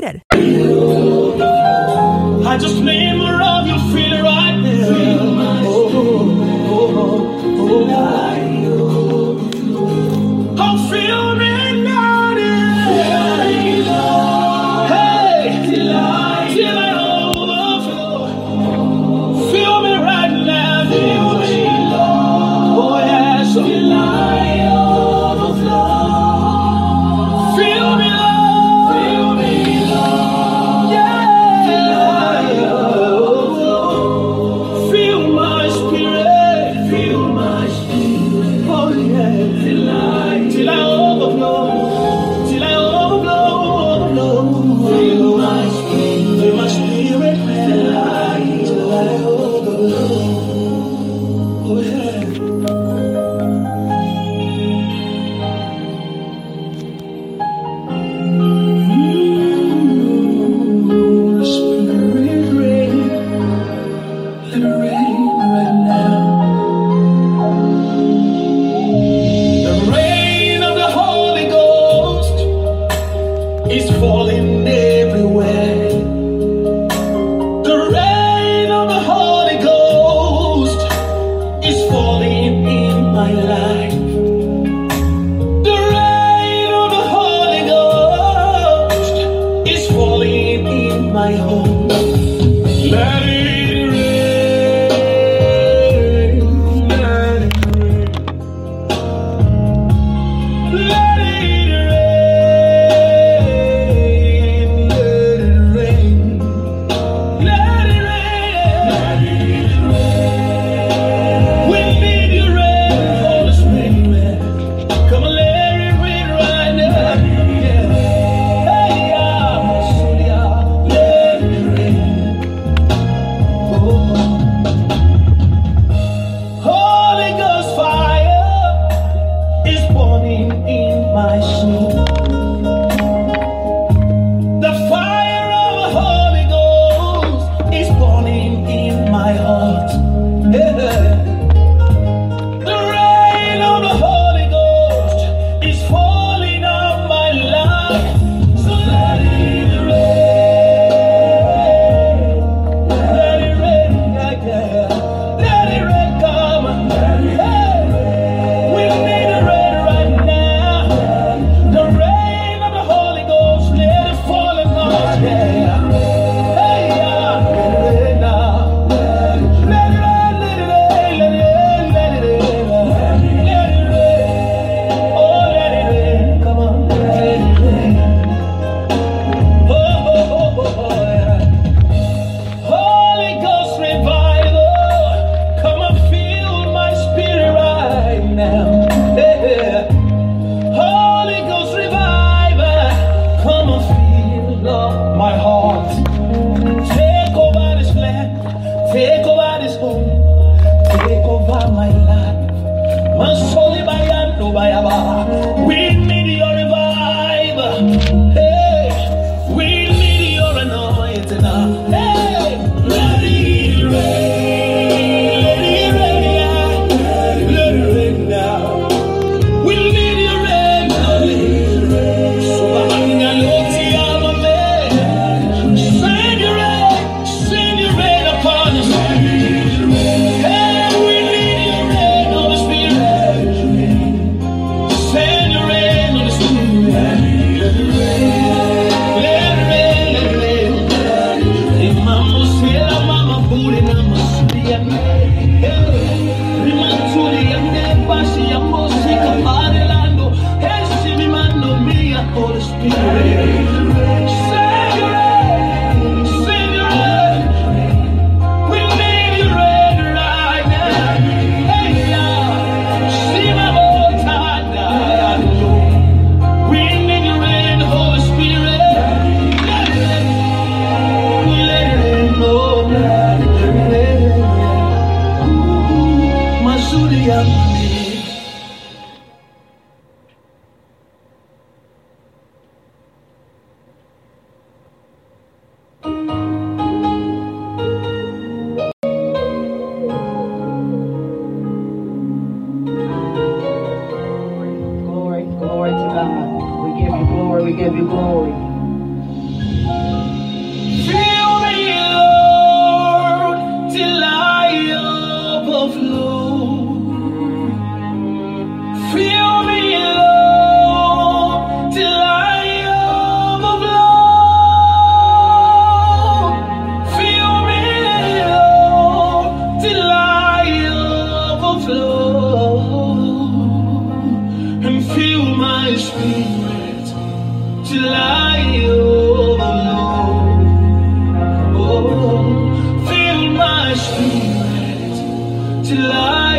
created. I just remember of your feel right now. Till I overflow, Oh, oh, oh, oh fill my spirit. July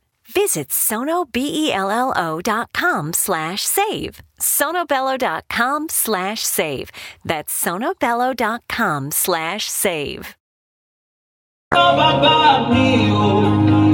Visit sonobello.com slash save. sonobello.com slash save. That's sonobello.com slash save. Oh.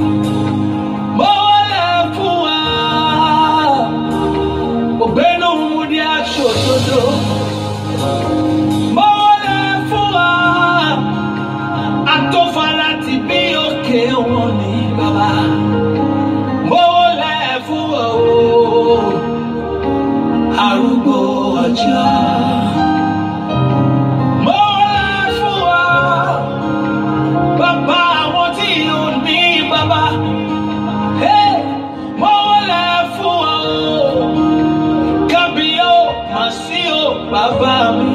Bàbá mi.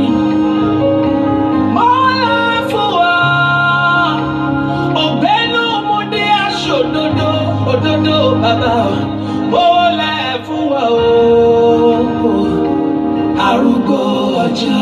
Mo wọlé fún wa. Ọ̀bẹ́nu mo dé aṣọ òdodo òdodo bàbá. Mo wọlé fún wa o. Arúgbó ọjọ́.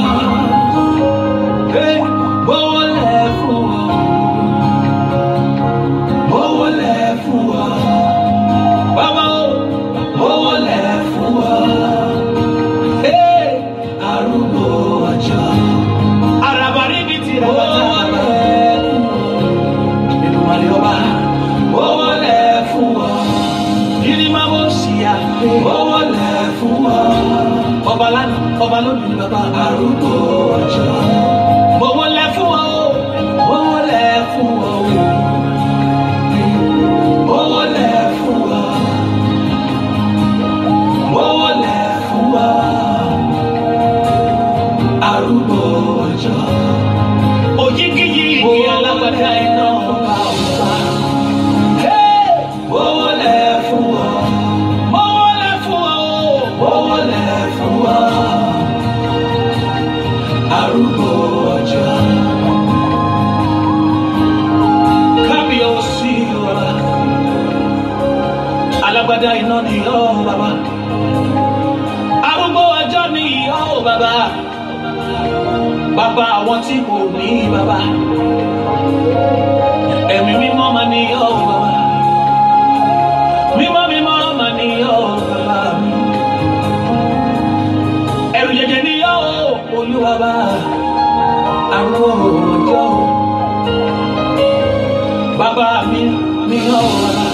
Ọba lánàá, ọba lónìí bàbá ní bàbá ẹ̀mí mímọ́ máa ní ọ́ bàbá mímọ́ mímọ́ máa ní ọ́ bàbá ẹ̀rù jẹjẹ ni ọ́ olúwa bá. Arúgbó ọjọ́ bàbá mi ní ọ́ bàbá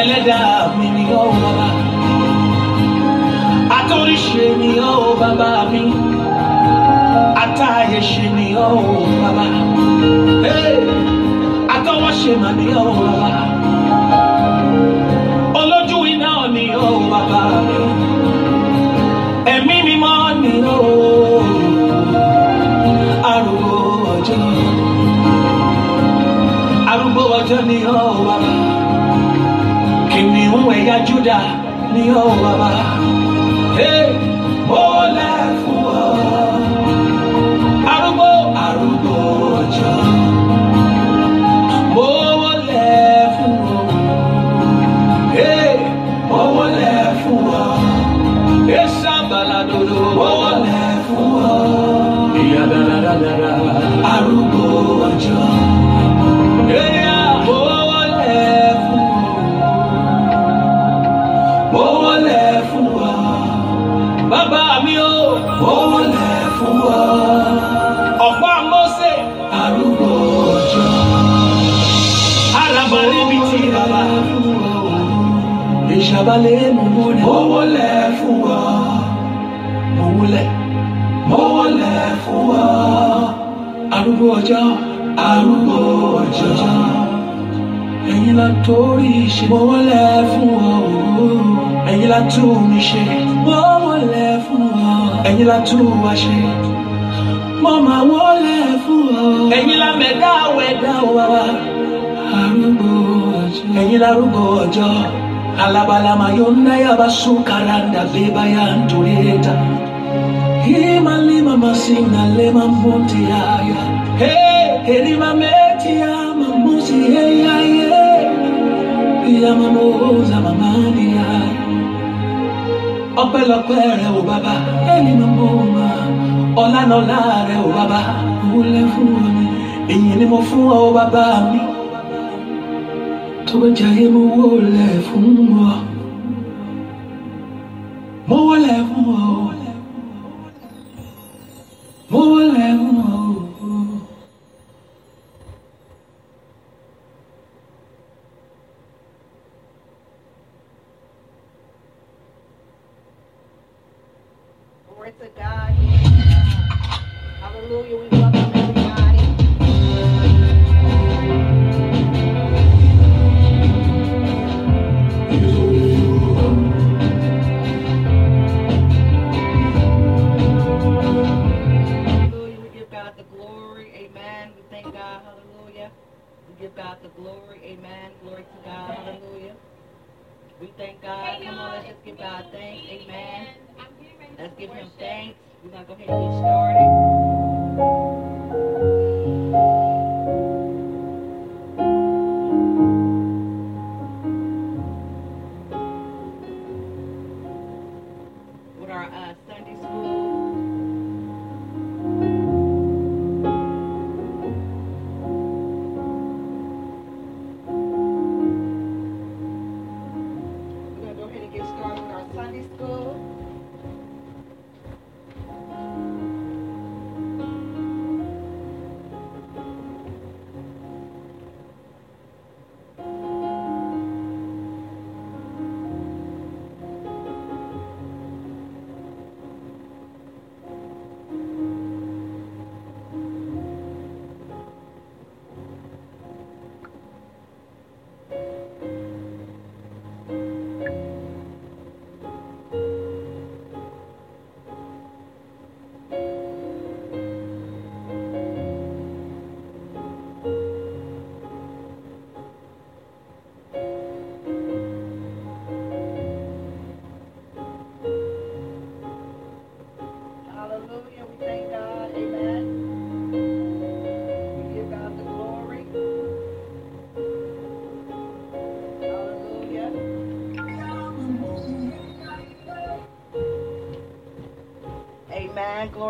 ẹlẹ́dàá mi ni ọ́ bàbá. Atóríṣe ni ọ́ bàbá mi. Atáyẹ̀ṣe ni ọ́ bàbá. Hey! Atọ́wọ́ṣe mà ni ọ́ bàbá. Olójú iná ni ọ́ bàbá. Ẹ̀mí mímọ́ ni ni júdà ní ọ́ bàbá. Hey, Ìṣàbálẹ̀ mú múlẹ̀. Mo wọlé fún wa. Mo wọlé. Mo wọlé fún wa. Arúgbó ọjọ́. Arúgbó ọjọ́ ẹ̀yin la torí ṣe. mo wọlé fún o ẹ̀yin la tún mi ṣe. mo wọlé fún ẹ̀yin la tún wá ṣe mo máa wọlé fún ọ ẹ̀yin la mẹ̀dá wẹ̀dá wa arúgbó ọjọ́ ẹ̀yin la rúgbó ọjọ́ alabalama yonda yabasukaranda bebaya ntureta imalima masina lema moti yaya erima meti ya mamusi yeyaye yamamoza mamani yaya ọpẹ́lọpẹ́ rẹ máa mọ ọmọ ọlànàọlá rẹ tó bá jayé mo wọlé fún ọ mo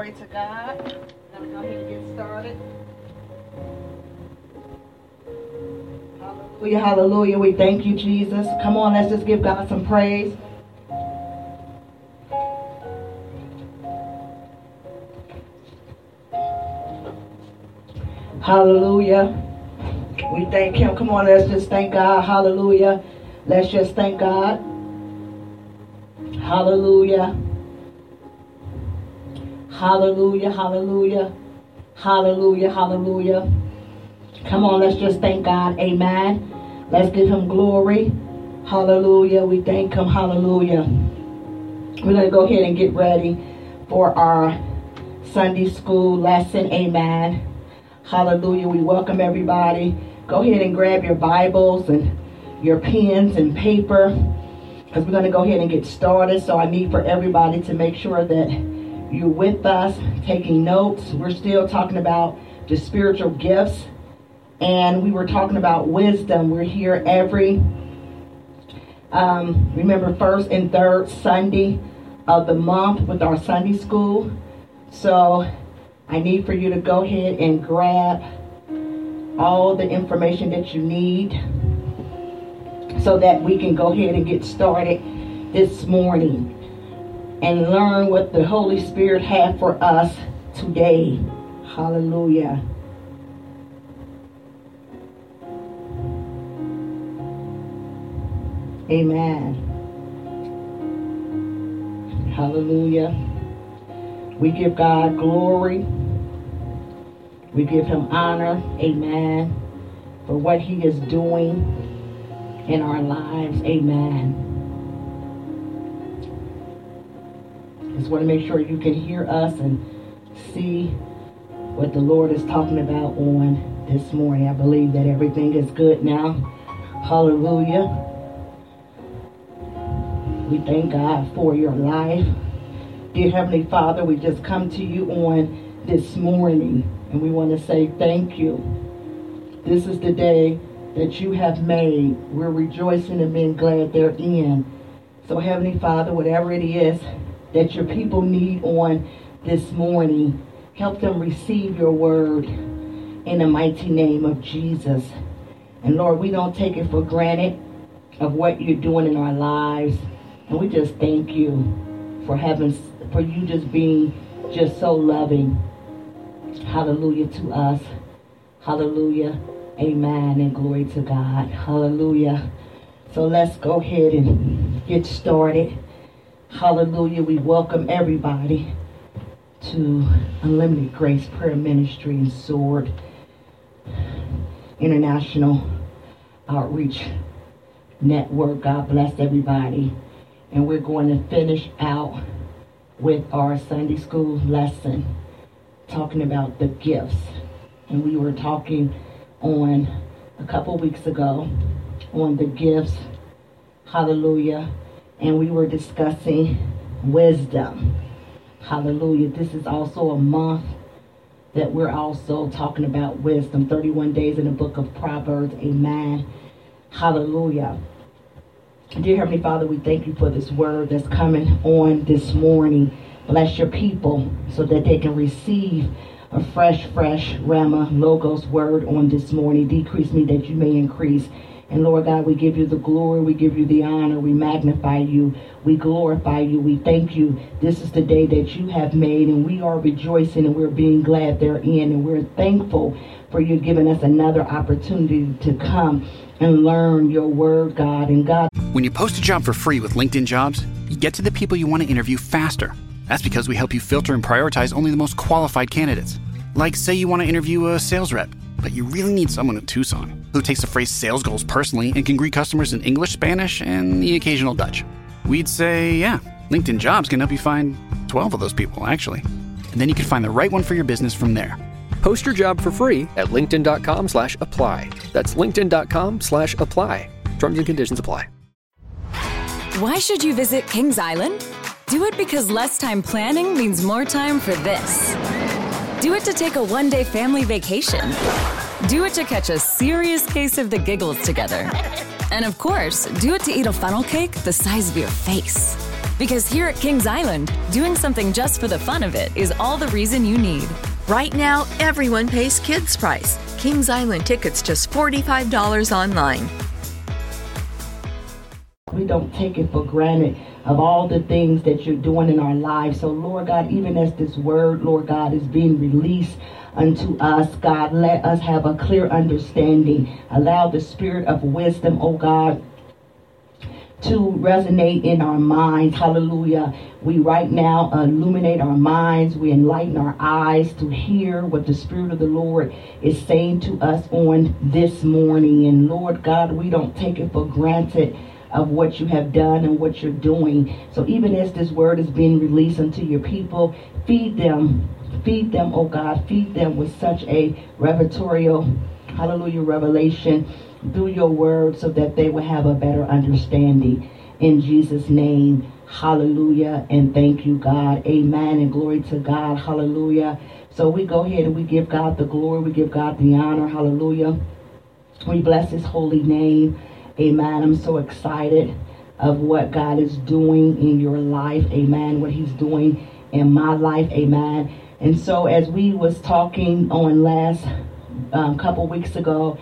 Glory to God. Going to go ahead and get started. Hallelujah. Hallelujah. We thank you, Jesus. Come on, let's just give God some praise. Hallelujah. We thank Him. Come on, let's just thank God. Hallelujah. Let's just thank God. Hallelujah. Hallelujah. Hallelujah. Hallelujah. Hallelujah. Come on, let's just thank God. Amen. Let's give Him glory. Hallelujah. We thank Him. Hallelujah. We're going to go ahead and get ready for our Sunday school lesson. Amen. Hallelujah. We welcome everybody. Go ahead and grab your Bibles and your pens and paper because we're going to go ahead and get started. So I need for everybody to make sure that you're with us, taking notes. We're still talking about the spiritual gifts and we were talking about wisdom. We're here every, um, remember, first and third Sunday of the month with our Sunday school. So I need for you to go ahead and grab all the information that you need so that we can go ahead and get started this morning and learn what the Holy Spirit had for us today. Hallelujah. Amen. Hallelujah. We give God glory. We give him honor. Amen. For what he is doing in our lives. Amen. Just want to make sure you can hear us and see what the Lord is talking about on this morning. I believe that everything is good now. Hallelujah. We thank God for your life. Dear Heavenly Father, we just come to you on this morning and we want to say thank you. This is the day that you have made. We're rejoicing and being glad therein. So, Heavenly Father, whatever it is that your people need on this morning, help them receive your word in the mighty name of Jesus. And Lord, we don't take it for granted of what you're doing in our lives. And we just thank you for having, for you just being just so loving. Hallelujah to us. Hallelujah. Amen. And glory to God. Hallelujah. So let's go ahead and get started. Hallelujah. We welcome everybody to Unlimited Grace Prayer Ministry and Sword International Outreach Network. God bless everybody. And we're going to finish out with our Sunday school lesson talking about the gifts. And we were talking on a couple weeks ago on the gifts. Hallelujah. And we were discussing wisdom. Hallelujah. This is also a month that we're also talking about wisdom. 31 days in the book of Proverbs. Amen. Hallelujah. Dear Heavenly Father, we thank you for this word that's coming on this morning. Bless your people so that they can receive a fresh, fresh Rhema Logos word on this morning. Decrease me that you may increase. And Lord God, we give you the glory, we give you the honor, we magnify you, we glorify you, we thank you. This is the day that you have made, and we are rejoicing and we're being glad therein, and we're thankful for you giving us another opportunity to come and learn your word, God. And God, When you post a job for free with LinkedIn Jobs, you get to the people you want to interview faster. That's because we help you filter and prioritize only the most qualified candidates. Like, say you want to interview a sales rep, but you really need someone in Tucson who takes the phrase sales goals personally and can greet customers in English, Spanish, and the occasional Dutch. We'd say, yeah, LinkedIn Jobs can help you find 12 of those people, actually. And then you can find the right one for your business from there. Post your job for free at linkedin.com slash apply. That's linkedin.com slash apply. Terms and conditions apply. Why should you visit Kings Island? Do it because less time planning means more time for this. Do it to take a one day family vacation. Do it to catch a serious case of the giggles together. And of course, do it to eat a funnel cake the size of your face. Because here at Kings Island, doing something just for the fun of it is all the reason you need. Right now, everyone pays kids' price. Kings Island tickets just $45 online. We don't take it for granted of all the things that you're doing in our lives. So, Lord God, even as this word, Lord God, is being released unto us, God, let us have a clear understanding. Allow the spirit of wisdom, oh God, to resonate in our minds. Hallelujah. We right now illuminate our minds. We enlighten our eyes to hear what the Spirit of the Lord is saying to us on this morning. And Lord God, we don't take it for granted of what you have done and what you're doing. So even as this word is being released unto your people, feed them, feed them, oh God, feed them with such a revelatorial, hallelujah, revelation through your word so that they will have a better understanding. In Jesus' name, hallelujah, and thank you, God. Amen, and glory to God, hallelujah. So we go ahead and we give God the glory, we give God the honor, hallelujah. We bless his holy name. Amen. I'm so excited of what God is doing in your life. Amen. What he's doing in my life. Amen. And so as we was talking on last um, couple weeks ago,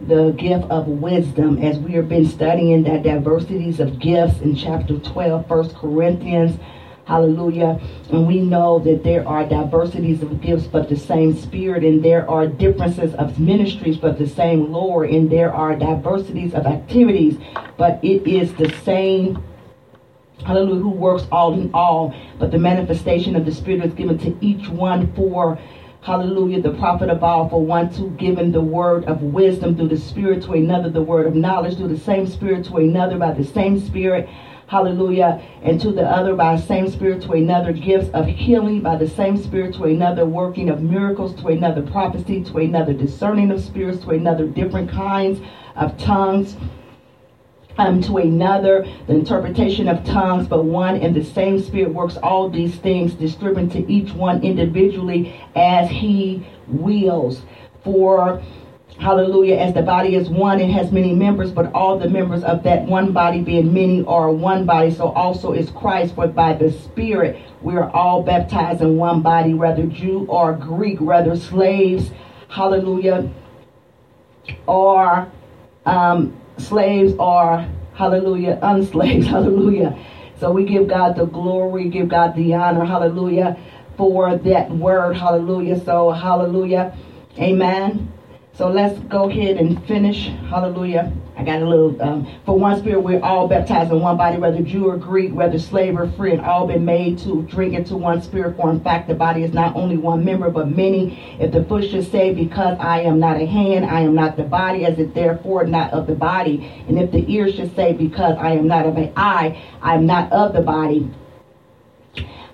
the gift of wisdom as we have been studying that diversities of gifts in chapter 12 first corinthians hallelujah and we know that there are diversities of gifts but the same spirit and there are differences of ministries but the same lord and there are diversities of activities but it is the same hallelujah who works all in all but the manifestation of the spirit is given to each one for Hallelujah. The prophet of all for one to given the word of wisdom through the spirit to another, the word of knowledge through the same spirit to another by the same spirit. Hallelujah, and to the other by the same Spirit, to another gifts of healing by the same Spirit, to another working of miracles, to another prophecy, to another discerning of spirits, to another different kinds of tongues. Um, to another, the interpretation of tongues, but one and the same Spirit works all these things, distributing to each one individually as He wills. For Hallelujah. As the body is one, it has many members, but all the members of that one body, being many, are one body. So also is Christ, for by the Spirit we are all baptized in one body, whether Jew or Greek, whether slaves, hallelujah, or um, slaves or, hallelujah, unslaves, hallelujah. So we give God the glory, give God the honor, hallelujah, for that word, hallelujah. So, hallelujah, amen. So let's go ahead and finish. Hallelujah. I got a little, um, for one spirit, we're all baptized in one body, whether Jew or Greek, whether slave or free, and all been made to drink into one spirit. For in fact, the body is not only one member, but many. If the foot should say, Because I am not a hand, I am not the body, as it therefore not of the body. And if the ear should say, Because I am not of an eye, I am not of the body.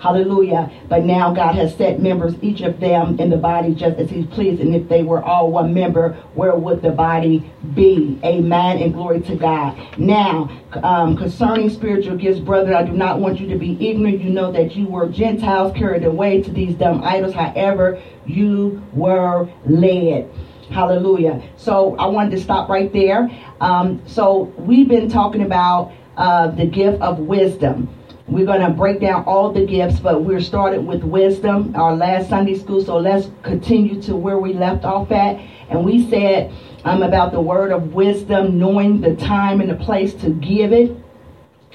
Hallelujah. But now God has set members, each of them in the body just as he pleased. And if they were all one member, where would the body be? Amen. And glory to God. Now, um, concerning spiritual gifts, brother, I do not want you to be ignorant. You know that you were Gentiles carried away to these dumb idols. However, you were led. Hallelujah. So I wanted to stop right there. Um, so we've been talking about uh, the gift of wisdom. We're going to break down all the gifts, but we're started with wisdom, our last Sunday school. So let's continue to where we left off at. And we said um, about the word of wisdom, knowing the time and the place to give it.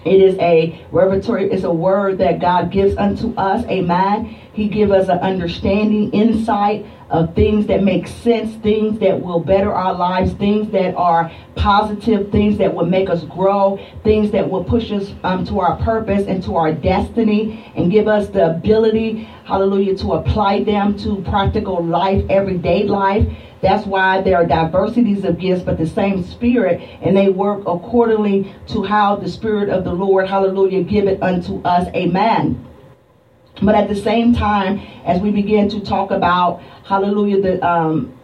It is a revelatory, it's a word that God gives unto us. Amen. He give us an understanding, insight of things that make sense, things that will better our lives, things that are positive, things that will make us grow, things that will push us um, to our purpose and to our destiny and give us the ability, hallelujah, to apply them to practical life, everyday life. That's why there are diversities of gifts, but the same spirit, and they work accordingly to how the spirit of the Lord, hallelujah, give it unto us. Amen. But at the same time, as we begin to talk about hallelujah, the um,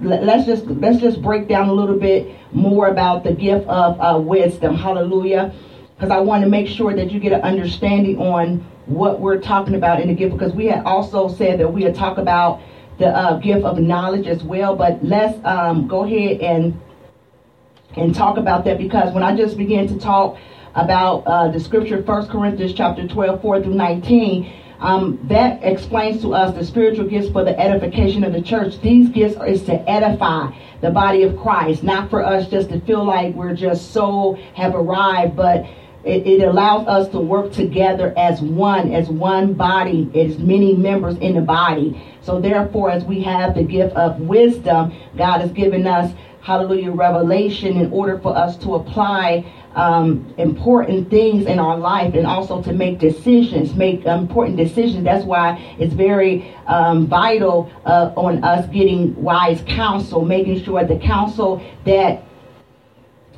let's just let's just break down a little bit more about the gift of uh, wisdom. Hallelujah. Because I want to make sure that you get an understanding on what we're talking about in the gift. Because we had also said that we had talk about the uh, gift of knowledge as well. But let's um, go ahead and and talk about that because when I just began to talk about uh, the scripture, First Corinthians chapter 12, 4 through 19, um, that explains to us the spiritual gifts for the edification of the church. These gifts is to edify the body of Christ, not for us just to feel like we're just so have arrived, but it, it allows us to work together as one, as one body, as many members in the body. So therefore, as we have the gift of wisdom, God has given us, hallelujah, revelation in order for us to apply um, important things in our life and also to make decisions, make important decisions. That's why it's very um, vital uh, on us getting wise counsel, making sure the counsel that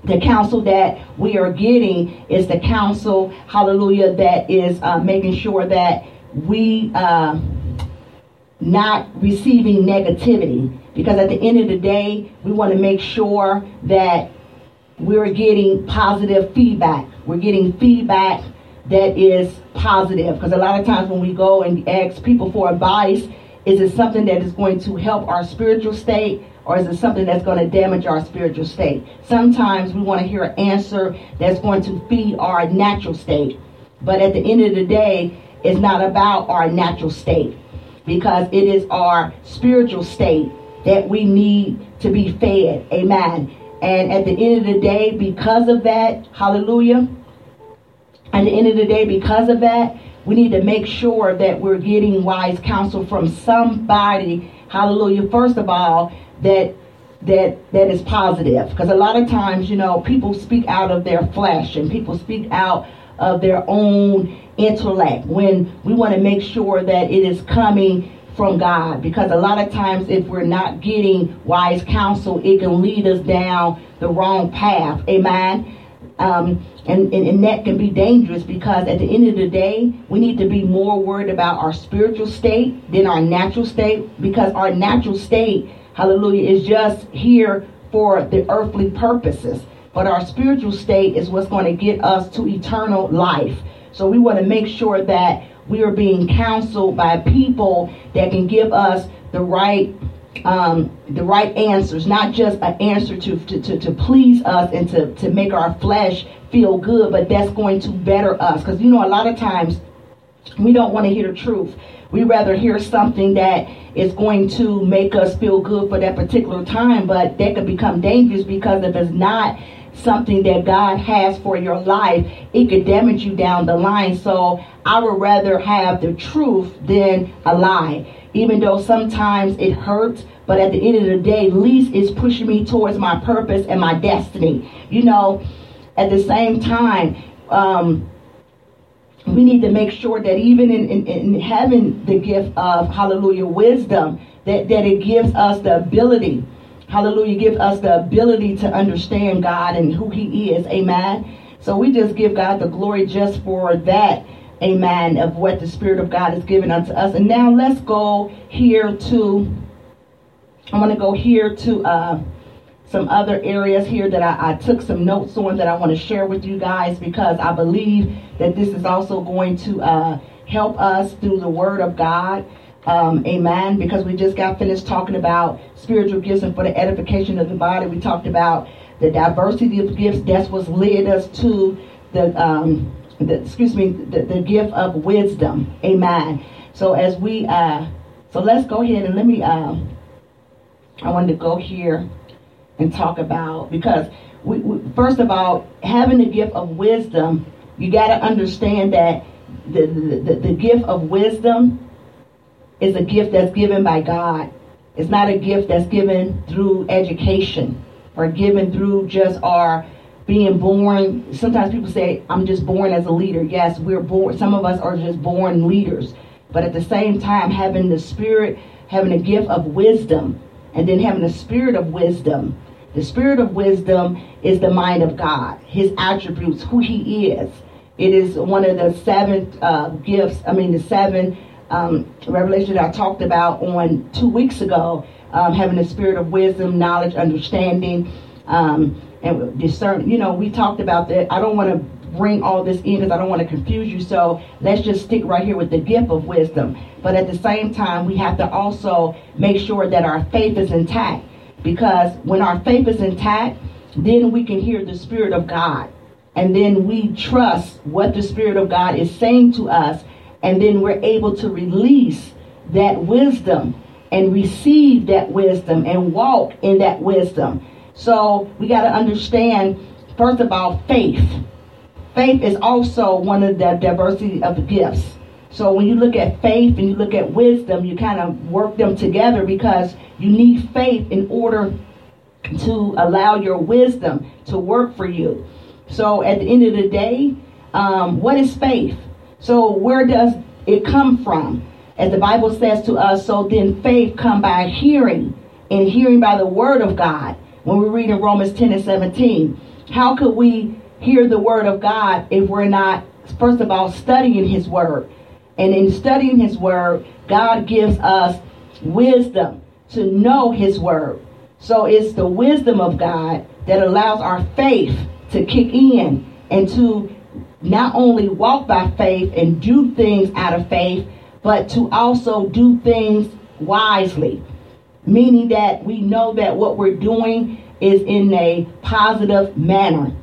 the counsel that we are getting is the counsel, hallelujah, that is uh, making sure that we uh, not receiving negativity. Because at the end of the day, we want to make sure that we're getting positive feedback. We're getting feedback that is positive. Because a lot of times when we go and ask people for advice, is it something that is going to help our spiritual state or is it something that's going to damage our spiritual state? Sometimes we want to hear an answer that's going to feed our natural state. But at the end of the day, it's not about our natural state because it is our spiritual state that we need to be fed. Amen. And at the end of the day, because of that, hallelujah, at the end of the day, because of that, we need to make sure that we're getting wise counsel from somebody, hallelujah, first of all, that that that is positive. Because a lot of times, you know, people speak out of their flesh and people speak out of their own intellect when we want to make sure that it is coming from God because a lot of times if we're not getting wise counsel, it can lead us down the wrong path. Amen. Um, and, and, and that can be dangerous because at the end of the day, we need to be more worried about our spiritual state than our natural state because our natural state, hallelujah, is just here for the earthly purposes. But our spiritual state is what's going to get us to eternal life. So we want to make sure that we are being counseled by people that can give us the right um, the right answers, not just an answer to, to, to, to, please us and to, to make our flesh feel good, but that's going to better us. Because, you know, a lot of times we don't want to hear the truth. We rather hear something that is going to make us feel good for that particular time, but that could become dangerous because if it's not something that God has for your life, it could damage you down the line. So I would rather have the truth than a lie even though sometimes it hurts. But at the end of the day, at least it's pushing me towards my purpose and my destiny. You know, at the same time, um, we need to make sure that even in, in, in having the gift of hallelujah wisdom, that, that it gives us the ability, hallelujah, Give us the ability to understand God and who He is. Amen. So we just give God the glory just for that amen, of what the Spirit of God has given unto us. And now let's go here to, I'm going to go here to uh, some other areas here that I, I took some notes on that I want to share with you guys because I believe that this is also going to uh, help us through the Word of God. Um, amen. Because we just got finished talking about spiritual gifts and for the edification of the body. We talked about the diversity of gifts. That's what led us to the um, the, excuse me, the, the gift of wisdom. Amen. So as we, uh, so let's go ahead and let me, uh, I wanted to go here and talk about, because we, we, first of all, having the gift of wisdom, you got to understand that the, the, the gift of wisdom is a gift that's given by God. It's not a gift that's given through education or given through just our being born. Sometimes people say i'm just born as a leader. Yes we're born some of us are just born leaders. But at the same time having the spirit having a gift of wisdom and then having the spirit of wisdom. The spirit of wisdom is the mind of god his attributes who he is. It is one of the seven uh, gifts i mean the seven um, that i talked about on two weeks ago um, having the spirit of wisdom knowledge understanding um, and discern. You know, we talked about that. I don't want to bring all this in because I don't want to confuse you. So let's just stick right here with the gift of wisdom. But at the same time, we have to also make sure that our faith is intact. Because when our faith is intact, then we can hear the Spirit of God. And then we trust what the Spirit of God is saying to us. And then we're able to release that wisdom and receive that wisdom and walk in that wisdom. So we got to understand, first of all, faith. Faith is also one of the diversity of the gifts. So when you look at faith and you look at wisdom, you kind of work them together because you need faith in order to allow your wisdom to work for you. So at the end of the day, um, what is faith? So where does it come from? As the Bible says to us, so then faith come by hearing, and hearing by the word of God when we read in Romans 10 and 17. How could we hear the word of God if we're not, first of all, studying his word? And in studying his word, God gives us wisdom to know his word. So it's the wisdom of God that allows our faith to kick in and to not only walk by faith and do things out of faith, but to also do things wisely meaning that we know that what we're doing is in a positive manner.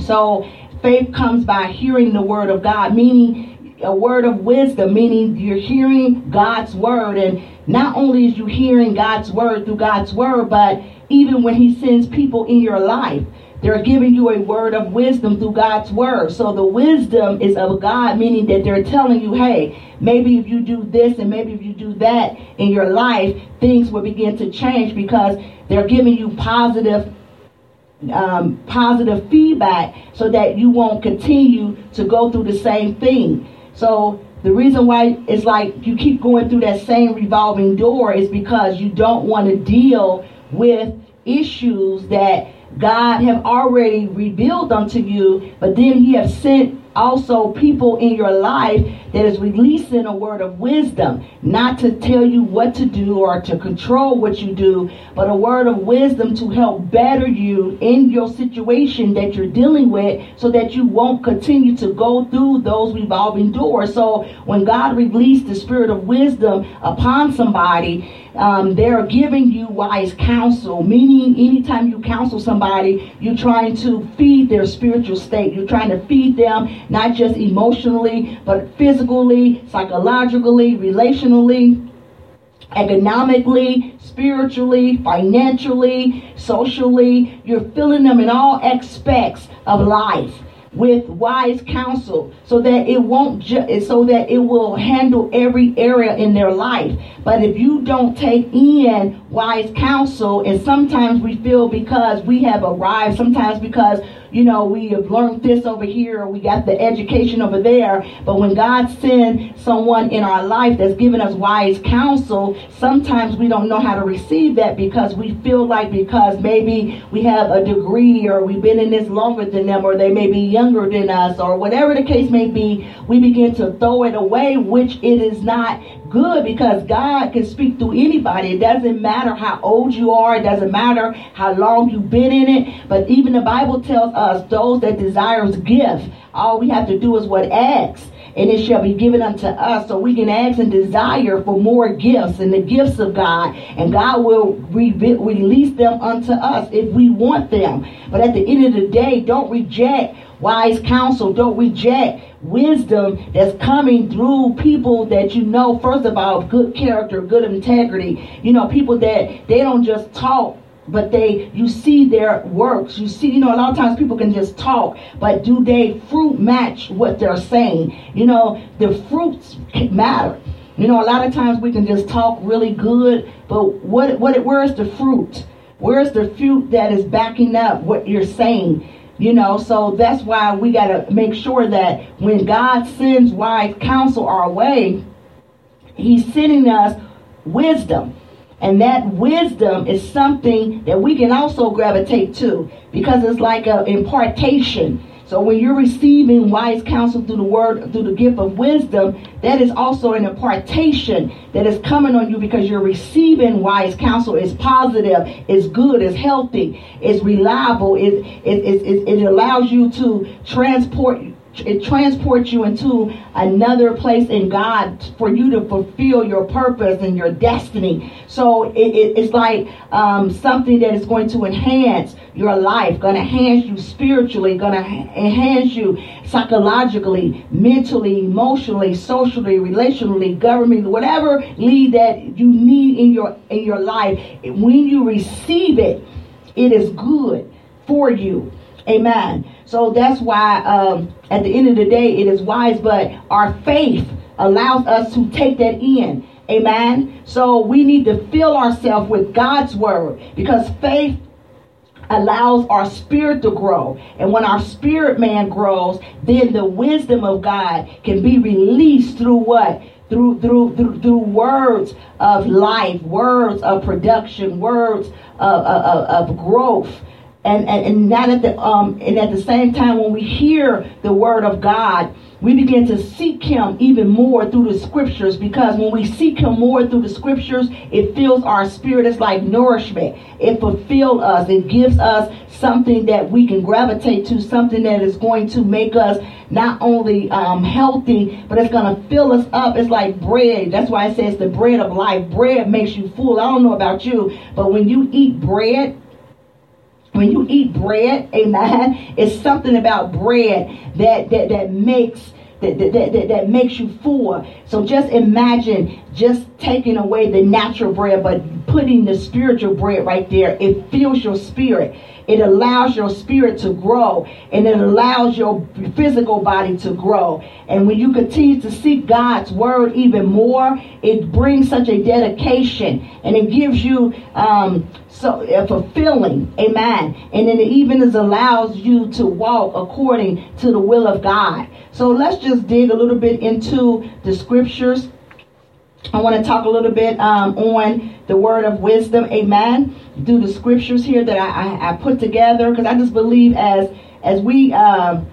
So faith comes by hearing the word of God, meaning a word of wisdom, meaning you're hearing God's word. And not only is you hearing God's word through God's word, but even when he sends people in your life, they're giving you a word of wisdom through God's word. So the wisdom is of God, meaning that they're telling you, hey, maybe if you do this and maybe if you do that in your life, things will begin to change because they're giving you positive um, positive feedback so that you won't continue to go through the same thing. So the reason why it's like you keep going through that same revolving door is because you don't want to deal with issues that God have already revealed unto you, but then he have sent also people in your life that is releasing a word of wisdom, not to tell you what to do or to control what you do, but a word of wisdom to help better you in your situation that you're dealing with so that you won't continue to go through those revolving doors. So when God released the spirit of wisdom upon somebody, um, they're giving you wise counsel, meaning anytime you counsel somebody, you're trying to feed their spiritual state. You're trying to feed them not just emotionally, but physically, psychologically, relationally economically, spiritually, financially, socially. You're filling them in all aspects of life with wise counsel so that it won't ju- so that it will handle every area in their life but if you don't take in wise counsel and sometimes we feel because we have arrived sometimes because you know, we have learned this over here, we got the education over there. But when God sends someone in our life that's giving us wise counsel, sometimes we don't know how to receive that because we feel like because maybe we have a degree or we've been in this longer than them or they may be younger than us or whatever the case may be, we begin to throw it away, which it is not good because God can speak through anybody. It doesn't matter how old you are, it doesn't matter how long you've been in it. But even the Bible tells us those that desires gift, all we have to do is what ask. And it shall be given unto us. So we can ask and desire for more gifts and the gifts of God. And God will re- release them unto us if we want them. But at the end of the day, don't reject wise counsel. Don't reject wisdom that's coming through people that you know, first of all, good character, good integrity. You know, people that they don't just talk but they you see their works you see you know a lot of times people can just talk but do they fruit match what they're saying you know the fruits matter you know a lot of times we can just talk really good but what what where's the fruit where's the fruit that is backing up what you're saying you know, so that's why we got to make sure that when God sends wise counsel our way, He's sending us wisdom. And that wisdom is something that we can also gravitate to because it's like an impartation. So when you're receiving wise counsel through the word, through the gift of wisdom, that is also an impartation that is coming on you because you're receiving wise counsel. It's positive, it's good, it's healthy, it's reliable, it, it, it, it allows you to transport it transports you into another place in God for you to fulfill your purpose and your destiny. So it, it, it's like um, something that is going to enhance your life, going to enhance you spiritually, going to enhance you psychologically, mentally, emotionally, socially, relationally, government, whatever lead that you need in your in your life. When you receive it, it is good for you. Amen. So that's why um, at the end of the day, it is wise, but our faith allows us to take that in. Amen. So we need to fill ourselves with God's word because faith allows our spirit to grow. And when our spirit man grows, then the wisdom of God can be released through what? Through, through, through, through words of life, words of production, words of, of, of growth and, and, and not at the um and at the same time when we hear the word of God, we begin to seek him even more through the scriptures because when we seek him more through the scriptures, it fills our spirit. It's like nourishment. It fulfills us. It gives us something that we can gravitate to, something that is going to make us not only um, healthy, but it's going to fill us up. It's like bread. That's why it says the bread of life. Bread makes you full. I don't know about you, but when you eat bread, when you eat bread, amen, it's something about bread that that, that makes that, that, that, that makes you full. So just imagine just taking away the natural bread, but putting the spiritual bread right there. It fills your spirit. It allows your spirit to grow and it allows your physical body to grow. And when you continue to seek God's word even more, it brings such a dedication and it gives you um, so a fulfilling, amen. And then it even allows you to walk according to the will of God. So let's just dig a little bit into the scriptures I want to talk a little bit um, on the word of wisdom, amen. Do the scriptures here that I, I, I put together because I just believe as as we um,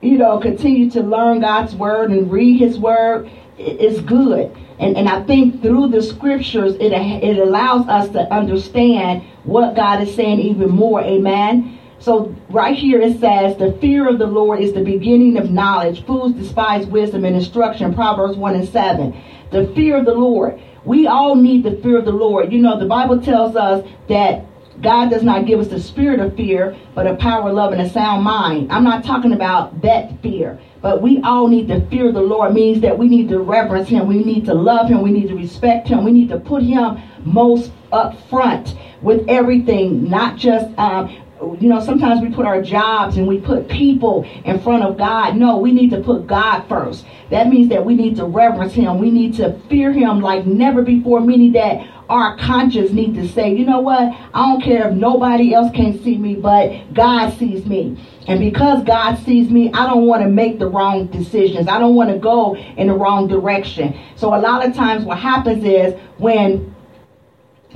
you know continue to learn God's word and read His word, it's good. And, and I think through the scriptures, it, it allows us to understand what God is saying even more. Amen. So right here it says, the fear of the Lord is the beginning of knowledge. Fools despise wisdom and instruction. Proverbs 1 and 7. The fear of the Lord. We all need the fear of the Lord. You know, the Bible tells us that God does not give us the spirit of fear, but a power, of love, and a sound mind. I'm not talking about that fear, but we all need the fear of the Lord. Means that we need to reverence Him, we need to love Him, we need to respect Him, we need to put Him most up front with everything, not just um, you know, sometimes we put our jobs and we put people in front of God. No, we need to put God first. That means that we need to reverence Him. We need to fear Him like never before, meaning that our conscience need to say, you know what? I don't care if nobody else can see me, but God sees me. And because God sees me, I don't want to make the wrong decisions. I don't want to go in the wrong direction. So a lot of times what happens is when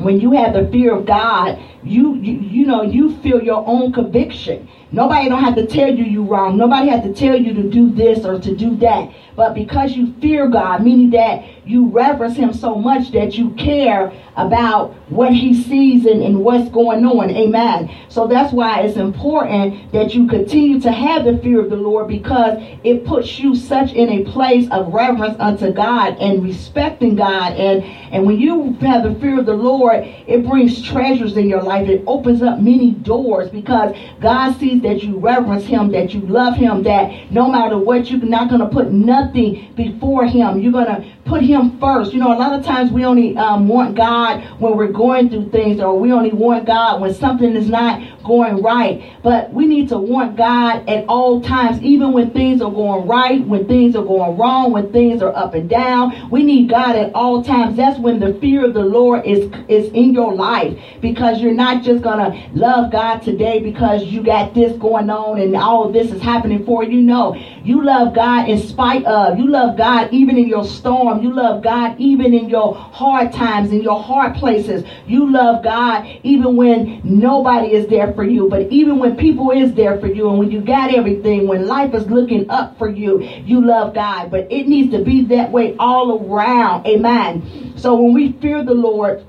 when you have the fear of God, you, you you know you feel your own conviction. Nobody don't have to tell you you wrong. Nobody has to tell you to do this or to do that. But because you fear God, meaning that you reverence him so much that you care about what he sees and, and what's going on. Amen. So that's why it's important that you continue to have the fear of the Lord because it puts you such in a place of reverence unto God and respecting God. And, and when you have the fear of the Lord, it brings treasures in your life. It opens up many doors because God sees that you reverence him, that you love him, that no matter what, you're not going to put nothing before him. You're going to put him first. You know, a lot of times we only um, want God when we're going through things, or we only want God when something is not going right. But we need to want God at all times, even when things are going right, when things are going wrong, when things are up and down. We need God at all times. That's when the fear of the Lord is is in your life because you're not just gonna love God today because you got this going on and all this is happening for you. No, you love God in spite of. You love God even in your storm. You love God even in your hard times, in your hard places. You love God even when nobody is there for you. But even when people is there for you and when you got everything, when life is looking up for you, you love God. But it needs to be that way all around. Amen. So when we fear the Lord,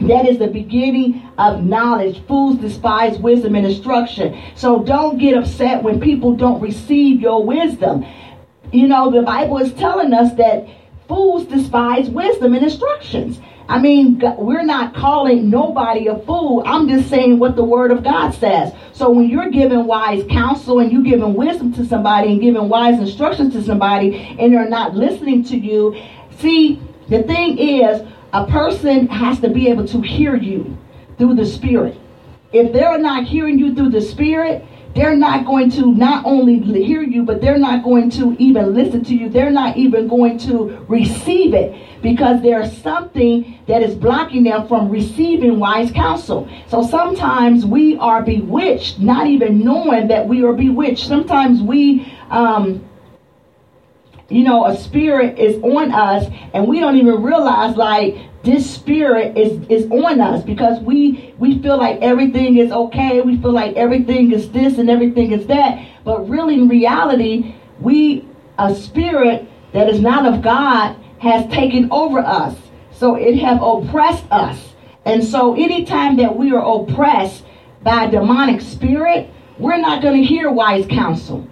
that is the beginning of knowledge. Fools despise wisdom and instruction. So don't get upset when people don't receive your wisdom. You know, the Bible is telling us that fools despise wisdom and instructions. I mean, we're not calling nobody a fool. I'm just saying what the word of God says. So when you're giving wise counsel and you're giving wisdom to somebody and giving wise instructions to somebody and they're not listening to you, see, the thing is, a person has to be able to hear you through the Spirit. If they're not hearing you through the Spirit, they're not going to not only hear you, but they're not going to even listen to you. They're not even going to receive it because there's something that is blocking them from receiving wise counsel. So sometimes we are bewitched, not even knowing that we are bewitched. Sometimes we, um, you know, a spirit is on us and we don't even realize like this spirit is is on us because we we feel like everything is okay. We feel like everything is this and everything is that. But really in reality we a spirit that is not of god has taken over us. So it have oppressed us. And so anytime that we are oppressed by a demonic spirit we're not going to hear wise counsel.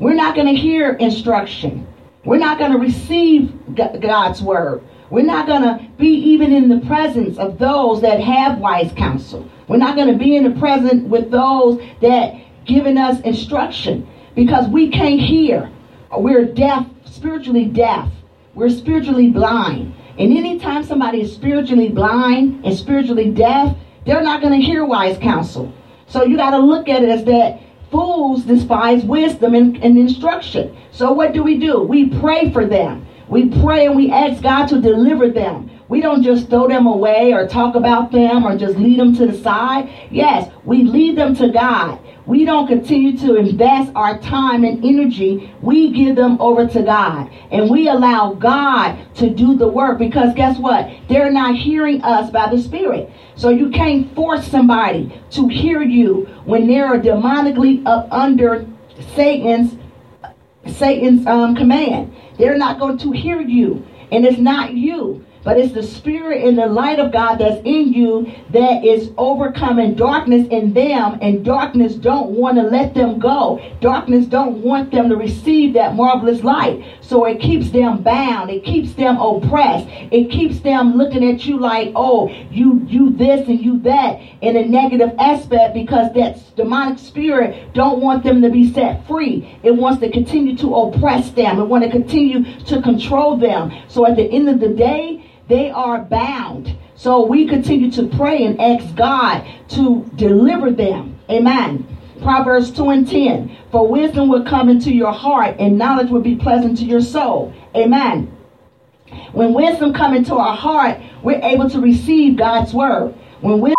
We're not going to hear instruction we're not going to receive god's word we're not going to be even in the presence of those that have wise counsel. We're not going to be in the presence with those that giving us instruction because we can't hear. We're deaf, spiritually deaf. We're spiritually blind. And anytime somebody is spiritually blind and spiritually deaf, they're not going to hear wise counsel. So you got to look at it as that fools despise wisdom and, and instruction. So what do we do? We pray for them. We pray and we ask God to deliver them. We don't just throw them away or talk about them or just lead them to the side. Yes, we lead them to God. We don't continue to invest our time and energy. We give them over to God. And we allow God to do the work because guess what? They're not hearing us by the Spirit. So you can't force somebody to hear you when they're demonically up under Satan's Satan's um, command. They're not going to hear you. And it's not you. But it's the spirit and the light of God that's in you that is overcoming darkness in them. And darkness don't want to let them go. Darkness don't want them to receive that marvelous light. So it keeps them bound. It keeps them oppressed. It keeps them looking at you like, oh, you you this and you that in a negative aspect because that demonic spirit don't want them to be set free. It wants to continue to oppress them. It want to continue to control them. So at the end of the day, they are bound. So we continue to pray and ask God to deliver them. Amen. Proverbs 2 and 10. For wisdom will come into your heart and knowledge will be pleasant to your soul. Amen. When wisdom comes into our heart, we're able to receive God's word. When wisdom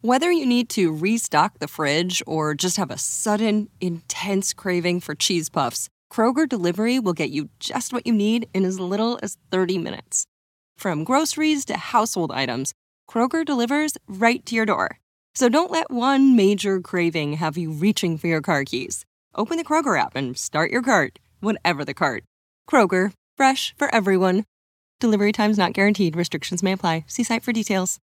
Whether you need to restock the fridge or just have a sudden, intense craving for cheese puffs, Kroger Delivery will get you just what you need in as little as 30 minutes. From groceries to household items, Kroger delivers right to your door. So don't let one major craving have you reaching for your car keys. Open the Kroger app and start your cart, whatever the cart. Kroger, fresh for everyone. Delivery times not guaranteed. Restrictions may apply. See site for details.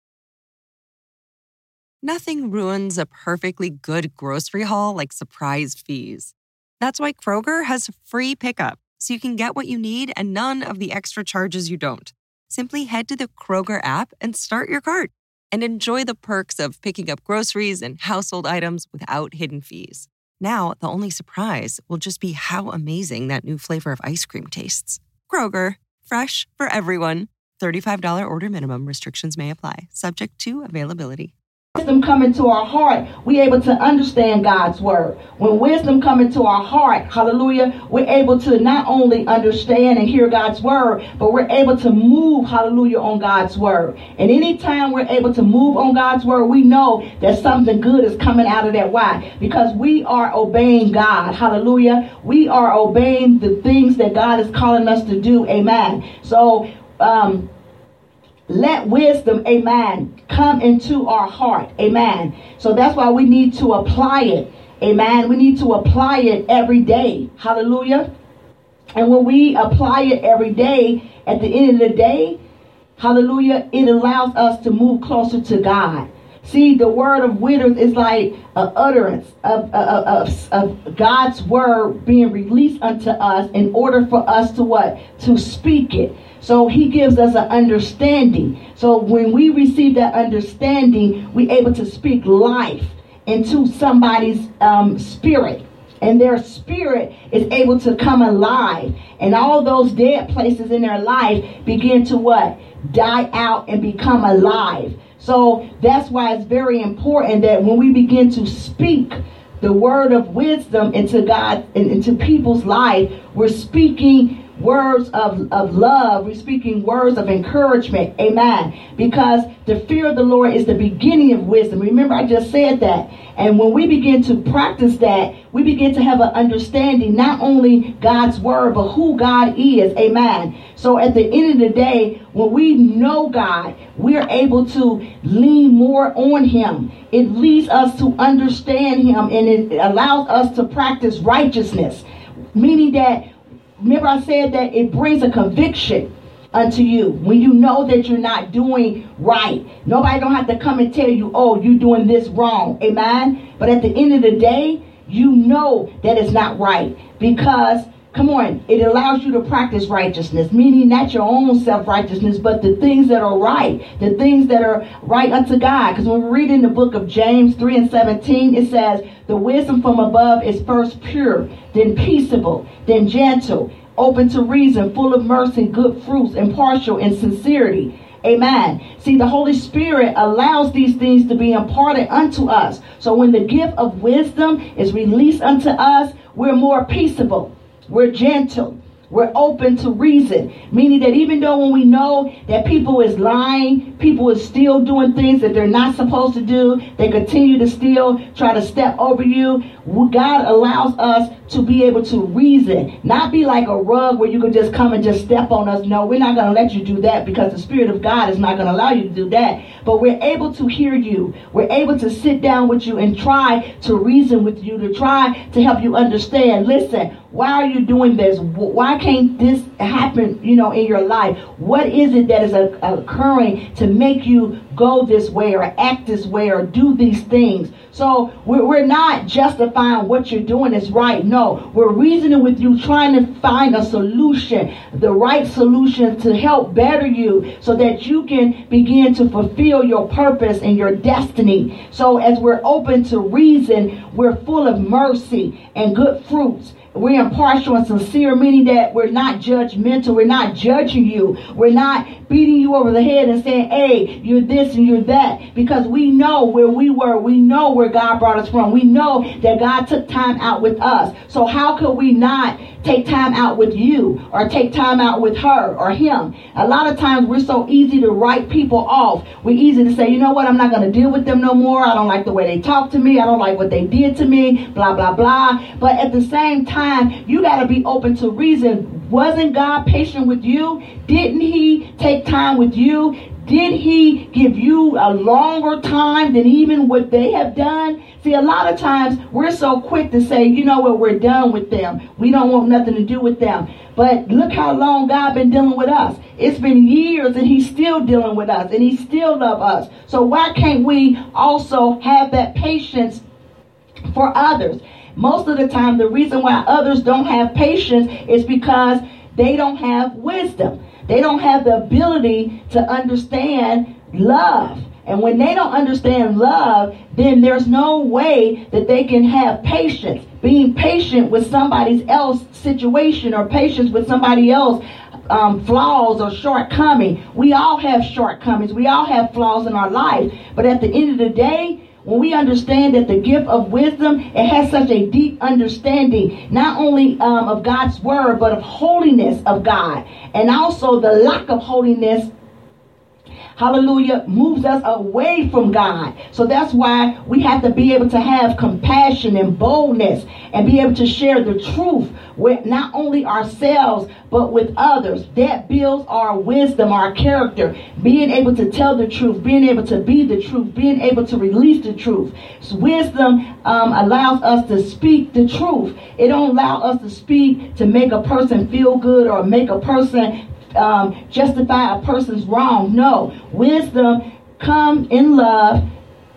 Nothing ruins a perfectly good grocery haul like surprise fees. That's why Kroger has free pickup, so you can get what you need and none of the extra charges you don't. Simply head to the Kroger app and start your cart and enjoy the perks of picking up groceries and household items without hidden fees. Now, the only surprise will just be how amazing that new flavor of ice cream tastes. Kroger, fresh for everyone. $35 order minimum restrictions may apply, subject to availability wisdom come into our heart, we able to understand God's word. When wisdom come into our heart, hallelujah, we're able to not only understand and hear God's word, but we're able to move, hallelujah, on God's word. And anytime we're able to move on God's word, we know that something good is coming out of that. Why? Because we are obeying God. Hallelujah. We are obeying the things that God is calling us to do. Amen. So, um, let wisdom, amen, come into our heart. Amen. So that's why we need to apply it. Amen. We need to apply it every day. Hallelujah. And when we apply it every day, at the end of the day, hallelujah, it allows us to move closer to God. See, the word of wisdom is like an utterance of, of, of, of, God's word being released unto us in order for us to what? To speak it. So he gives us an understanding. So when we receive that understanding, we're able to speak life into somebody's um, spirit. And their spirit is able to come alive. And all those dead places in their life begin to what? Die out and become alive. So that's why it's very important that when we begin to speak the word of wisdom into God and into people's life, we're speaking words of, of love. We're speaking words of encouragement. Amen. Because the fear of the Lord is the beginning of wisdom. Remember, I just said that. And when we begin to practice that, we begin to have an understanding, not only God's word, but who God is. Amen. So at the end of the day, when we know God, we're able to lean more on Him. It leads us to understand Him and it allows us to practice righteousness. Meaning that remember I said that it brings a conviction unto you when you know that you're not doing right. Nobody don't have to come and tell you, oh, you're doing this wrong. Amen. But at the end of the day, you know that it's not right because Come on, it allows you to practice righteousness, meaning not your own self righteousness, but the things that are right, the things that are right unto God. Because when we read in the book of James 3 and 17, it says, The wisdom from above is first pure, then peaceable, then gentle, open to reason, full of mercy, good fruits, impartial in sincerity. Amen. See, the Holy Spirit allows these things to be imparted unto us. So when the gift of wisdom is released unto us, we're more peaceable we're gentle. we're open to reason. Meaning that even though when we know that people is lying, people is still doing things that they're not supposed to do, they continue to still try to step over you. God allows us to be able to reason, not be like a rug where you can just come and just step on us. No, we're not going to let you do that because the Spirit of God is not going to allow you to do that. But we're able to hear you. We're able to sit down with you and try to reason with you, to try to help you understand. Listen, why are you doing this? Why can't this happen, you know, in your life? What is it that is occurring to make you go this way or act this way or do these things? So we're not justifying what you're doing is right. No, we're reasoning with you, trying to find a solution, the right solution to help better you so that you can begin to fulfill your purpose and your destiny. So as we're open to reason, we're full of mercy and good fruits we're impartial and sincere, meaning that we're not judgmental. We're not judging you. We're not beating you over the head and saying, hey, you're this and you're that. Because we know where we were. We know where God brought us from. We know that God took time out with us. So how could we not take time out with you or take time out with her or him? A lot of times we're so easy to write people off. We're easy to say, you know what, I'm not going to deal with them no more. I don't like the way they talk to me. I don't like what they did to me, blah, blah, blah. But at the same time, you got to be open to reason. Wasn't God patient with you? Didn't He take time with you? Did He give you a longer time than even what they have done? See, a lot of times we're so quick to say, you know what, we're done with them. We don't want nothing to do with them. But look how long God been dealing with us. It's been years and he's still dealing with us and he still love us. So why can't we also have that patience for others? Most of the time, the reason why others don't have patience is because they don't have wisdom. They don't have the ability to understand love. And when they don't understand love, then there's no way that they can have patience. Being patient with somebody else situation or patience with somebody else um, flaws or shortcoming. We all have shortcomings. We all have flaws in our life. But at the end of the day, when we understand that the gift of wisdom, it has such a deep understanding, not only um, of God's word, but of holiness of God. And also the lack of holiness hallelujah, moves us away from God. So that's why we have to be able to have compassion and boldness and be able to share the truth with not only ourselves, but with others. That builds our wisdom, our character, being able to tell the truth, being able to be the truth, being able to release the truth. So wisdom um, allows us to speak the truth. It don't allow us to speak to make a person feel good or make a person um, justify a person's wrong. No, wisdom come in love,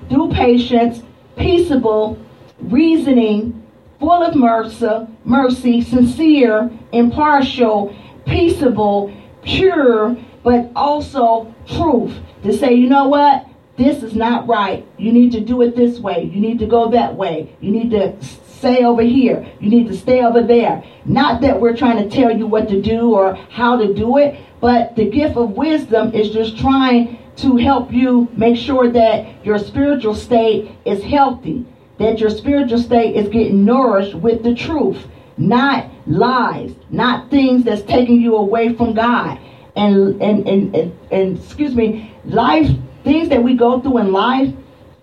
through patience, peaceable, reasoning, full of mercy, mercy, sincere, impartial, peaceable, pure, but also truth. To say, you know what? This is not right. You need to do it this way. You need to go that way. You need to stay over here. You need to stay over there. Not that we're trying to tell you what to do or how to do it, but the gift of wisdom is just trying to help you make sure that your spiritual state is healthy, that your spiritual state is getting nourished with the truth, not lies, not things that's taking you away from God. And and and, and, and excuse me, life, things that we go through in life,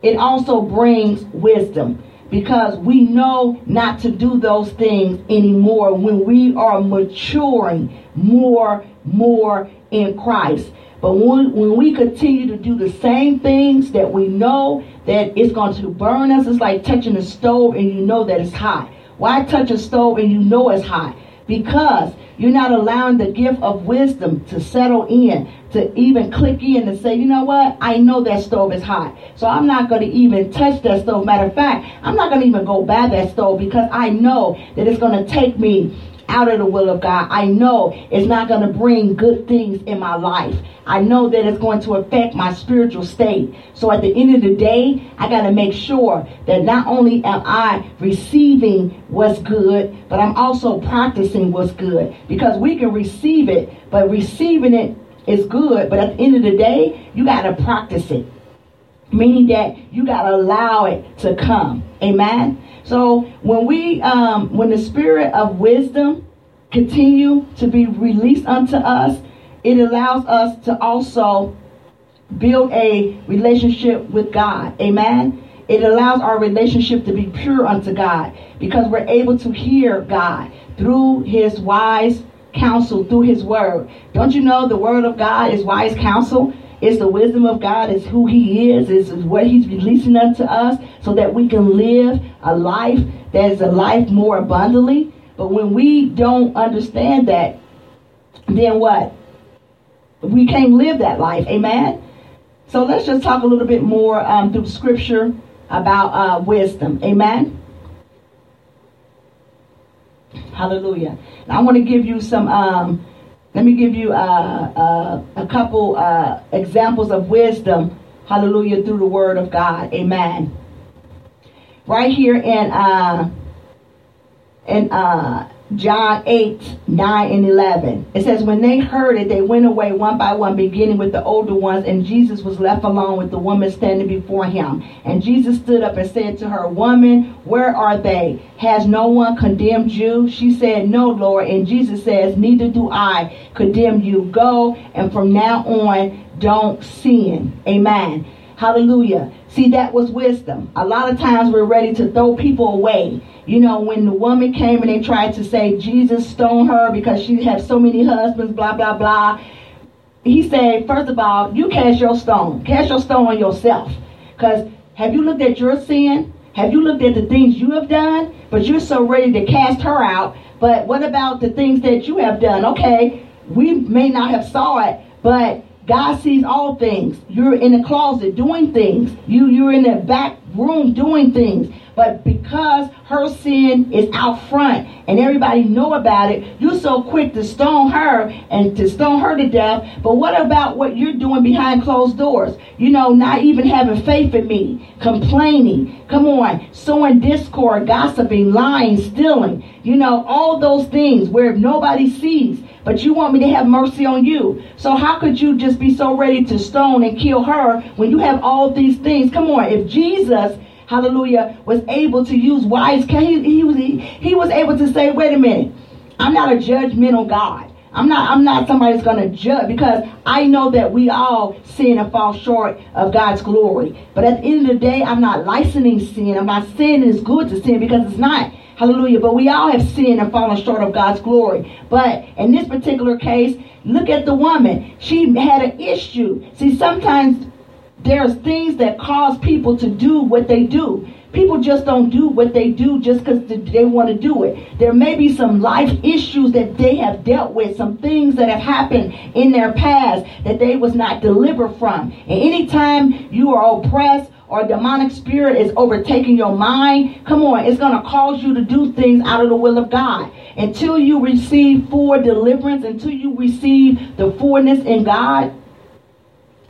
it also brings wisdom because we know not to do those things anymore when we are maturing more, more in Christ. But when, when we continue to do the same things that we know that it's going to burn us, it's like touching a stove and you know that it's hot. Why touch a stove and you know it's hot? Because you're not allowing the gift of wisdom to settle in, to even click in and say, you know what? I know that stove is hot. So I'm not going to even touch that stove. Matter of fact, I'm not going to even go by that stove because I know that it's going to take me out of the will of God. I know it's not going to bring good things in my life. I know that it's going to affect my spiritual state. So at the end of the day, I got to make sure that not only am I receiving what's good, but I'm also practicing what's good. Because we can receive it, but receiving it is good. But at the end of the day, you got to practice it. Meaning that you got to allow it to come. Amen. So when we, um, when the spirit of wisdom continue to be released unto us, it allows us to also build a relationship with God. Amen. It allows our relationship to be pure unto God because we're able to hear God through his wise counsel, through his word. Don't you know the word of God is wise counsel? It's the wisdom of God, it's who He is, it's what He's releasing unto us so that we can live a life that is a life more abundantly. But when we don't understand that, then what? We can't live that life. Amen? So let's just talk a little bit more um, through scripture about uh, wisdom. Amen? Hallelujah. I want to give you some um, let me give you uh, uh, a couple uh, examples of wisdom, hallelujah, through the word of God. Amen. Right here in uh, in uh, John 8, 9, and 11. It says, When they heard it, they went away one by one, beginning with the older ones, and Jesus was left alone with the woman standing before him. And Jesus stood up and said to her, Woman, where are they? Has no one condemned you? She said, No, Lord. And Jesus says, Neither do I condemn you. Go, and from now on, don't sin. Amen. Hallelujah. See, that was wisdom. A lot of times we're ready to throw people away. You know, when the woman came and they tried to say Jesus stoned her because she had so many husbands, blah, blah, blah. He said, first of all, you cast your stone. Cast your stone on yourself. Because have you looked at your sin? Have you looked at the things you have done? But you're so ready to cast her out. But what about the things that you have done? Okay, we may not have saw it, but God sees all things. You're in the closet doing things. You you're in the back room doing things. But because her sin is out front and everybody know about it, you're so quick to stone her and to stone her to death. But what about what you're doing behind closed doors? You know, not even having faith in me, complaining. Come on, sowing discord, gossiping, lying, stealing. You know, all those things where nobody sees but you want me to have mercy on you. So how could you just be so ready to stone and kill her when you have all these things? Come on, if Jesus, hallelujah, was able to use wise, he, he, was, he, he was able to say, wait a minute, I'm not a judgmental God. I'm not I'm not somebody that's gonna judge because I know that we all sin and fall short of God's glory. But at the end of the day, I'm not licensing sin. I'm not saying it's good to sin because it's not. Hallelujah. But we all have sinned and fallen short of God's glory. But in this particular case, look at the woman. She had an issue. See, sometimes there's things that cause people to do what they do. People just don't do what they do just because they want to do it. There may be some life issues that they have dealt with, some things that have happened in their past that they was not delivered from. And anytime you are oppressed or demonic spirit is overtaking your mind, come on, it's going to cause you to do things out of the will of God. Until you receive full deliverance, until you receive the fullness in God,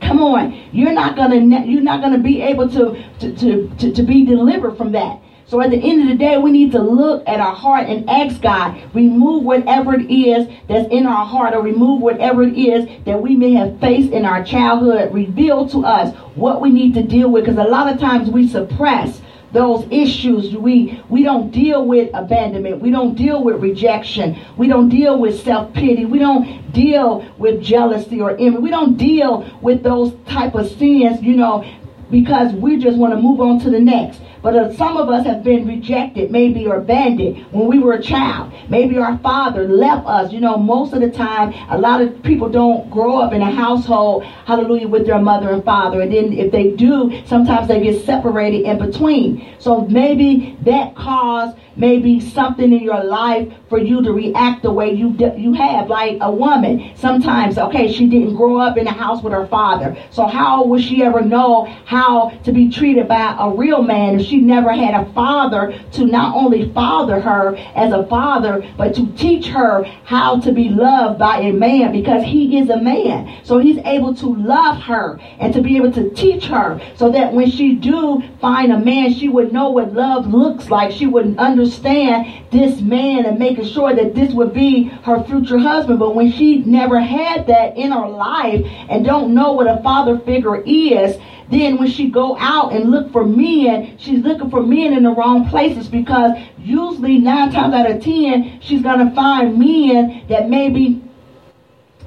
come on, you're not gonna you're not gonna be able to to, to, to, to be delivered from that. So at the end of the day, we need to look at our heart and ask God, remove whatever it is that's in our heart or remove whatever it is that we may have faced in our childhood. Reveal to us what we need to deal with because a lot of times we suppress those issues. We we don't deal with abandonment. We don't deal with rejection. We don't deal with self-pity. We don't deal with jealousy or envy. We don't deal with those type of sins, you know, because we just want to move on to the next. But some of us have been rejected, maybe or abandoned when we were a child. Maybe our father left us. You know, most of the time, a lot of people don't grow up in a household, hallelujah, with their mother and father. And then if they do, sometimes they get separated in between. So maybe that caused maybe something in your life for you to react the way you you have like a woman sometimes okay she didn't grow up in a house with her father so how would she ever know how to be treated by a real man if she never had a father to not only father her as a father but to teach her how to be loved by a man because he is a man so he's able to love her and to be able to teach her so that when she do find a man she would know what love looks like she would understand this man and making sure that this would be her future husband. But when she never had that in her life and don't know what a father figure is, then when she go out and look for men, she's looking for men in the wrong places because usually nine times out of ten, she's gonna find men that maybe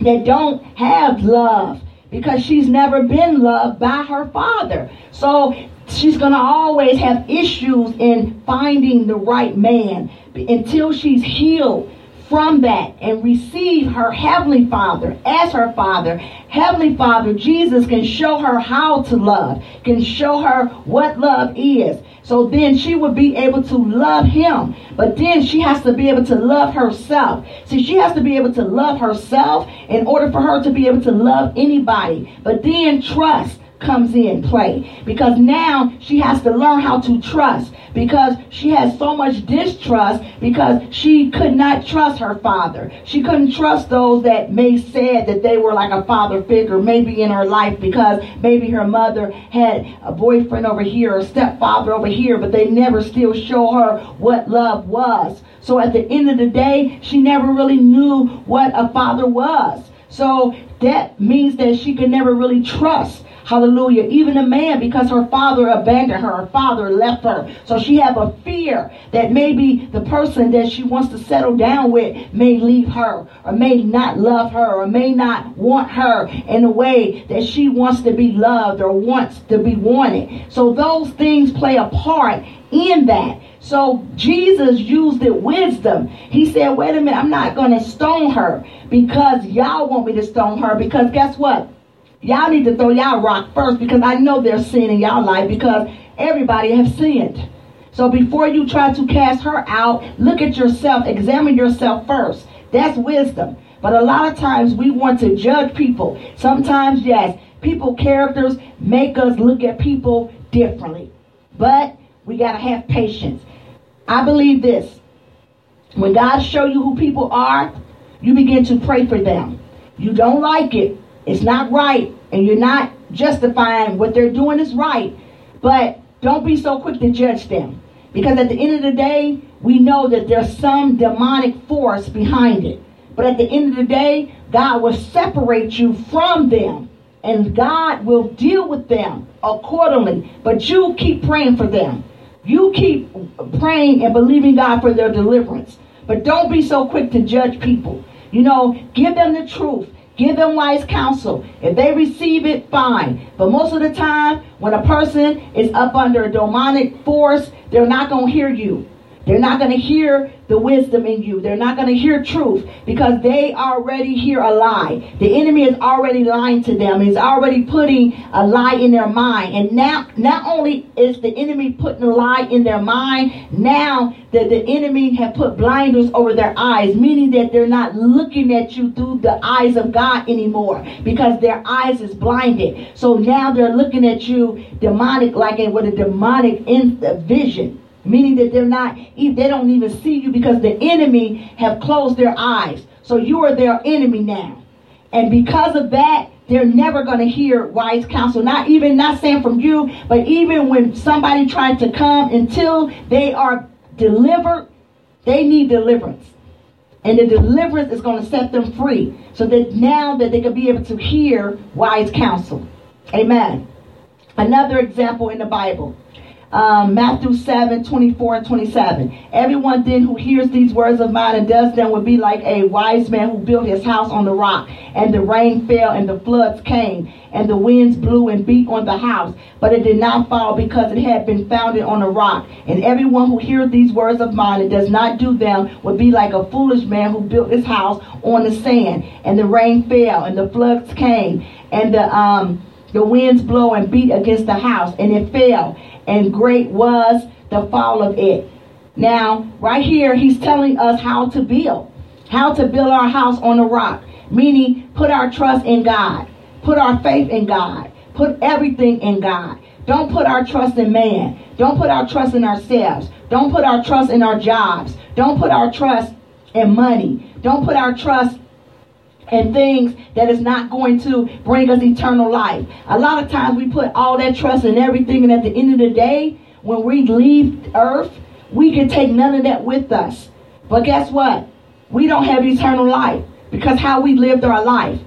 that don't have love because she's never been loved by her father. So she's going to always have issues in finding the right man until she's healed from that and receive her heavenly father as her father. Heavenly father jesus can show her how to love can show her what love is. So then she would be able to love him. But then she has to be able to love herself. See she has to be able to love herself in order for her to be able to love anybody. But then trust comes in play because now she has to learn how to trust because she has so much distrust because she could not trust her father. She couldn't trust those that may said that they were like a father figure maybe in her life because maybe her mother had a boyfriend over here or stepfather over here, but they never still show her what love was. So at the end of the day, she never really knew what a father was. So that means that she could never really trust Hallelujah. Even a man, because her father abandoned her, her father left her. So she have a fear that maybe the person that she wants to settle down with may leave her, or may not love her, or may not want her in a way that she wants to be loved or wants to be wanted. So those things play a part in that. So Jesus used it wisdom. He said, wait a minute, I'm not going to stone her because y'all want me to stone her because guess what? Y'all need to throw y'all rock first because I know there's sin in y'all life because everybody has sinned. So before you try to cast her out, look at yourself, examine yourself first. That's wisdom. But a lot of times we want to judge people. Sometimes, yes, people characters make us look at people differently. But we got to have patience. I believe this. When God show you who people are, you begin to pray for them. You don't like it, it's not right, and you're not justifying what they're doing is right, but don't be so quick to judge them. Because at the end of the day, we know that there's some demonic force behind it. But at the end of the day, God will separate you from them. And God will deal with them accordingly. But you keep praying for them. You keep praying and believing God for their deliverance. But don't be so quick to judge people. You know, give them the truth. Give them wise counsel. If they receive it, fine. But most of the time, when a person is up under a demonic force, they're not going to hear you. They're not going to hear the wisdom in you. They're not going to hear truth because they already hear a lie. The enemy is already lying to them. He's already putting a lie in their mind. And now, not only is the enemy putting a lie in their mind, now that the enemy have put blinders over their eyes, meaning that they're not looking at you through the eyes of God anymore because their eyes is blinded. So now they're looking at you demonic, like with a demonic uh, vision meaning that they're not they don't even see you because the enemy have closed their eyes. So you are their enemy now. And because of that they're never going to hear wise counsel. Not even not saying from you but even when somebody tries to come until they are delivered they need deliverance. And the deliverance is going to set them free so that now that they can be able to hear wise counsel. Amen. Another example in the bible um, Matthew 7 24 and 27. Everyone then who hears these words of mine and does them will be like a wise man who built his house on the rock. And the rain fell, and the floods came, and the winds blew and beat on the house. But it did not fall because it had been founded on a rock. And everyone who hears these words of mine and does not do them will be like a foolish man who built his house on the sand. And the rain fell, and the floods came, and the um, the winds blow and beat against the house, and it fell and great was the fall of it. Now, right here, he's telling us how to build, how to build our house on a rock, meaning put our trust in God, put our faith in God, put everything in God. Don't put our trust in man. Don't put our trust in ourselves. Don't put our trust in our jobs. Don't put our trust in money. Don't put our trust and things that is not going to bring us eternal life. A lot of times we put all that trust in everything, and at the end of the day, when we leave earth, we can take none of that with us. But guess what? We don't have eternal life because how we lived our life,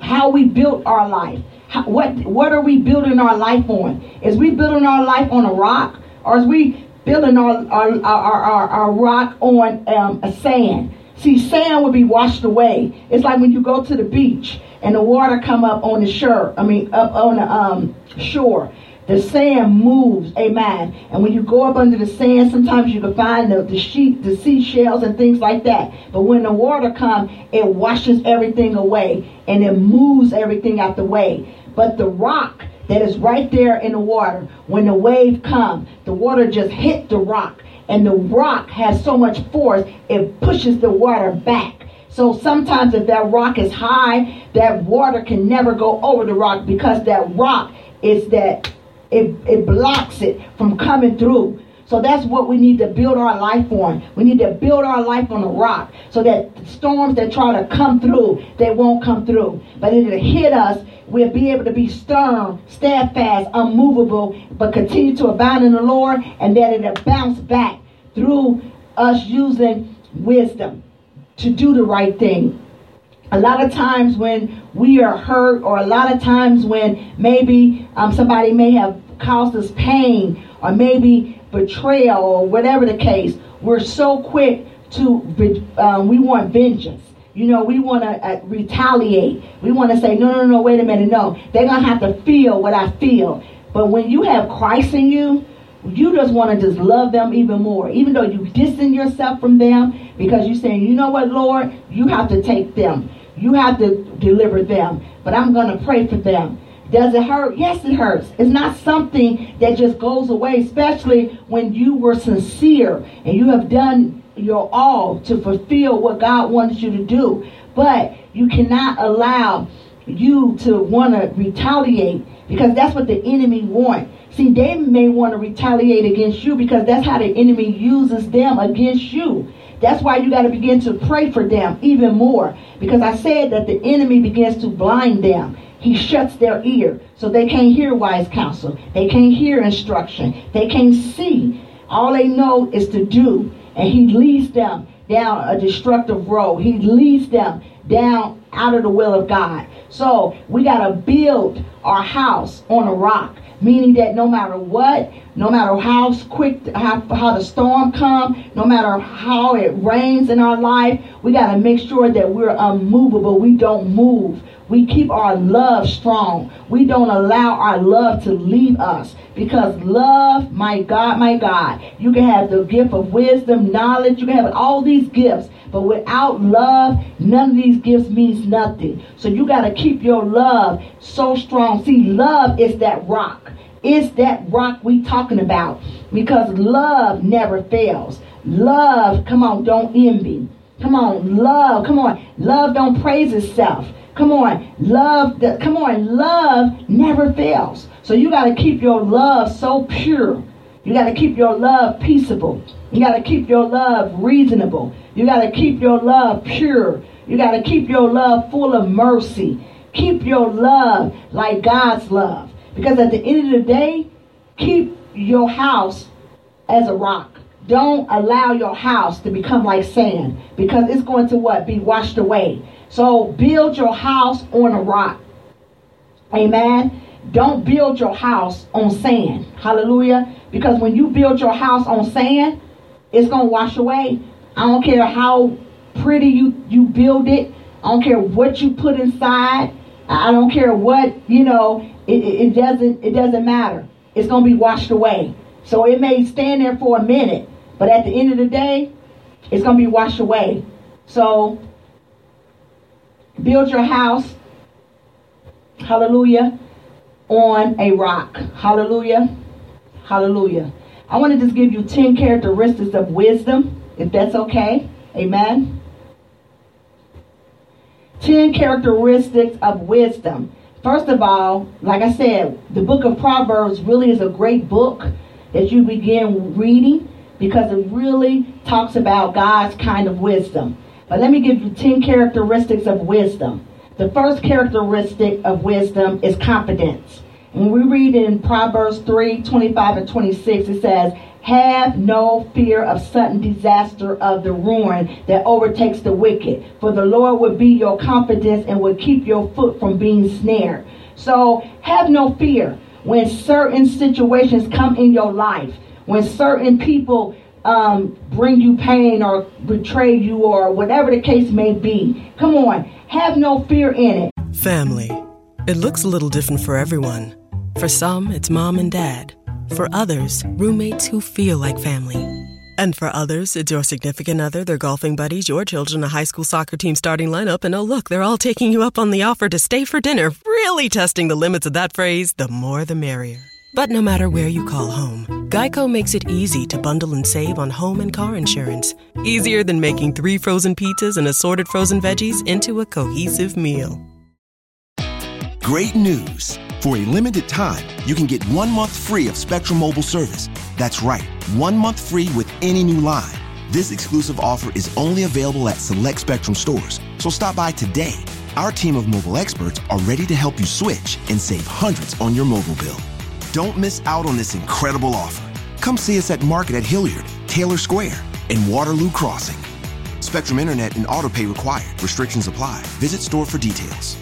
how we built our life, How, what what are we building our life on? Is we building our life on a rock, or is we building our our our, our, our rock on um, a sand? See, sand will be washed away. It's like when you go to the beach and the water come up on the shore. I mean, up on the um, shore. The sand moves, amen. And when you go up under the sand, sometimes you can find the, the sheep, the seashells and things like that. But when the water comes, it washes everything away and it moves everything out the way. But the rock that is right there in the water, when the wave comes, the water just hit the rock. And the rock has so much force, it pushes the water back. So sometimes if that rock is high, that water can never go over the rock because that rock is that it, it blocks it from coming through. So that's what we need to build our life on. We need to build our life on a rock so that storms that try to come through, they won't come through. But if it'll hit us. We'll be able to be stern, steadfast, unmovable, but continue to abound in the Lord, and that it'll bounce back through us using wisdom to do the right thing. A lot of times when we are hurt, or a lot of times when maybe um, somebody may have caused us pain, or maybe betrayal, or whatever the case, we're so quick to, um, we want vengeance. You know, we want to uh, retaliate. We want to say, no, no, no, wait a minute, no. They're going to have to feel what I feel. But when you have Christ in you, you just want to just love them even more. Even though you distance yourself from them because you're saying, you know what, Lord, you have to take them. You have to deliver them. But I'm going to pray for them. Does it hurt? Yes, it hurts. It's not something that just goes away, especially when you were sincere and you have done your all to fulfill what God wants you to do. But you cannot allow you to want to retaliate because that's what the enemy wants. See, they may want to retaliate against you because that's how the enemy uses them against you. That's why you got to begin to pray for them even more. Because I said that the enemy begins to blind them. He shuts their ear so they can't hear wise counsel. They can't hear instruction. They can't see. All they know is to do. And he leads them down a destructive road. He leads them down out of the will of God. So we got to build our house on a rock meaning that no matter what, no matter how quick, how, how the storm comes, no matter how it rains in our life, we got to make sure that we're unmovable. We don't move. We keep our love strong. We don't allow our love to leave us because love, my God, my God, you can have the gift of wisdom, knowledge, you can have all these gifts. But without love, none of these gifts means nothing. So you got to keep your love so strong. See, love is that rock. It's that rock we talking about because love never fails. Love, come on, don't envy. Come on, love, come on. Love don't praise itself. Come on, love, come on, love never fails. So you got to keep your love so pure. You got to keep your love peaceable. You got to keep your love reasonable. You got to keep your love pure. You got to keep your love full of mercy. Keep your love like God's love. Because at the end of the day, keep your house as a rock. Don't allow your house to become like sand because it's going to what? Be washed away. So build your house on a rock. Amen. Don't build your house on sand. Hallelujah. Because when you build your house on sand, it's going to wash away. I don't care how pretty you, you build it. I don't care what you put inside. I don't care what, you know, it, it, doesn't it doesn't matter. It's going to be washed away. So it may stand there for a minute, but at the end of the day, it's going to be washed away. So build your house, hallelujah, on a rock. Hallelujah. Hallelujah. I want to just give you 10 characteristics of wisdom, if that's okay. Amen. 10 characteristics of wisdom. First of all, like I said, the book of Proverbs really is a great book that you begin reading because it really talks about God's kind of wisdom. But let me give you 10 characteristics of wisdom. The first characteristic of wisdom is confidence. When we read in Proverbs 3 25 and 26, it says, Have no fear of sudden disaster of the ruin that overtakes the wicked, for the Lord will be your confidence and will keep your foot from being snared. So have no fear when certain situations come in your life, when certain people um, bring you pain or betray you or whatever the case may be. Come on, have no fear in it. Family. It looks a little different for everyone. For some, it's mom and dad. For others, roommates who feel like family. And for others, it's your significant other, their golfing buddies, your children, a high school soccer team starting lineup, and oh, look, they're all taking you up on the offer to stay for dinner, really testing the limits of that phrase the more the merrier. But no matter where you call home, Geico makes it easy to bundle and save on home and car insurance. Easier than making three frozen pizzas and assorted frozen veggies into a cohesive meal. Great news! For a limited time, you can get one month free of Spectrum Mobile service. That's right, one month free with any new line. This exclusive offer is only available at select Spectrum stores, so stop by today. Our team of mobile experts are ready to help you switch and save hundreds on your mobile bill. Don't miss out on this incredible offer. Come see us at Market at Hilliard, Taylor Square, and Waterloo Crossing. Spectrum Internet and autopay required. Restrictions apply. Visit store for details.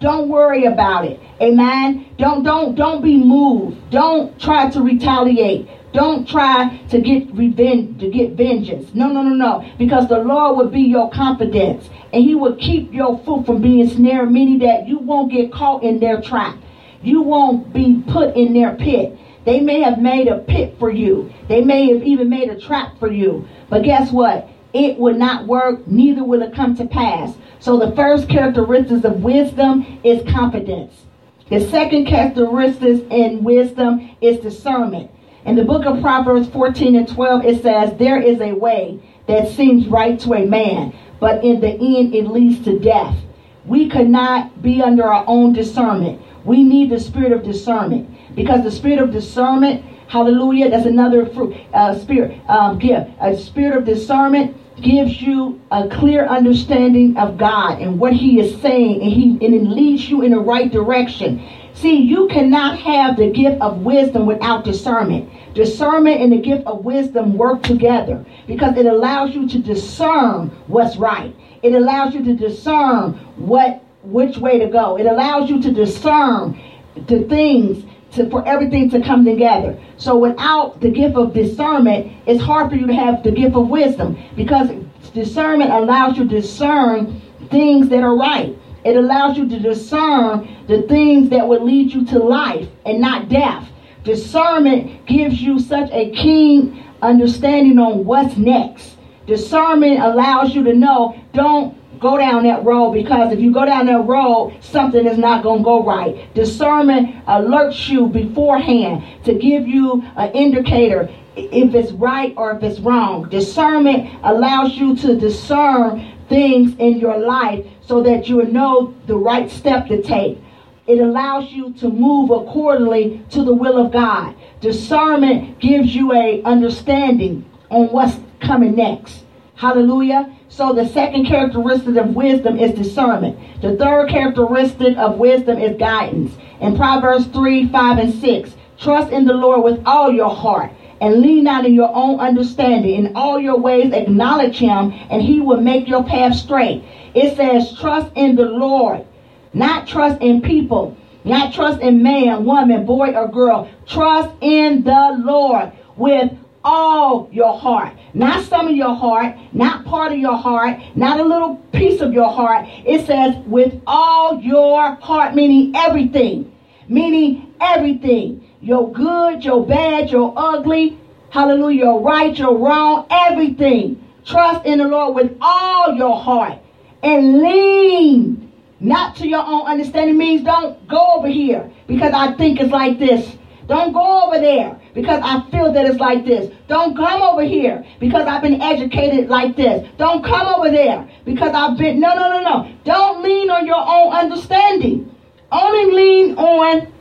Don't worry about it. Amen. Don't don't don't be moved. Don't try to retaliate. Don't try to get revenge to get vengeance. No, no, no, no. Because the Lord will be your confidence. And he will keep your foot from being snared, meaning that you won't get caught in their trap. You won't be put in their pit. They may have made a pit for you. They may have even made a trap for you. But guess what? It will not work, neither will it come to pass. So the first characteristics of wisdom is confidence. The second characteristic in wisdom is discernment. In the book of Proverbs 14 and 12, it says, There is a way that seems right to a man, but in the end it leads to death. We could not be under our own discernment. We need the spirit of discernment because the spirit of discernment, hallelujah, that's another fruit, uh, spirit um, gift. A spirit of discernment gives you a clear understanding of God and what He is saying, and He and it leads you in the right direction. See, you cannot have the gift of wisdom without discernment. Discernment and the gift of wisdom work together because it allows you to discern what's right. It allows you to discern what which way to go. It allows you to discern the things to, for everything to come together. So without the gift of discernment, it's hard for you to have the gift of wisdom because discernment allows you to discern things that are right. It allows you to discern the things that will lead you to life and not death. Discernment gives you such a keen understanding on what's next. Discernment allows you to know don't go down that road because if you go down that road, something is not going to go right. Discernment alerts you beforehand to give you an indicator if it's right or if it's wrong. Discernment allows you to discern things in your life so that you know the right step to take. It allows you to move accordingly to the will of God. Discernment gives you a understanding on what's coming next. Hallelujah. So the second characteristic of wisdom is discernment. The third characteristic of wisdom is guidance. In Proverbs 3, 5, and 6, trust in the Lord with all your heart and lean not in your own understanding. In all your ways acknowledge him and he will make your path straight. It says trust in the Lord, not trust in people, not trust in man, woman, boy, or girl. Trust in the Lord with all your heart. Not some of your heart, not part of your heart, not a little piece of your heart. It says with all your heart, meaning everything. Meaning everything. Your good, your bad, your ugly. Hallelujah. Your right, your wrong, everything. Trust in the Lord with all your heart. And lean not to your own understanding means don't go over here because I think it's like this. Don't go over there because I feel that it's like this. Don't come over here because I've been educated like this. Don't come over there because I've been. No, no, no, no. Don't lean on your own understanding. Only lean on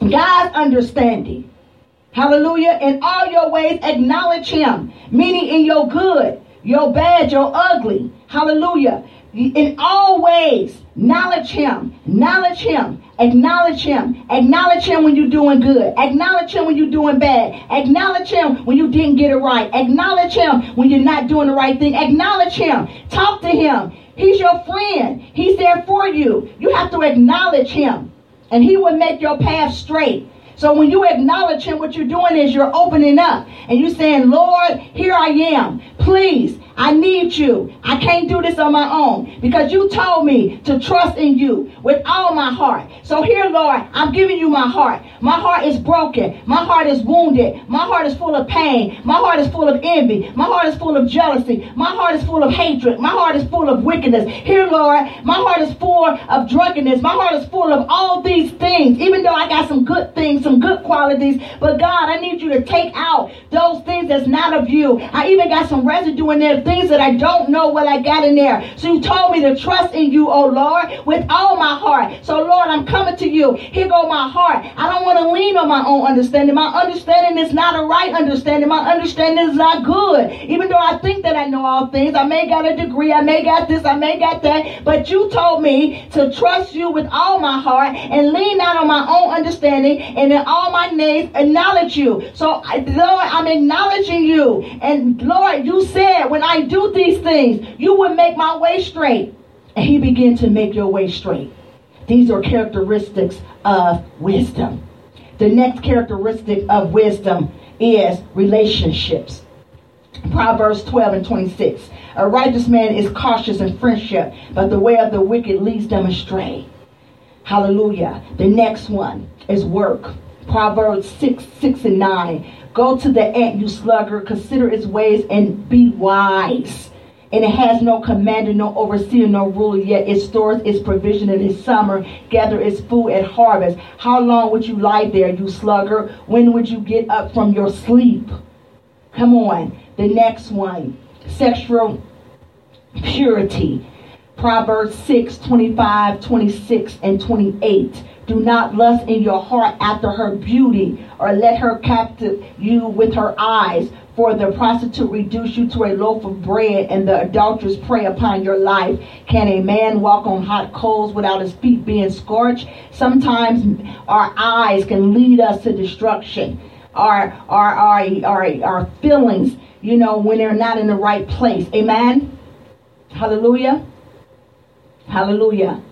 God's understanding. Hallelujah. In all your ways, acknowledge Him, meaning in your good, your bad, your ugly. Hallelujah. In all ways, Acknowledge him. Acknowledge him. Acknowledge him. Acknowledge him when you're doing good. Acknowledge him when you're doing bad. Acknowledge him when you didn't get it right. Acknowledge him when you're not doing the right thing. Acknowledge him. Talk to him. He's your friend. He's there for you. You have to acknowledge him. and he will make your path straight. So when you acknowledge him, what you're doing is you're opening up and you're saying, Lord, here I am. Please, I need you. I can't do this on my own because you told me to trust in you with all my heart. So here, Lord, I'm giving you my heart. My heart is broken. My heart is wounded. My heart is full of pain. My heart is full of envy. My heart is full of jealousy. My heart is full of hatred. My heart is full of wickedness. Here, Lord, my heart is full of drunkenness. My heart is full of all these things, even though I got some good things, some good qualities. But God, I need you to take out those things that's not of you. I even got some residue in there things that I don't know what I got in there. So you told me to trust in you, oh Lord, with all my heart. So Lord, I'm coming to you. Here go my heart. I don't want to lean on my own understanding. My understanding is not a right understanding. My understanding is not good. Even though I think that I know all things, I may got a degree, I may got this, I may got that, but you told me to trust you with all my heart and lean not on my own understanding and in all my names acknowledge you. So Lord, I'm acknowledging you. And Lord, you said when I do these things, you will make my way straight. And he began to make your way straight. These are characteristics of wisdom. The next characteristic of wisdom is relationships. Proverbs 12 and 26. A righteous man is cautious in friendship, but the way of the wicked leads them astray. Hallelujah. The next one is work. Proverbs 6, 6 and 9. Go to the ant, you sluggard, consider its ways and be wise. And it has no commander, no overseer, no ruler, yet it stores its provision in its summer, gather its food at harvest. How long would you lie there, you sluggard? When would you get up from your sleep? Come on. The next one sexual purity. Proverbs 6, 25, 26, and 28. Do not lust in your heart after her beauty, or let her captive you with her eyes. For the prostitute reduce you to a loaf of bread, and the adulteress prey upon your life. Can a man walk on hot coals without his feet being scorched? Sometimes our eyes can lead us to destruction. Our our our our, our feelings, you know, when they're not in the right place. Amen. Hallelujah. Hallelujah.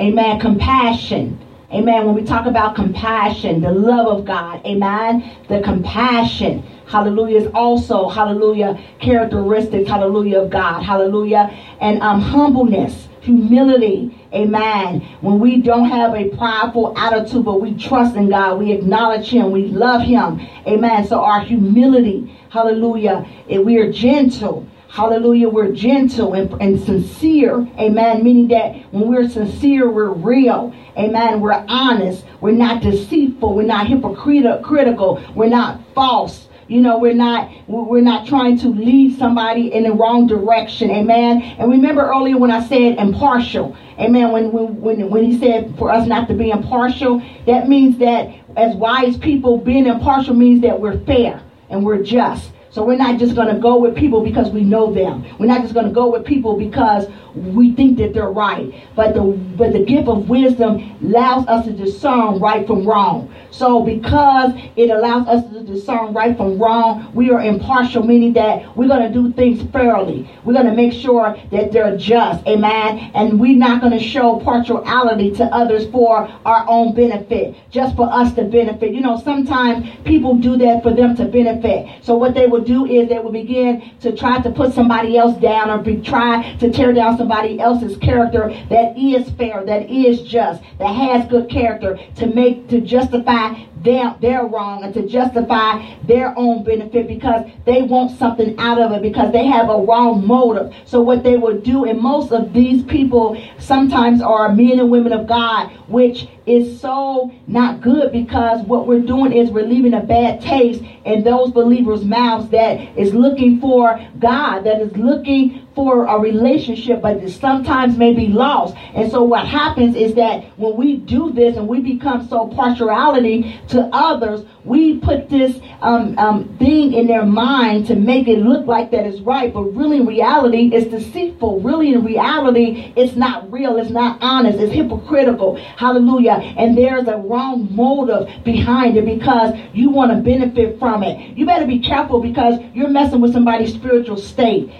Amen. Compassion. Amen. When we talk about compassion, the love of God, amen. The compassion, hallelujah, is also, hallelujah, characteristics, hallelujah, of God, hallelujah. And um, humbleness, humility, amen. When we don't have a prideful attitude, but we trust in God, we acknowledge Him, we love Him, amen. So our humility, hallelujah, we are gentle. Hallelujah. We're gentle and, and, sincere. Amen. Meaning that when we're sincere, we're real. Amen. We're honest. We're not deceitful. We're not hypocritical. We're not false. You know, we're not we're not trying to lead somebody in the wrong direction. Amen. And remember earlier when I said impartial. Amen. When when when he said for us not to be impartial, that means that as wise people, being impartial means that we're fair and we're just. So we're not just going to go with people because we know them. We're not just going to go with people because we think that they're right. But the but the gift of wisdom allows us to discern right from wrong. So because it allows us to discern right from wrong, we are impartial, meaning that we're going to do things fairly. We're going to make sure that they're just. Amen. And we're not going to show partiality to others for our own benefit, just for us to benefit. You know, sometimes people do that for them to benefit. So what they do is they will begin to try to put somebody else down or be, try to tear down somebody else's character that is fair, that is just, that has good character to make, to justify their, their wrong and to justify their own benefit because they want something out of it because they have a wrong motive. So what they will do, and most of these people sometimes are men and women of God, which is so not good because what we're doing is we're leaving a bad taste in those believers' mouths that is looking for God, that is looking for a relationship, but it sometimes may be lost. And so what happens is that when we do this and we become so partiality to others, we put this um, um, thing in their mind to make it look like that is right, but really in reality it's deceitful. Really in reality it's not real, it's not honest, it's hypocritical. Hallelujah. And there's a wrong motive behind it because you want to benefit from it. You better be careful because you're messing with somebody's spiritual state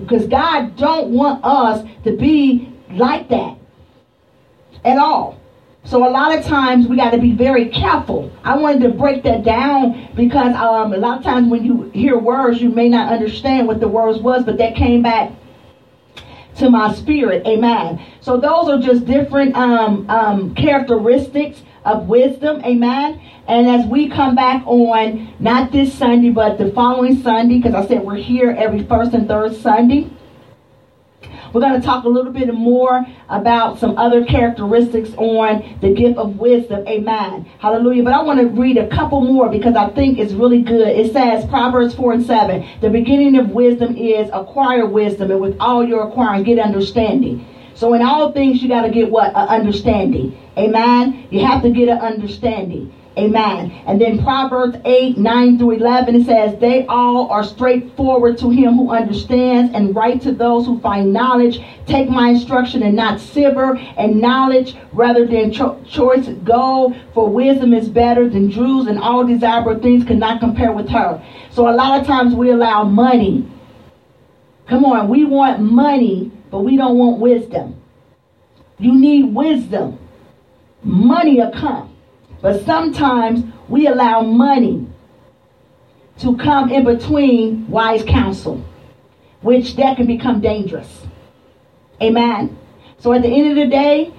because God don't want us to be like that at all. So a lot of times we got to be very careful. I wanted to break that down because um, a lot of times when you hear words, you may not understand what the words was, but that came back to my spirit. Amen. So those are just different um, um, characteristics of wisdom. Amen. And as we come back on, not this Sunday, but the following Sunday, because I said we're here every first and third Sunday. We're going to talk a little bit more about some other characteristics on the gift of wisdom. Amen. Hallelujah. But I want to read a couple more because I think it's really good. It says, Proverbs 4 and 7, the beginning of wisdom is acquire wisdom, and with all your acquiring, get understanding. So in all things, you got to get what? An understanding. Amen. You have to get an understanding. Amen. And then Proverbs 8, 9 through 11, it says, They all are straightforward to him who understands, and right to those who find knowledge. Take my instruction and not silver, and knowledge rather than cho- choice gold. For wisdom is better than jewels, and all desirable things cannot compare with her. So a lot of times we allow money. Come on, we want money, but we don't want wisdom. You need wisdom. Money will come. But sometimes we allow money to come in between wise counsel, which that can become dangerous. Amen. So at the end of the day,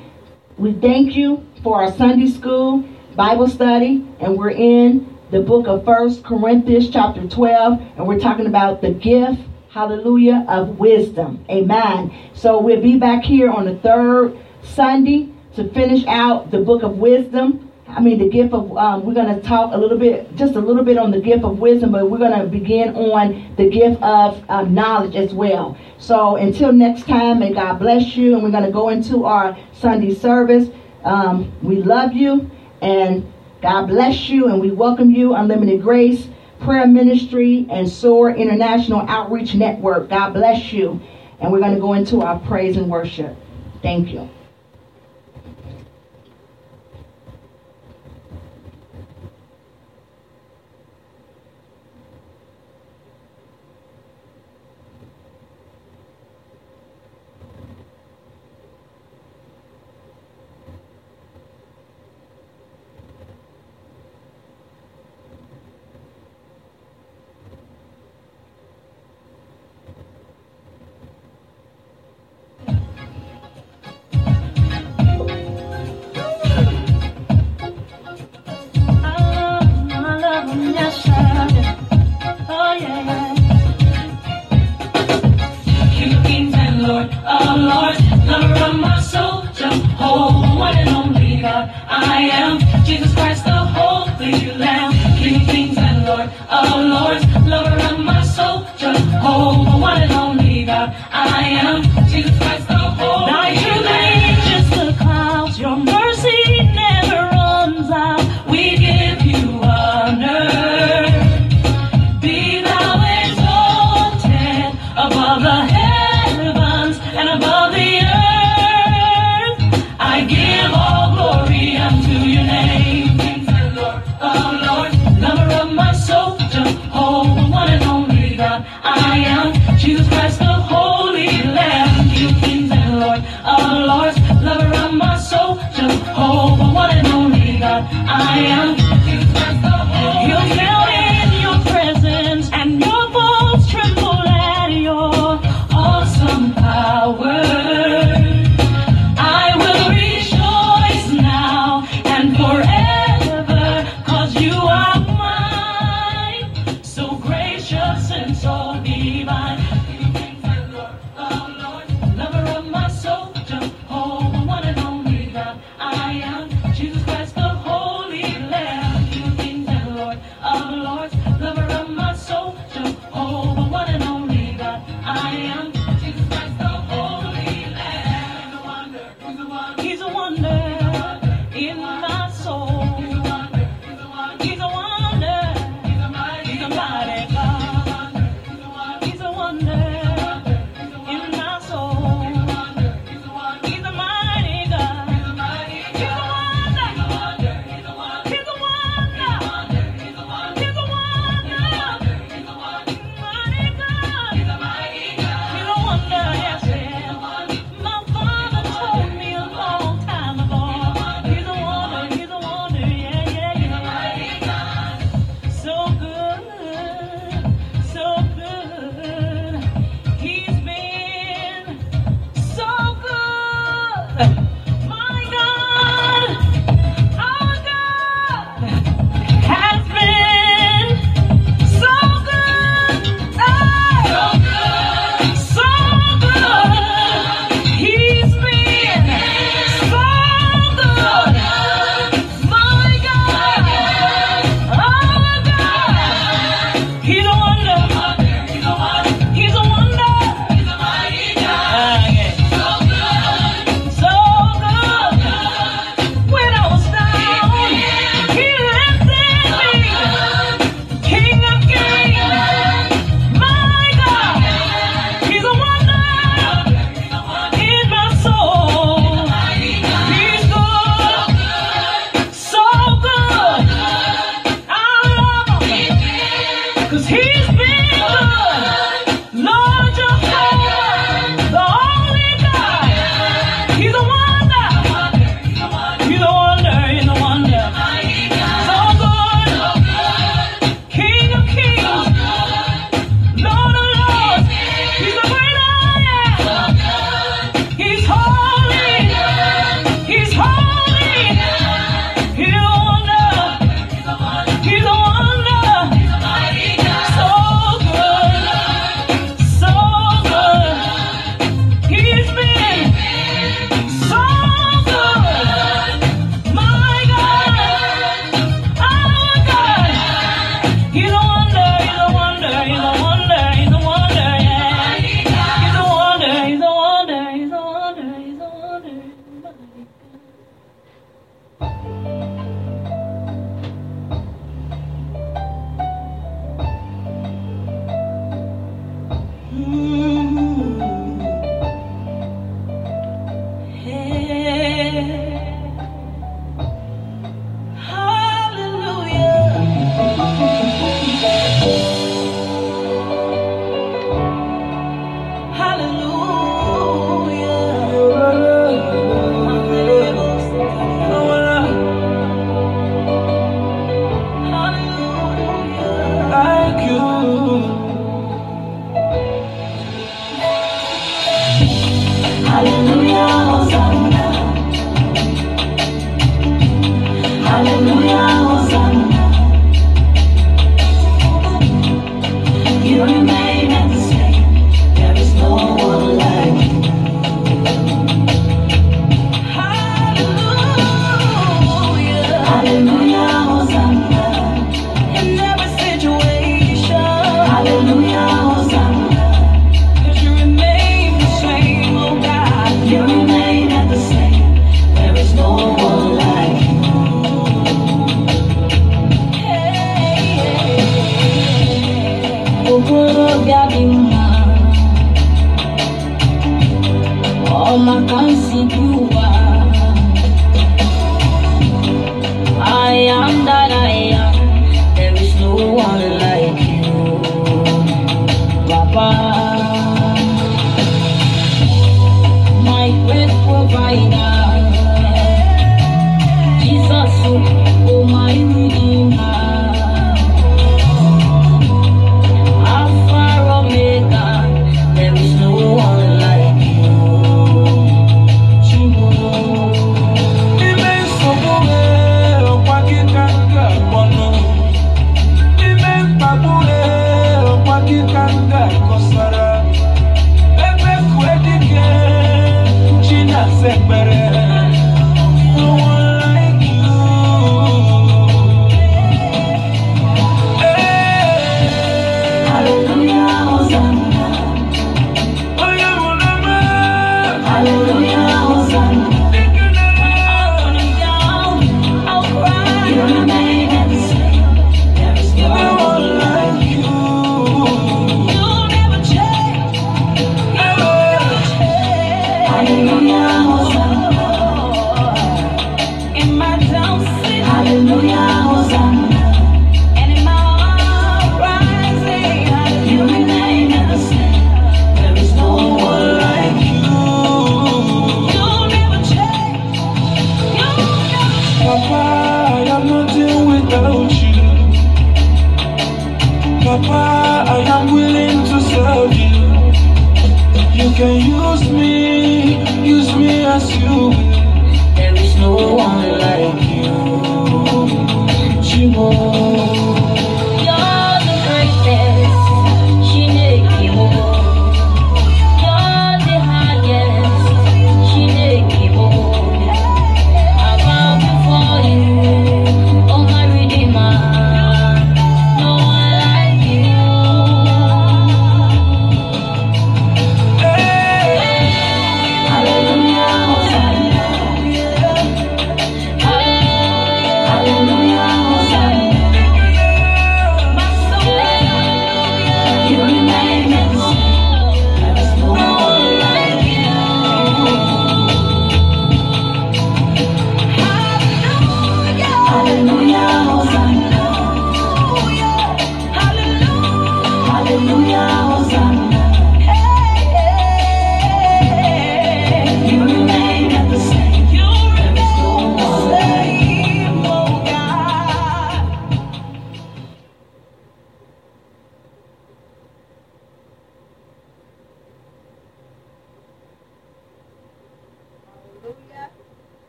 we thank you for our Sunday school Bible study, and we're in the book of First Corinthians chapter 12, and we're talking about the gift, hallelujah, of wisdom. Amen. So we'll be back here on the third Sunday to finish out the book of wisdom. I mean, the gift of, um, we're going to talk a little bit, just a little bit on the gift of wisdom, but we're going to begin on the gift of um, knowledge as well. So until next time, may God bless you. And we're going to go into our Sunday service. Um, we love you and God bless you. And we welcome you, Unlimited Grace, Prayer Ministry, and Sword International Outreach Network. God bless you. And we're going to go into our praise and worship. Thank you.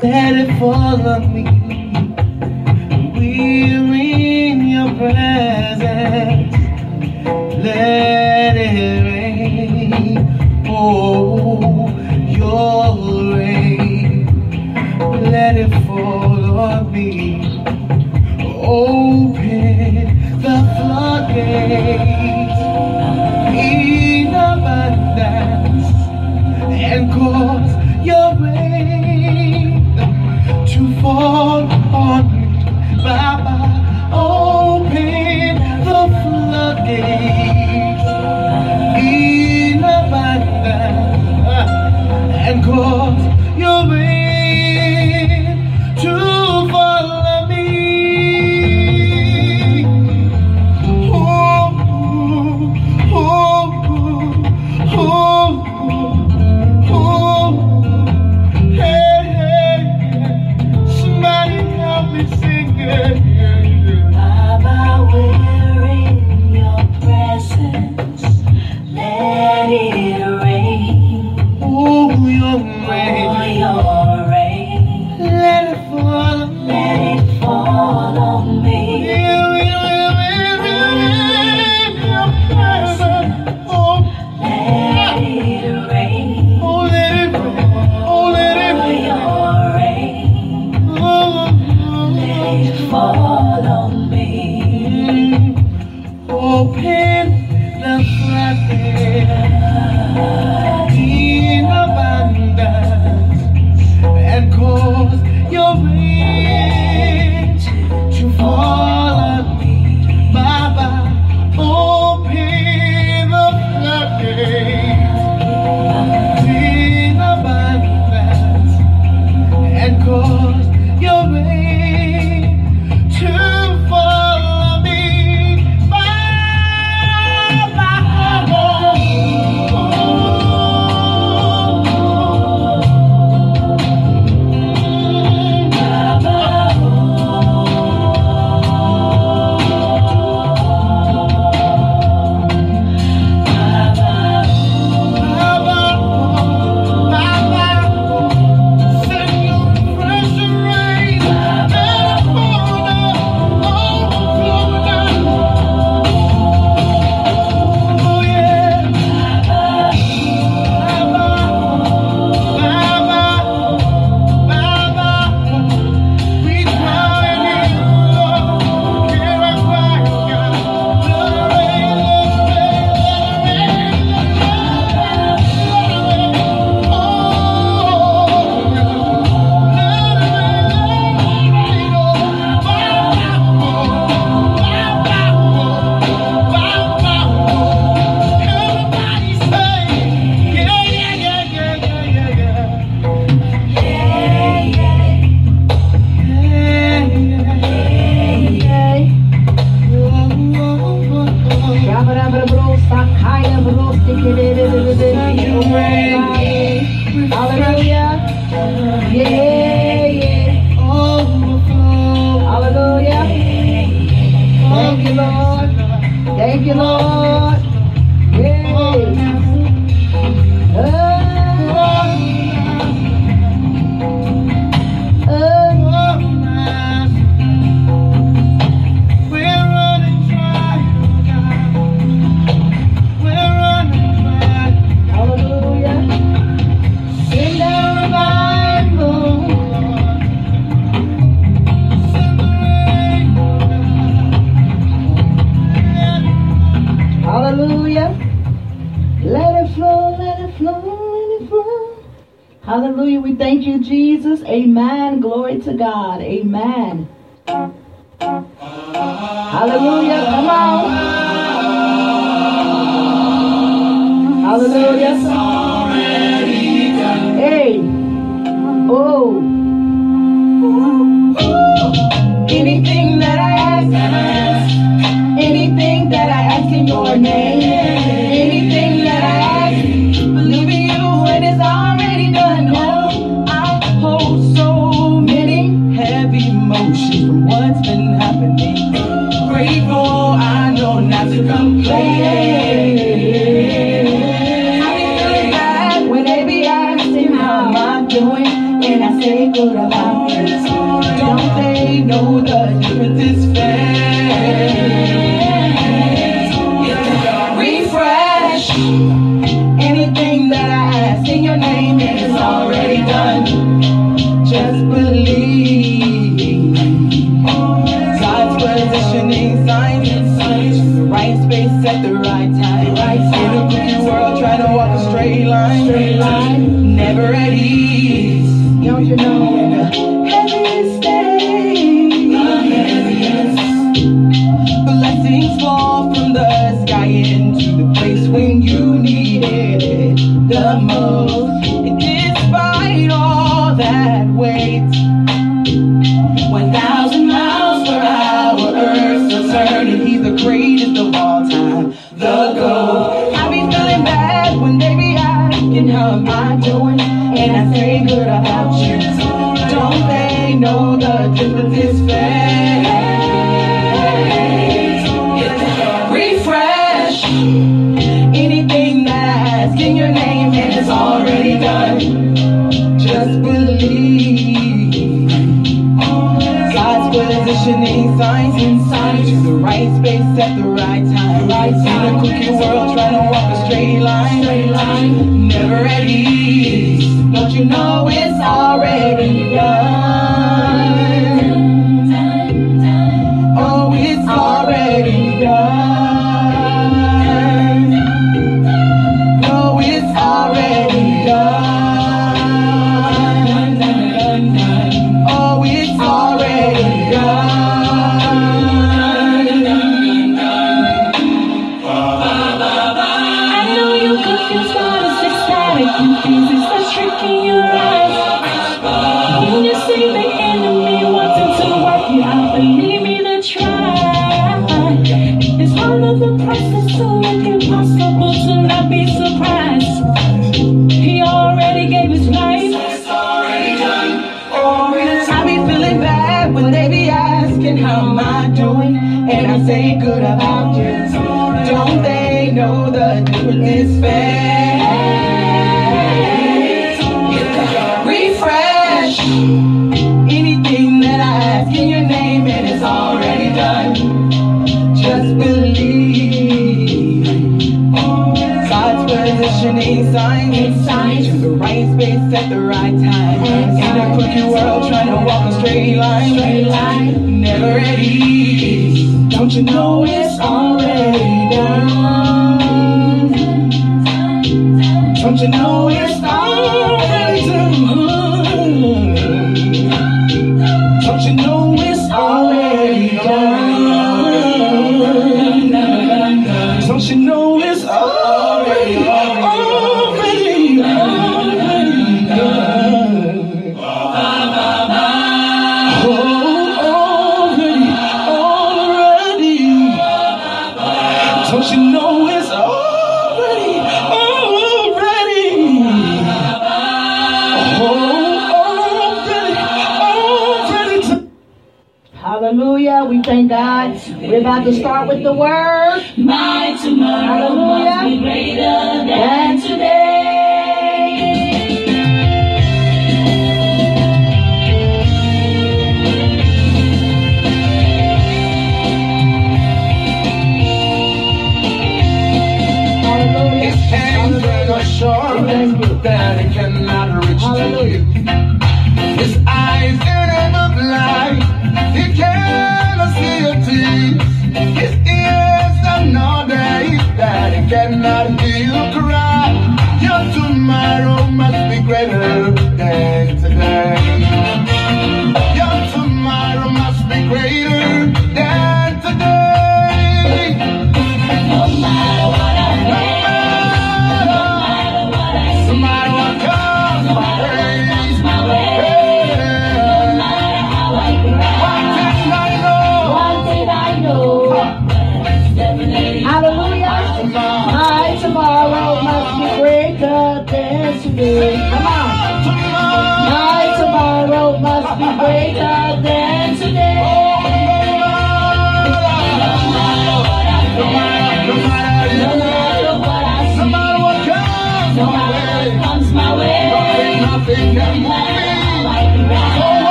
Let it fall on me. We're in your presence. Let it rain. Oh, your rain. Let it fall on me. Open the floodgates. In abundance And cause your rain fall on me, Baba, open the floodgates in abundance uh, and go.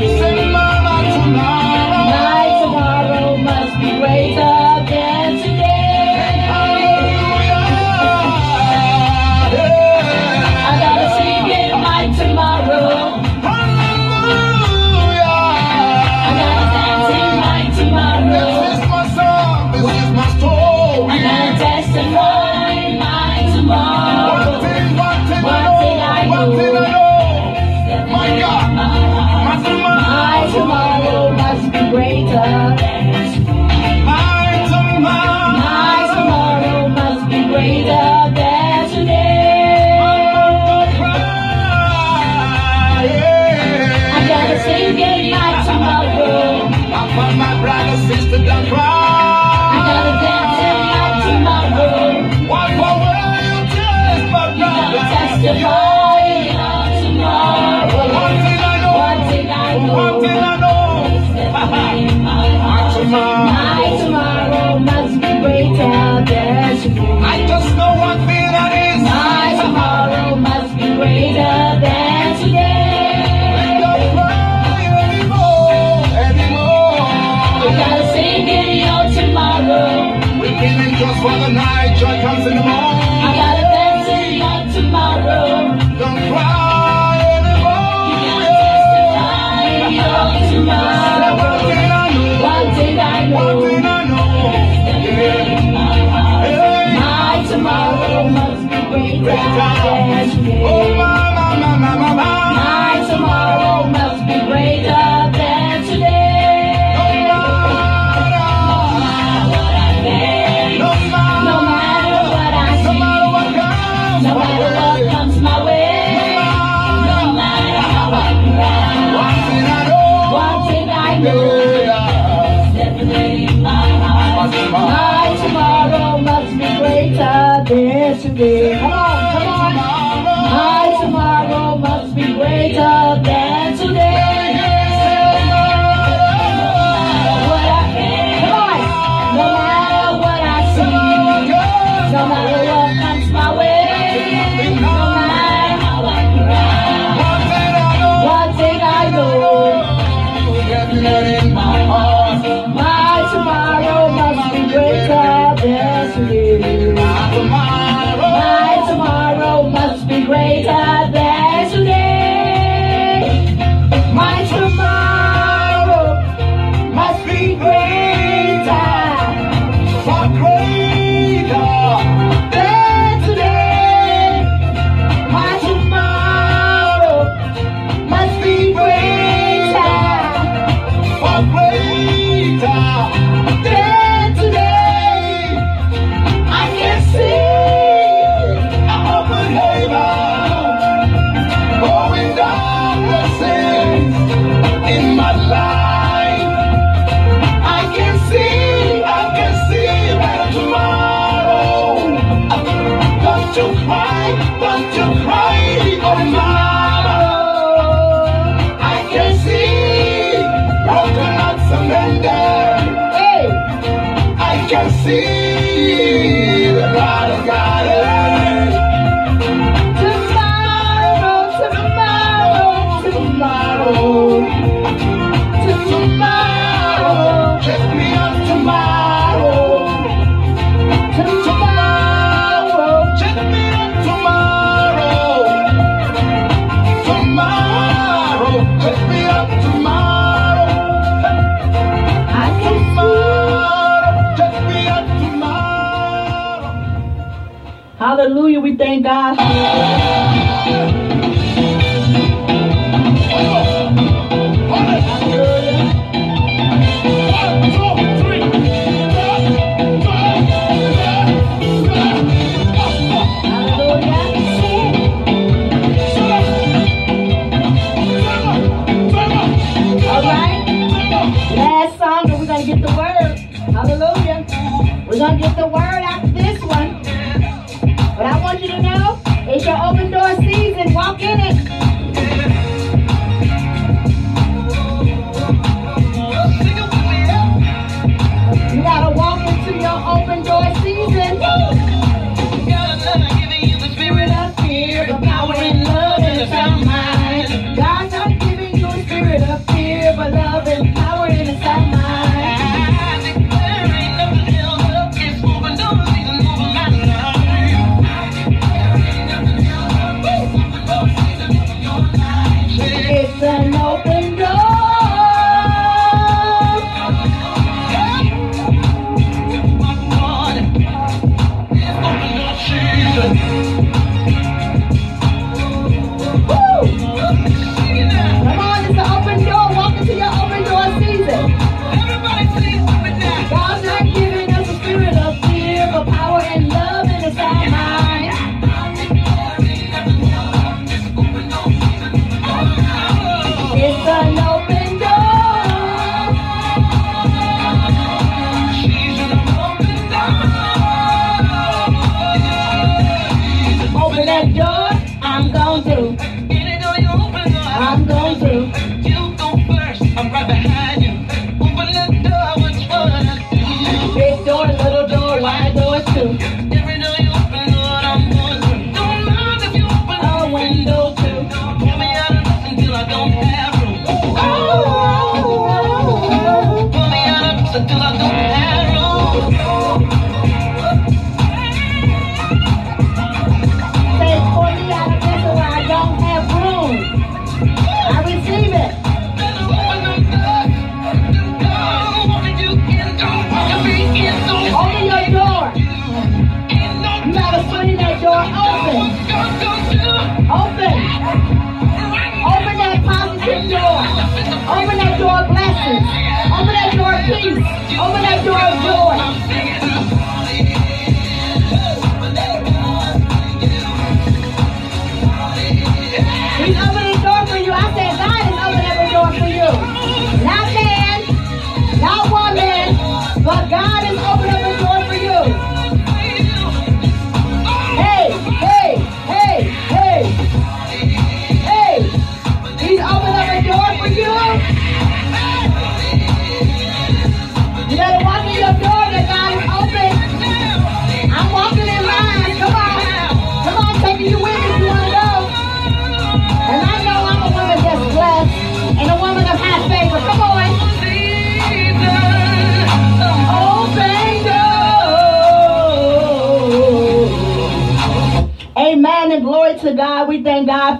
Than We're that door, I'm gon' do.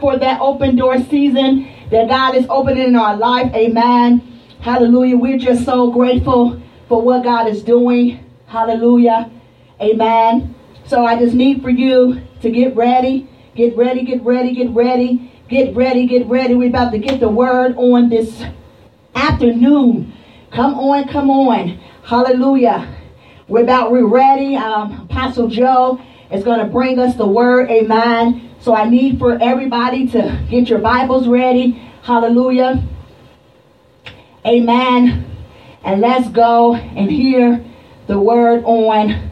For that open door season that God is opening in our life. Amen. Hallelujah. We're just so grateful for what God is doing. Hallelujah. Amen. So I just need for you to get ready. Get ready, get ready, get ready. Get ready, get ready. We're about to get the word on this afternoon. Come on, come on. Hallelujah. We're about, we're ready. Um, Apostle Joe is going to bring us the word. Amen. So I need for everybody to get your Bibles ready. Hallelujah. Amen. And let's go and hear the word on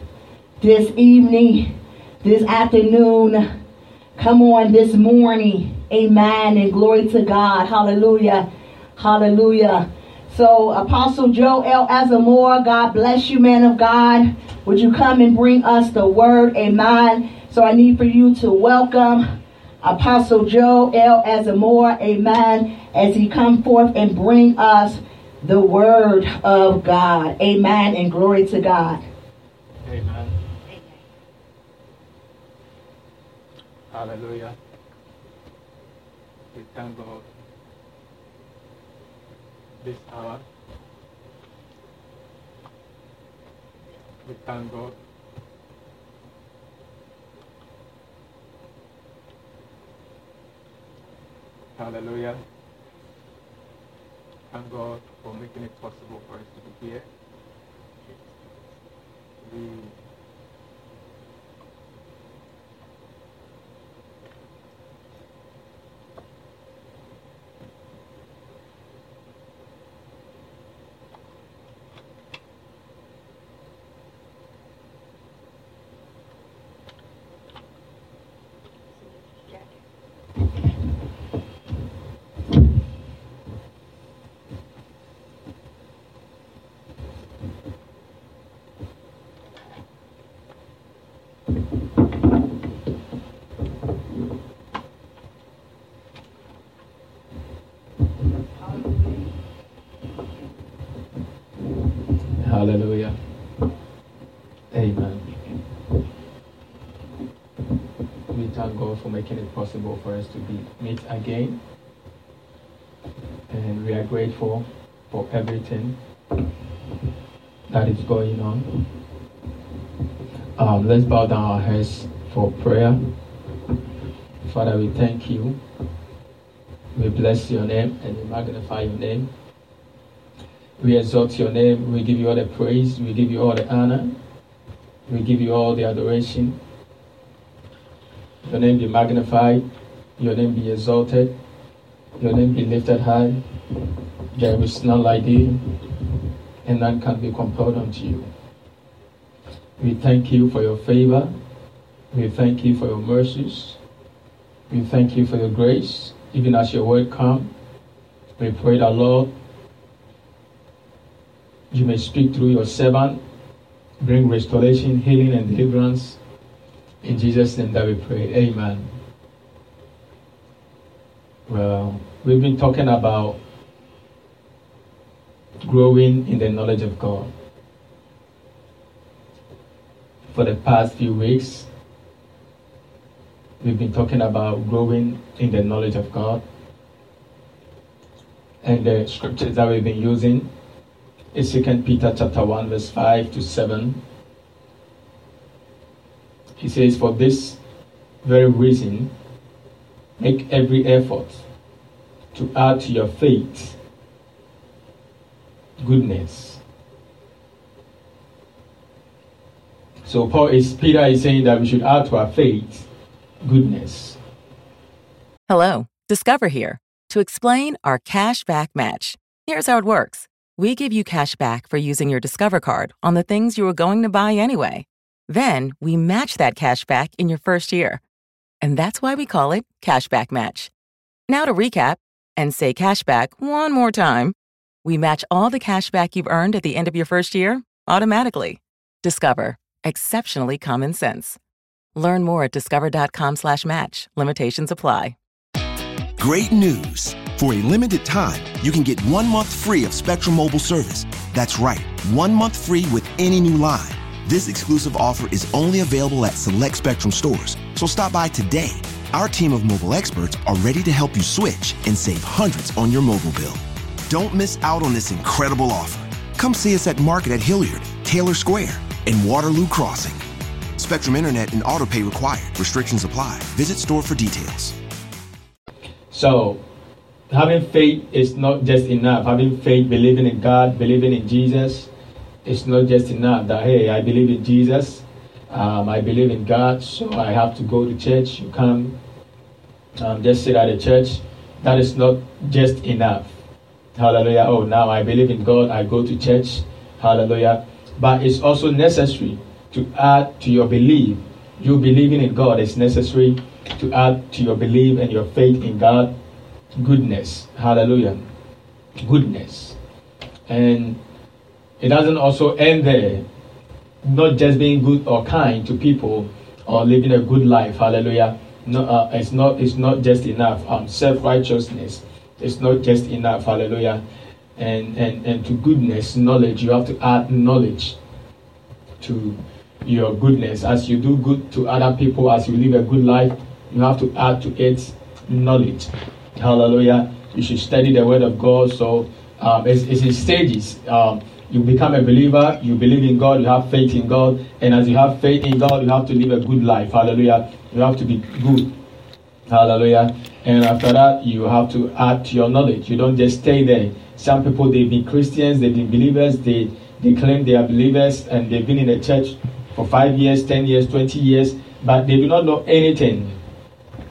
this evening, this afternoon. Come on, this morning. Amen. And glory to God. Hallelujah. Hallelujah. So, Apostle Joe L. Azamore, God bless you, man of God. Would you come and bring us the word? Amen. So, I need for you to welcome Apostle Joe L. Azamore. Amen. As he come forth and bring us the word of God. Amen. And glory to God. Amen. Hallelujah. We thank God thank God. Hallelujah. Thank God for making it possible for us to be here. We For making it possible for us to be meet again. And we are grateful for everything that is going on. Um, let's bow down our heads for prayer. Father, we thank you. We bless your name and we magnify your name. We exalt your name. We give you all the praise. We give you all the honor. We give you all the adoration. Your name be magnified. Your name be exalted. Your name be lifted high. There is none like thee, and none can be compared unto you. We thank you for your favor. We thank you for your mercies. We thank you for your grace, even as your word come. We pray that, Lord, you may speak through your servant, bring restoration, healing, and deliverance. In Jesus' name that we pray. Amen. Well, we've been talking about growing in the knowledge of God for the past few weeks. We've been talking about growing in the knowledge of God. And the scriptures that we've been using is 2 Peter chapter 1, verse 5 to 7. He says, For this very reason, make every effort to add to your faith goodness. So Paul is Peter is saying that we should add to our faith goodness. Hello, Discover here to explain our cash back match. Here's how it works. We give you cash back for using your Discover card on the things you were going to buy anyway. Then we match that cash back in your first year. And that's why we call it Cashback Match. Now to recap and say cashback one more time. We match all the cashback you've earned at the end of your first year automatically. Discover. Exceptionally common sense. Learn more at discover.com/slash match. Limitations apply. Great news. For a limited time, you can get one month free of Spectrum Mobile service. That's right, one month free with any new line. This exclusive offer is only available at select Spectrum stores, so stop by today. Our team of mobile experts are ready to help you switch and save hundreds on your mobile bill. Don't miss out on this incredible offer. Come see us at Market at Hilliard, Taylor Square, and Waterloo Crossing. Spectrum Internet and autopay required. Restrictions apply. Visit store for details. So, having faith is not just enough. Having faith, believing in God, believing in Jesus, it's not just enough. That hey, I believe in Jesus, um, I believe in God, so I have to go to church. You come, um, just sit at the church. That is not just enough. Hallelujah. Oh, now I believe in God. I go to church. Hallelujah. But it's also necessary to add to your belief. You believing in God is necessary to add to your belief and your faith in God goodness. Hallelujah. Goodness. And it doesn't also end there. Not just being good or kind to people or living a good life. Hallelujah. No, uh, it's not. It's not just enough. Um, self righteousness. It's not just enough. Hallelujah. And and and to goodness, knowledge. You have to add knowledge to your goodness. As you do good to other people, as you live a good life, you have to add to it knowledge. Hallelujah. You should study the word of God. So um, it's, it's in stages. Um, you become a believer, you believe in God, you have faith in God, and as you have faith in God, you have to live a good life. Hallelujah. You have to be good. Hallelujah. And after that, you have to add to your knowledge. You don't just stay there. Some people they be Christians, they be believers, they they claim they are believers and they've been in the church for five years, ten years, twenty years, but they do not know anything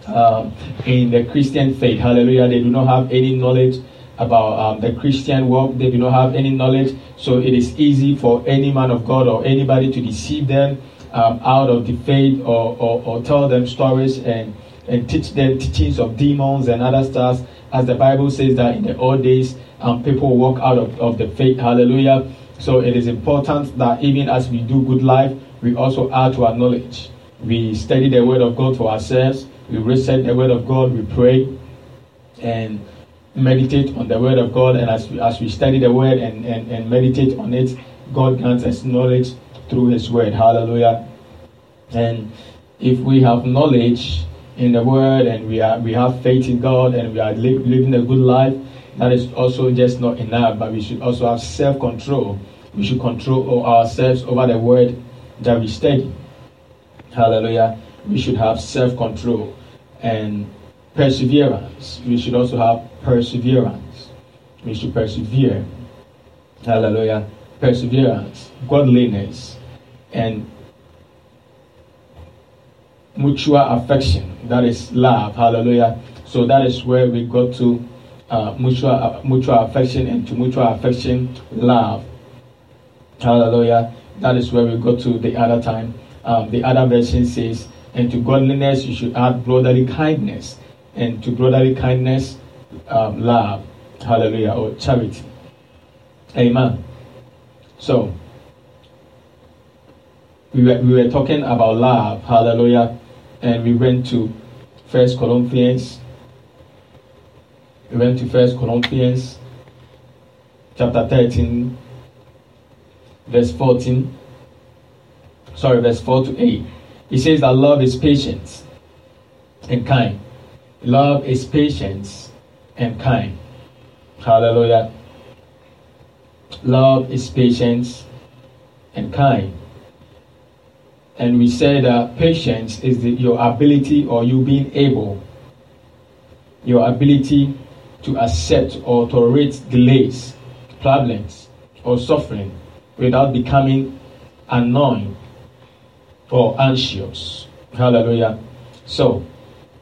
um, in the Christian faith. Hallelujah. They do not have any knowledge about um, the Christian work. They do not have any knowledge. So it is easy for any man of God or anybody to deceive them um, out of the faith or, or, or, tell them stories and, and teach them teachings of demons and other stuff. As the Bible says that in the old days, um, people walk out of, of the faith. Hallelujah. So it is important that even as we do good life, we also add to our knowledge. We study the word of God for ourselves. We recite the word of God. We pray and meditate on the word of God. And as we, as we study the word and, and, and meditate on it, God grants us knowledge through his word. Hallelujah. And if we have knowledge in the word and we are we have faith in God and we are li- living a good life, that is also just not enough. But we should also have self-control. We should control ourselves over the word that we study. Hallelujah. we should have self control and perseverance. We should also have perseverance. We should persevere. Hallelujah. Perseverance, godliness, and mutual affection. That is love. Hallelujah. So that is where we go to uh, mutual uh, mutual affection and to mutual affection, love. Hallelujah. That is where we go to the other time. Um, the other version says, and to godliness you should add brotherly kindness, and to brotherly kindness, um, love. Hallelujah. Or charity. Amen. So, we were, we were talking about love. Hallelujah. And we went to First Corinthians. We went to First Corinthians chapter 13, verse 14. Sorry, verse 4 to 8. He says that love is patience and kind. Love is patience and kind. Hallelujah. Love is patience and kind. And we say that patience is the, your ability or you being able, your ability to accept or tolerate delays, problems, or suffering without becoming annoying or anxious. Hallelujah. So,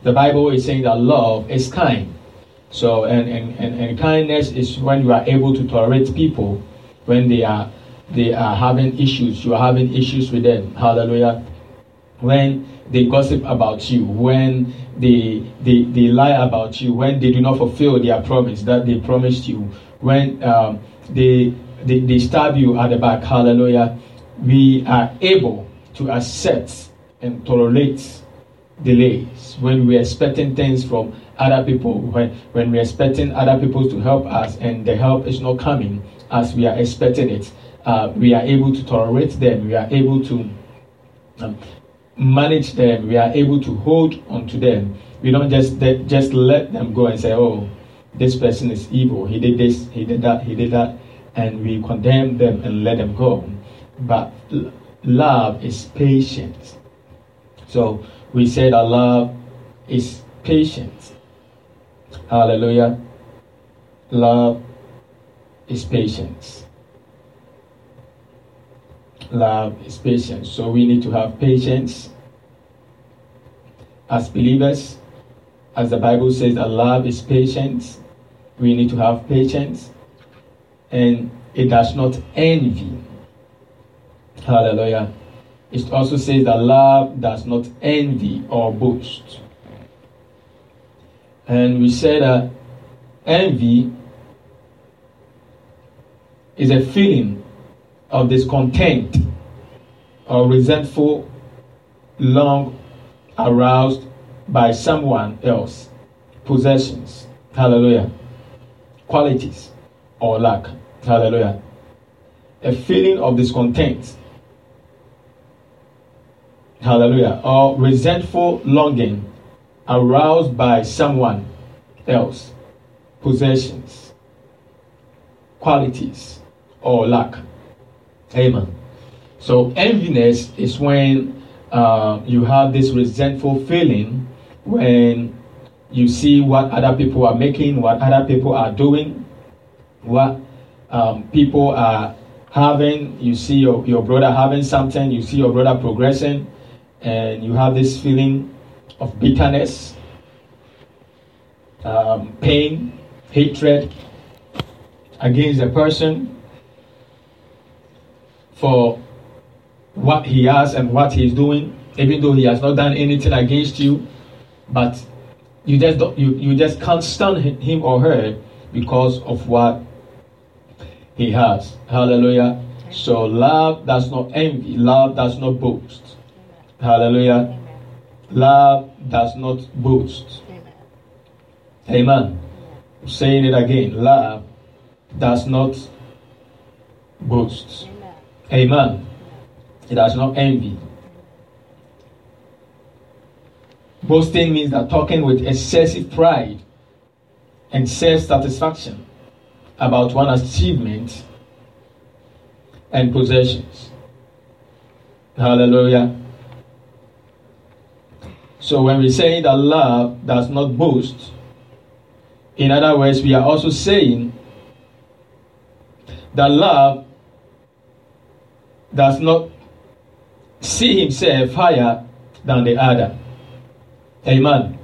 the Bible is saying that love is kind. So, and, and, and, and kindness is when you are able to tolerate people when they are they are having issues, you are having issues with them. Hallelujah. When they gossip about you, when they, they, they lie about you, when they do not fulfill their promise that they promised you, when um, they, they, they stab you at the back. Hallelujah. We are able to accept and tolerate delays when we're expecting things from other people, when, when we're expecting other people to help us and the help is not coming as we are expecting it. Uh, we are able to tolerate them, we are able to um, manage them, we are able to hold on to them. We don't just just let them go and say, "Oh, this person is evil. He did this, he did that, he did that," and we condemn them and let them go. But love is patience. So we say that love is patience. Hallelujah. Love is patience. Love is patience. So we need to have patience as believers. As the Bible says that love is patience, we need to have patience. And it does not envy. Hallelujah. It also says that love does not envy or boast. And we say that envy is a feeling of discontent or resentful long aroused by someone else. Possessions hallelujah. Qualities or lack hallelujah. A feeling of discontent hallelujah. Or resentful longing aroused by someone else. Possessions. Qualities. Or lack. Amen. So enviness is when uh, you have this resentful feeling when you see what other people are making, what other people are doing, what um, people are having. You see your, your brother having something, you see your brother progressing, and you have this feeling of bitterness, um, pain, hatred against the person for what he has and what he's doing, even though he has not done anything against you, but you just don't, you, you just can't stand him or her because of what he has. Hallelujah. So love does not envy, love does not boast. Hallelujah. Love does not boast. Amen. Saying it again, love does not boast. Amen. It does not envy. Boasting means that talking with excessive pride and self satisfaction about one's achievement and possessions. Hallelujah. So when we say that love does not boast, in other words, we are also saying that love does not see himself higher than the other. Amen.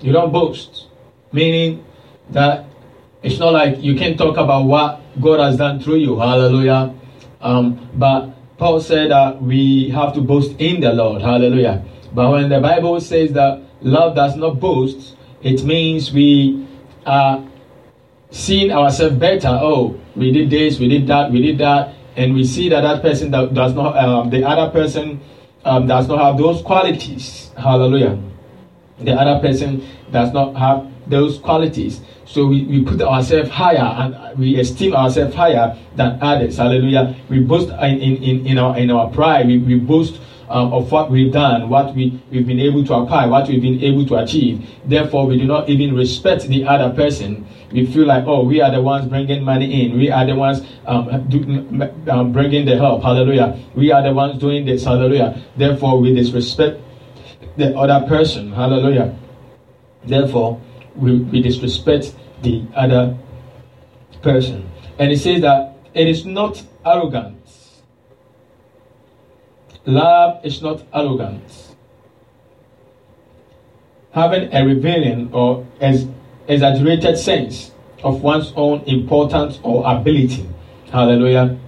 You don't boast, meaning that it's not like you can talk about what God has done through you. Hallelujah. Um, but Paul said that we have to boast in the Lord. Hallelujah. But when the Bible says that love does not boast, it means we are seeing ourselves better. Oh, we did this, we did that, we did that, and we see that that person that does not, um, the other person um, does not have those qualities. Hallelujah. The other person does not have those qualities. So we, we put ourselves higher and we esteem ourselves higher than others. Hallelujah. We boast in, in, in, our, in our pride. We, we boast um, of what we've done, what we, we've been able to acquire, what we've been able to achieve. Therefore, we do not even respect the other person. We feel like, oh, we are the ones bringing money in. We are the ones um, do, um, bringing the help. Hallelujah. We are the ones doing this. Hallelujah. Therefore, we disrespect the other person. Hallelujah. Therefore, we, we disrespect the other person. And it says that it is not arrogant. Love is not arrogant. Having a revealing or ex- exaggerated sense of one's own importance or ability. Hallelujah.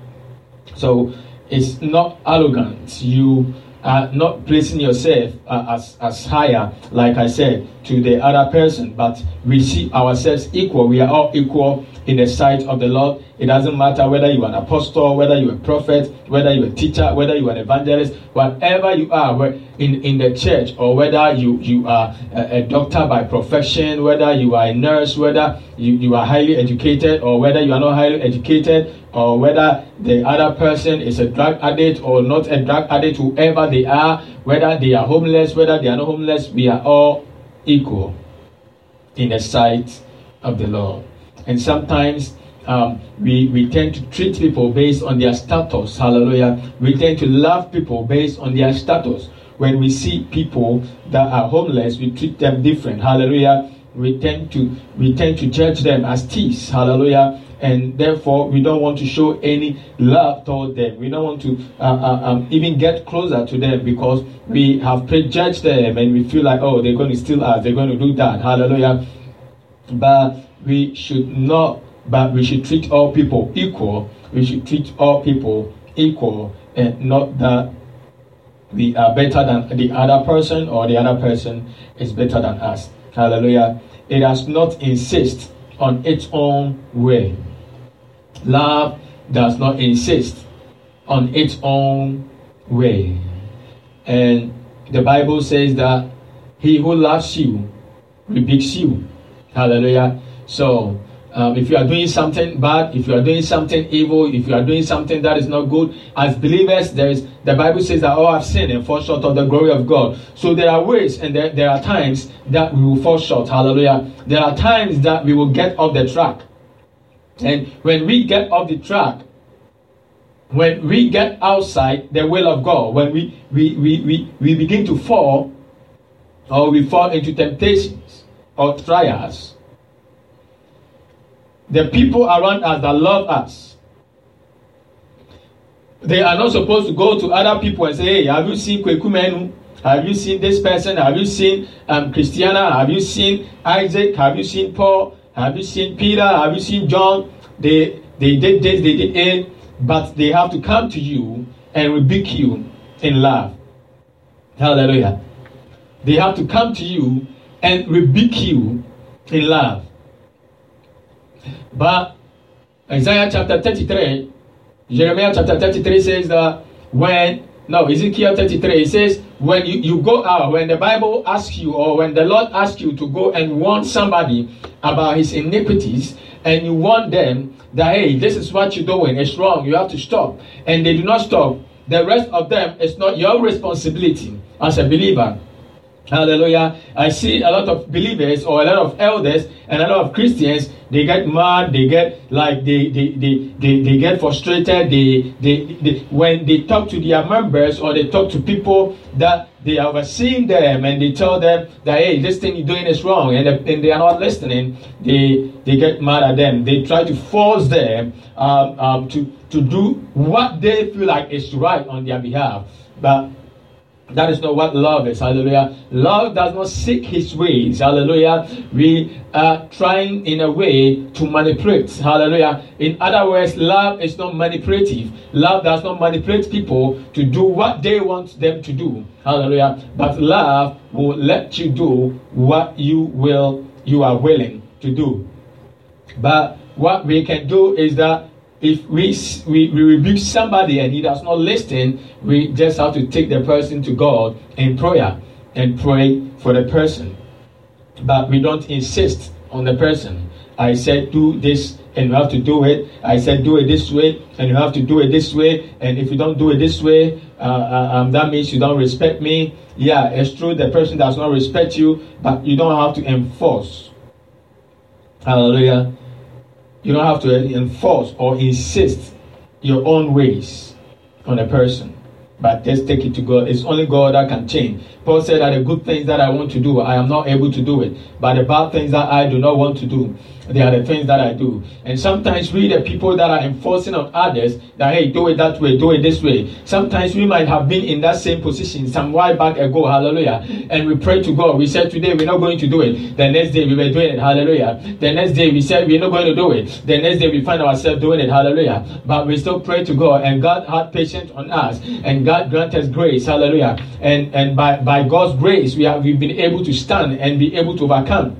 So it's not arrogant. You are not placing yourself uh, as, as higher, like I said, to the other person, but we see ourselves equal. We are all equal in the sight of the Lord. It doesn't matter whether you're an apostle, whether you're a prophet, whether you're a teacher, whether you're an evangelist, whatever you are in, in the church, or whether you, you are a, a doctor by profession, whether you are a nurse, whether you, you are highly educated, or whether you are not highly educated, or whether the other person is a drug addict or not a drug addict, whoever they are, whether they are homeless, whether they are not homeless, we are all equal in the sight of the Lord. And sometimes um, we, we tend to treat people based on their status. Hallelujah. We tend to love people based on their status. When we see people that are homeless, we treat them different. Hallelujah. We tend to we tend to judge them as thieves. Hallelujah and therefore we don't want to show any love toward them. We don't want to uh, uh, um, even get closer to them because we have prejudged them and we feel like, oh, they're going to steal us, they're going to do that. Hallelujah. But we should not, but we should treat all people equal. We should treat all people equal and not that we are better than the other person or the other person is better than us. Hallelujah. It does not insist on its own way. Love does not insist on its own way. And the Bible says that he who loves you rebukes you. Hallelujah. So, um, if you are doing something bad, if you are doing something evil, if you are doing something that is not good, as believers, there is the Bible says that all have sinned and fall short of the glory of God. So there are ways and there, there are times that we will fall short. Hallelujah. There are times that we will get off the track. And when we get off the track, when we get outside the will of God, when we, we, we, we, we begin to fall, or we fall into temptations or trials, the people around us that love us, they are not supposed to go to other people and say, Hey, have you seen Kwekumenu? Have you seen this person? Have you seen um, Christiana? Have you seen Isaac? Have you seen Paul? Have you seen Peter? Have you seen John? They they did this, they did it, but they have to come to you and rebuke you in love. Hallelujah. They have to come to you and rebuke you in love. But Isaiah chapter 33, Jeremiah chapter 33 says that when no, Ezekiel 33, it says, when you, you go out, when the Bible asks you, or when the Lord asks you to go and warn somebody about his iniquities, and you warn them that, hey, this is what you're doing, it's wrong, you have to stop, and they do not stop, the rest of them, it's not your responsibility as a believer. Hallelujah. I see a lot of believers or a lot of elders and a lot of Christians, they get mad, they get like they they, they, they, they get frustrated, they, they, they when they talk to their members or they talk to people that they are overseeing them and they tell them that hey this thing you're doing is wrong and, and they are not listening they they get mad at them they try to force them um, um, to to do what they feel like is right on their behalf but that is not what love is. Hallelujah. Love does not seek his ways. Hallelujah. We are trying in a way to manipulate. Hallelujah. In other words, love is not manipulative. Love does not manipulate people to do what they want them to do. Hallelujah. But love will let you do what you will, you are willing to do. But what we can do is that if we, we, we rebuke somebody and he does not listen, we just have to take the person to God in prayer and pray for the person. But we don't insist on the person. I said, do this and you have to do it. I said, do it this way and you have to do it this way. And if you don't do it this way, uh, uh, um, that means you don't respect me. Yeah, it's true, the person does not respect you, but you don't have to enforce. Hallelujah you don't have to enforce or insist your own ways on a person, but just take it to God. It's only God that can change. Paul said that the good things that I want to do, I am not able to do it, but the bad things that I do not want to do, they are the things that I do. And sometimes we, the people that are enforcing on others, that hey, do it that way, do it this way. Sometimes we might have been in that same position some while back ago, hallelujah. And we pray to God. We said today we're not going to do it. The next day we were doing it, hallelujah. The next day we said we're not going to do it. The next day we find ourselves doing it, hallelujah. But we still pray to God, and God had patience on us, and God granted us grace, hallelujah. And and by by God's grace, we have we've been able to stand and be able to overcome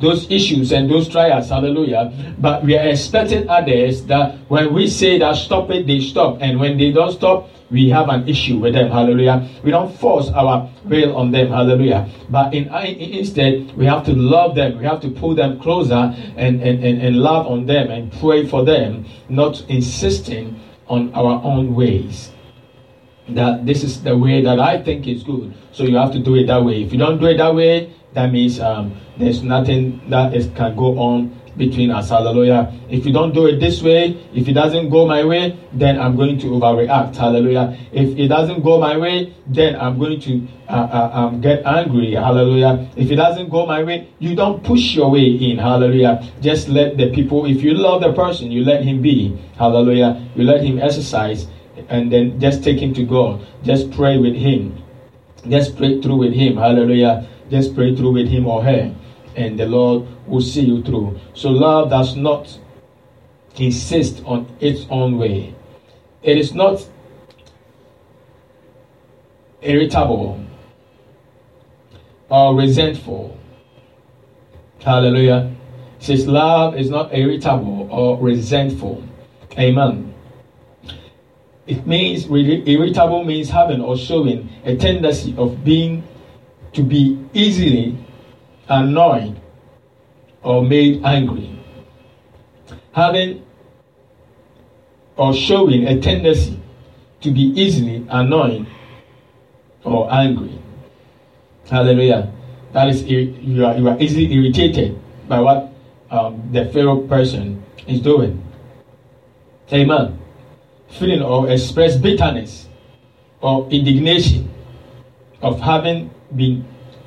those issues and those trials. Hallelujah. But we are expecting others that when we say that stop it, they stop. And when they don't stop, we have an issue with them. Hallelujah. We don't force our will on them. Hallelujah. But in, instead, we have to love them. We have to pull them closer and, and, and, and love on them and pray for them, not insisting on our own ways that this is the way that I think is good. So you have to do it that way. If you don't do it that way, that means um, there's nothing that is, can go on between us. Hallelujah. If you don't do it this way, if it doesn't go my way, then I'm going to overreact. Hallelujah. If it doesn't go my way, then I'm going to uh, uh, um, get angry. Hallelujah. If it doesn't go my way, you don't push your way in. Hallelujah. Just let the people, if you love the person, you let him be. Hallelujah. You let him exercise and then just take him to God. Just pray with him. Just pray through with him. Hallelujah. Just pray through with him or her, and the Lord will see you through. So, love does not insist on its own way, it is not irritable or resentful. Hallelujah. Says love is not irritable or resentful. Amen. It means irritable means having or showing a tendency of being to be easily annoyed or made angry. Having or showing a tendency to be easily annoyed or angry. Hallelujah. That is, you are, you are easily irritated by what um, the Pharaoh person is doing. Amen. Feeling or express bitterness or indignation of having been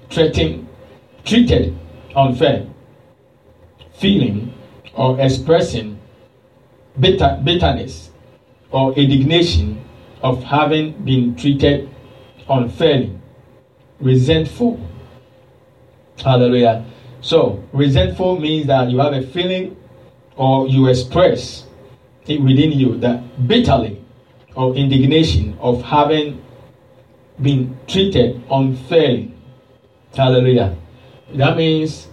treating, treated unfair, feeling or expressing bitter, bitterness or indignation of having been treated unfairly, resentful. Hallelujah. So, resentful means that you have a feeling or you express within you that bitterly or indignation of having been treated unfairly. Hallelujah. That means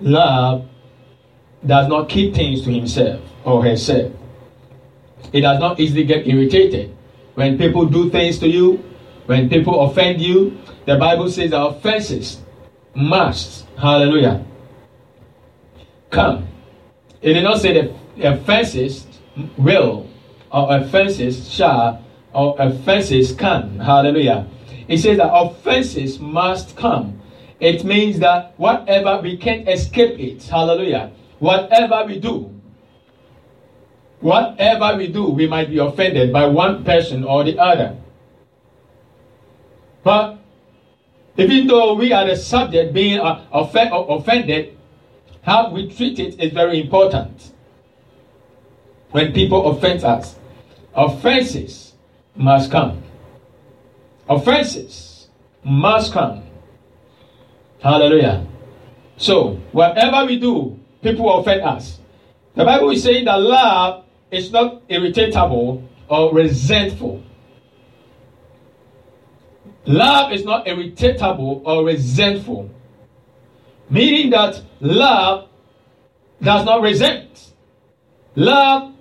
love does not keep things to himself or herself. It does not easily get irritated. When people do things to you, when people offend you, the Bible says that offenses must, hallelujah, come. It did not say that offenses will or offenses shall or offenses can. Hallelujah. It says that offenses must come. It means that whatever we can't escape it. Hallelujah. Whatever we do, whatever we do, we might be offended by one person or the other. But even though we are the subject being uh, offended, how we treat it is very important. When people offend us, offenses must come. Offenses must come. Hallelujah. So, whatever we do, people offend us. The Bible is saying that love is not irritable or resentful. Love is not irritable or resentful, meaning that love does not resent. Love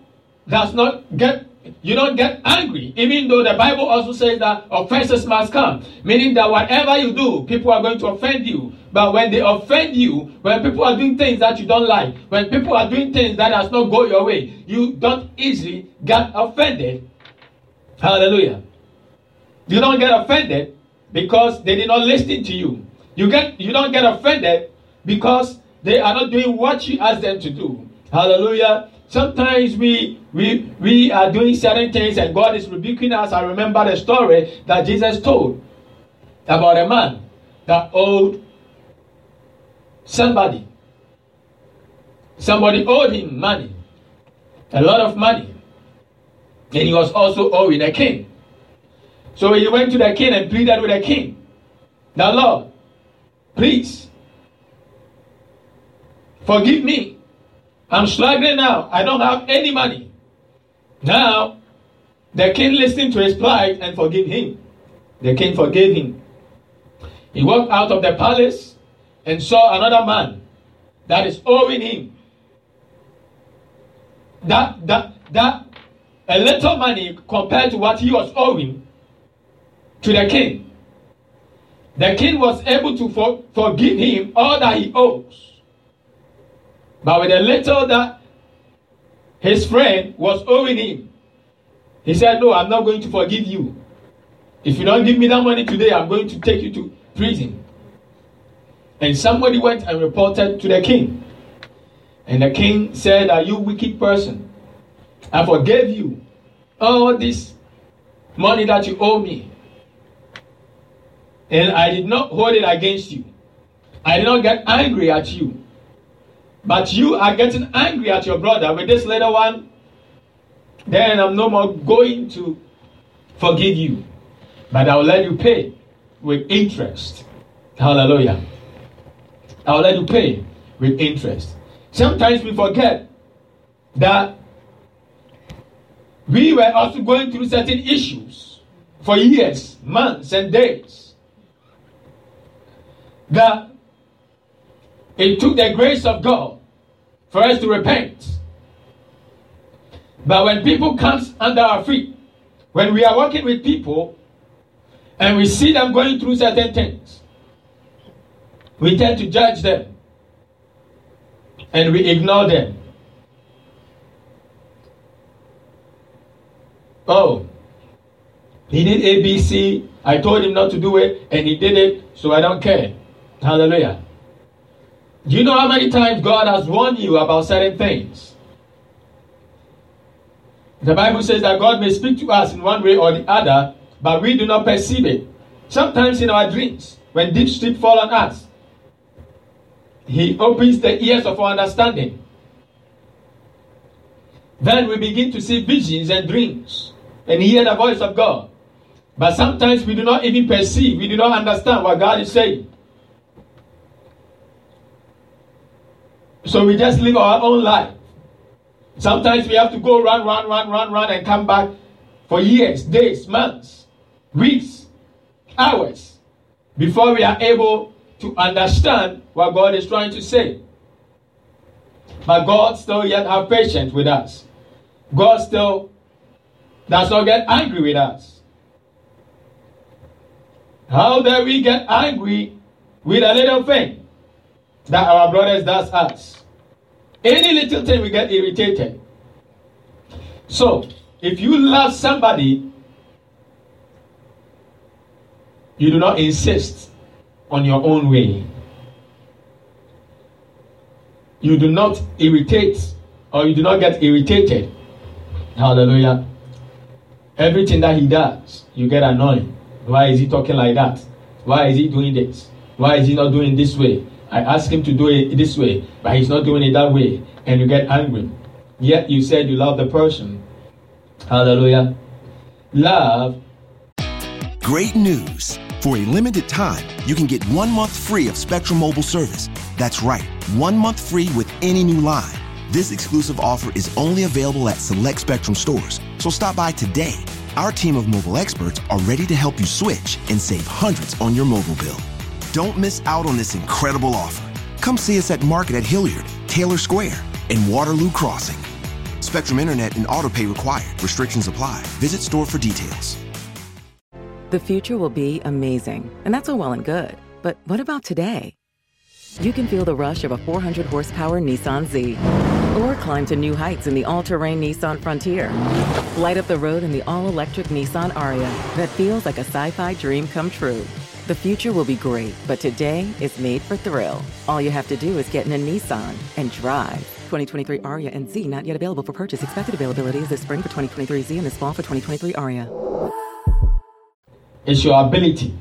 does not get you don't get angry, even though the Bible also says that offenses must come, meaning that whatever you do, people are going to offend you. But when they offend you, when people are doing things that you don't like, when people are doing things that does not go your way, you don't easily get offended. Hallelujah. You don't get offended because they did not listen to you. You get you don't get offended because they are not doing what you ask them to do. Hallelujah. Sometimes we we we are doing certain things and God is rebuking us. I remember the story that Jesus told about a man that owed somebody. Somebody owed him money, a lot of money. And he was also owing a king. So he went to the king and pleaded with the king. The Lord, please forgive me. I'm struggling now. I don't have any money. Now, the king listened to his plight and forgave him. The king forgave him. He walked out of the palace and saw another man that is owing him. That that that a little money compared to what he was owing to the king. The king was able to for, forgive him all that he owes. But with the little that his friend was owing him, he said, No, I'm not going to forgive you. If you don't give me that money today, I'm going to take you to prison. And somebody went and reported to the king. And the king said, Are you wicked person? I forgave you all this money that you owe me. And I did not hold it against you. I did not get angry at you. But you are getting angry at your brother with this little one. Then I'm no more going to forgive you. But I will let you pay with interest. Hallelujah. I will let you pay with interest. Sometimes we forget that we were also going through certain issues for years, months, and days that it took the grace of God for us to repent. But when people comes under our feet, when we are working with people and we see them going through certain things, we tend to judge them and we ignore them. Oh, he did ABC. I told him not to do it and he did it, so I don't care. Hallelujah. Do you know how many times God has warned you about certain things? The Bible says that God may speak to us in one way or the other, but we do not perceive it. Sometimes in our dreams, when deep sleep fall on us, He opens the ears of our understanding. Then we begin to see visions and dreams and hear the voice of God. But sometimes we do not even perceive, we do not understand what God is saying. So we just live our own life. Sometimes we have to go run, run, run, run, run, and come back for years, days, months, weeks, hours before we are able to understand what God is trying to say. But God still yet have patience with us. God still does not get angry with us. How dare we get angry with a little thing that our brothers does us? Any little thing we get irritated. So, if you love somebody, you do not insist on your own way. You do not irritate or you do not get irritated. Hallelujah. Everything that he does, you get annoyed. Why is he talking like that? Why is he doing this? Why is he not doing this way? I ask him to do it this way, but he's not doing it that way. And you get angry. Yet you said you love the person. Hallelujah. Love. Great news. For a limited time, you can get one month free of Spectrum Mobile service. That's right, one month free with any new line. This exclusive offer is only available at select Spectrum stores, so stop by today. Our team of mobile experts are ready to help you switch and save hundreds on your mobile bill. Don't miss out on this incredible offer. Come see us at Market at Hilliard, Taylor Square, and Waterloo Crossing. Spectrum Internet and autopay required. Restrictions apply. Visit store for details. The future will be amazing, and that's all well and good. But what about today? You can feel the rush of a 400 horsepower Nissan Z, or climb to new heights in the all terrain Nissan Frontier. Light up the road in the all electric Nissan Ariya that feels like a sci fi dream come true. The future will be great, but today is made for thrill. All you have to do is get in a Nissan and drive. 2023 Ariya and Z not yet available for purchase. Expected availability is this spring for 2023 Z and this fall for 2023 Ariya. It's your ability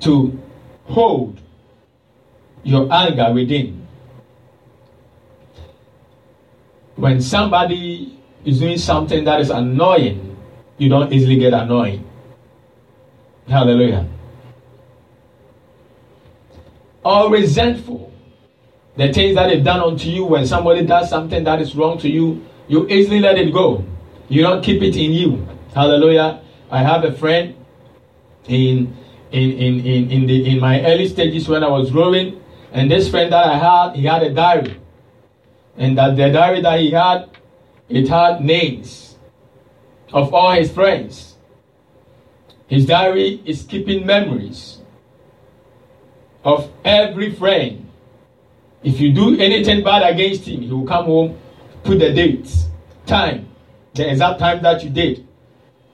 to hold your anger within. When somebody is doing something that is annoying, you don't easily get annoyed. Hallelujah. Or resentful. The things that they've done unto you, when somebody does something that is wrong to you, you easily let it go. You don't keep it in you. Hallelujah. I have a friend in in, in, in, in, the, in my early stages when I was growing. And this friend that I had, he had a diary. And that the diary that he had, it had names of all his friends. His diary is keeping memories of every friend. If you do anything bad against him, he will come home, put the dates, time, the exact time that you did,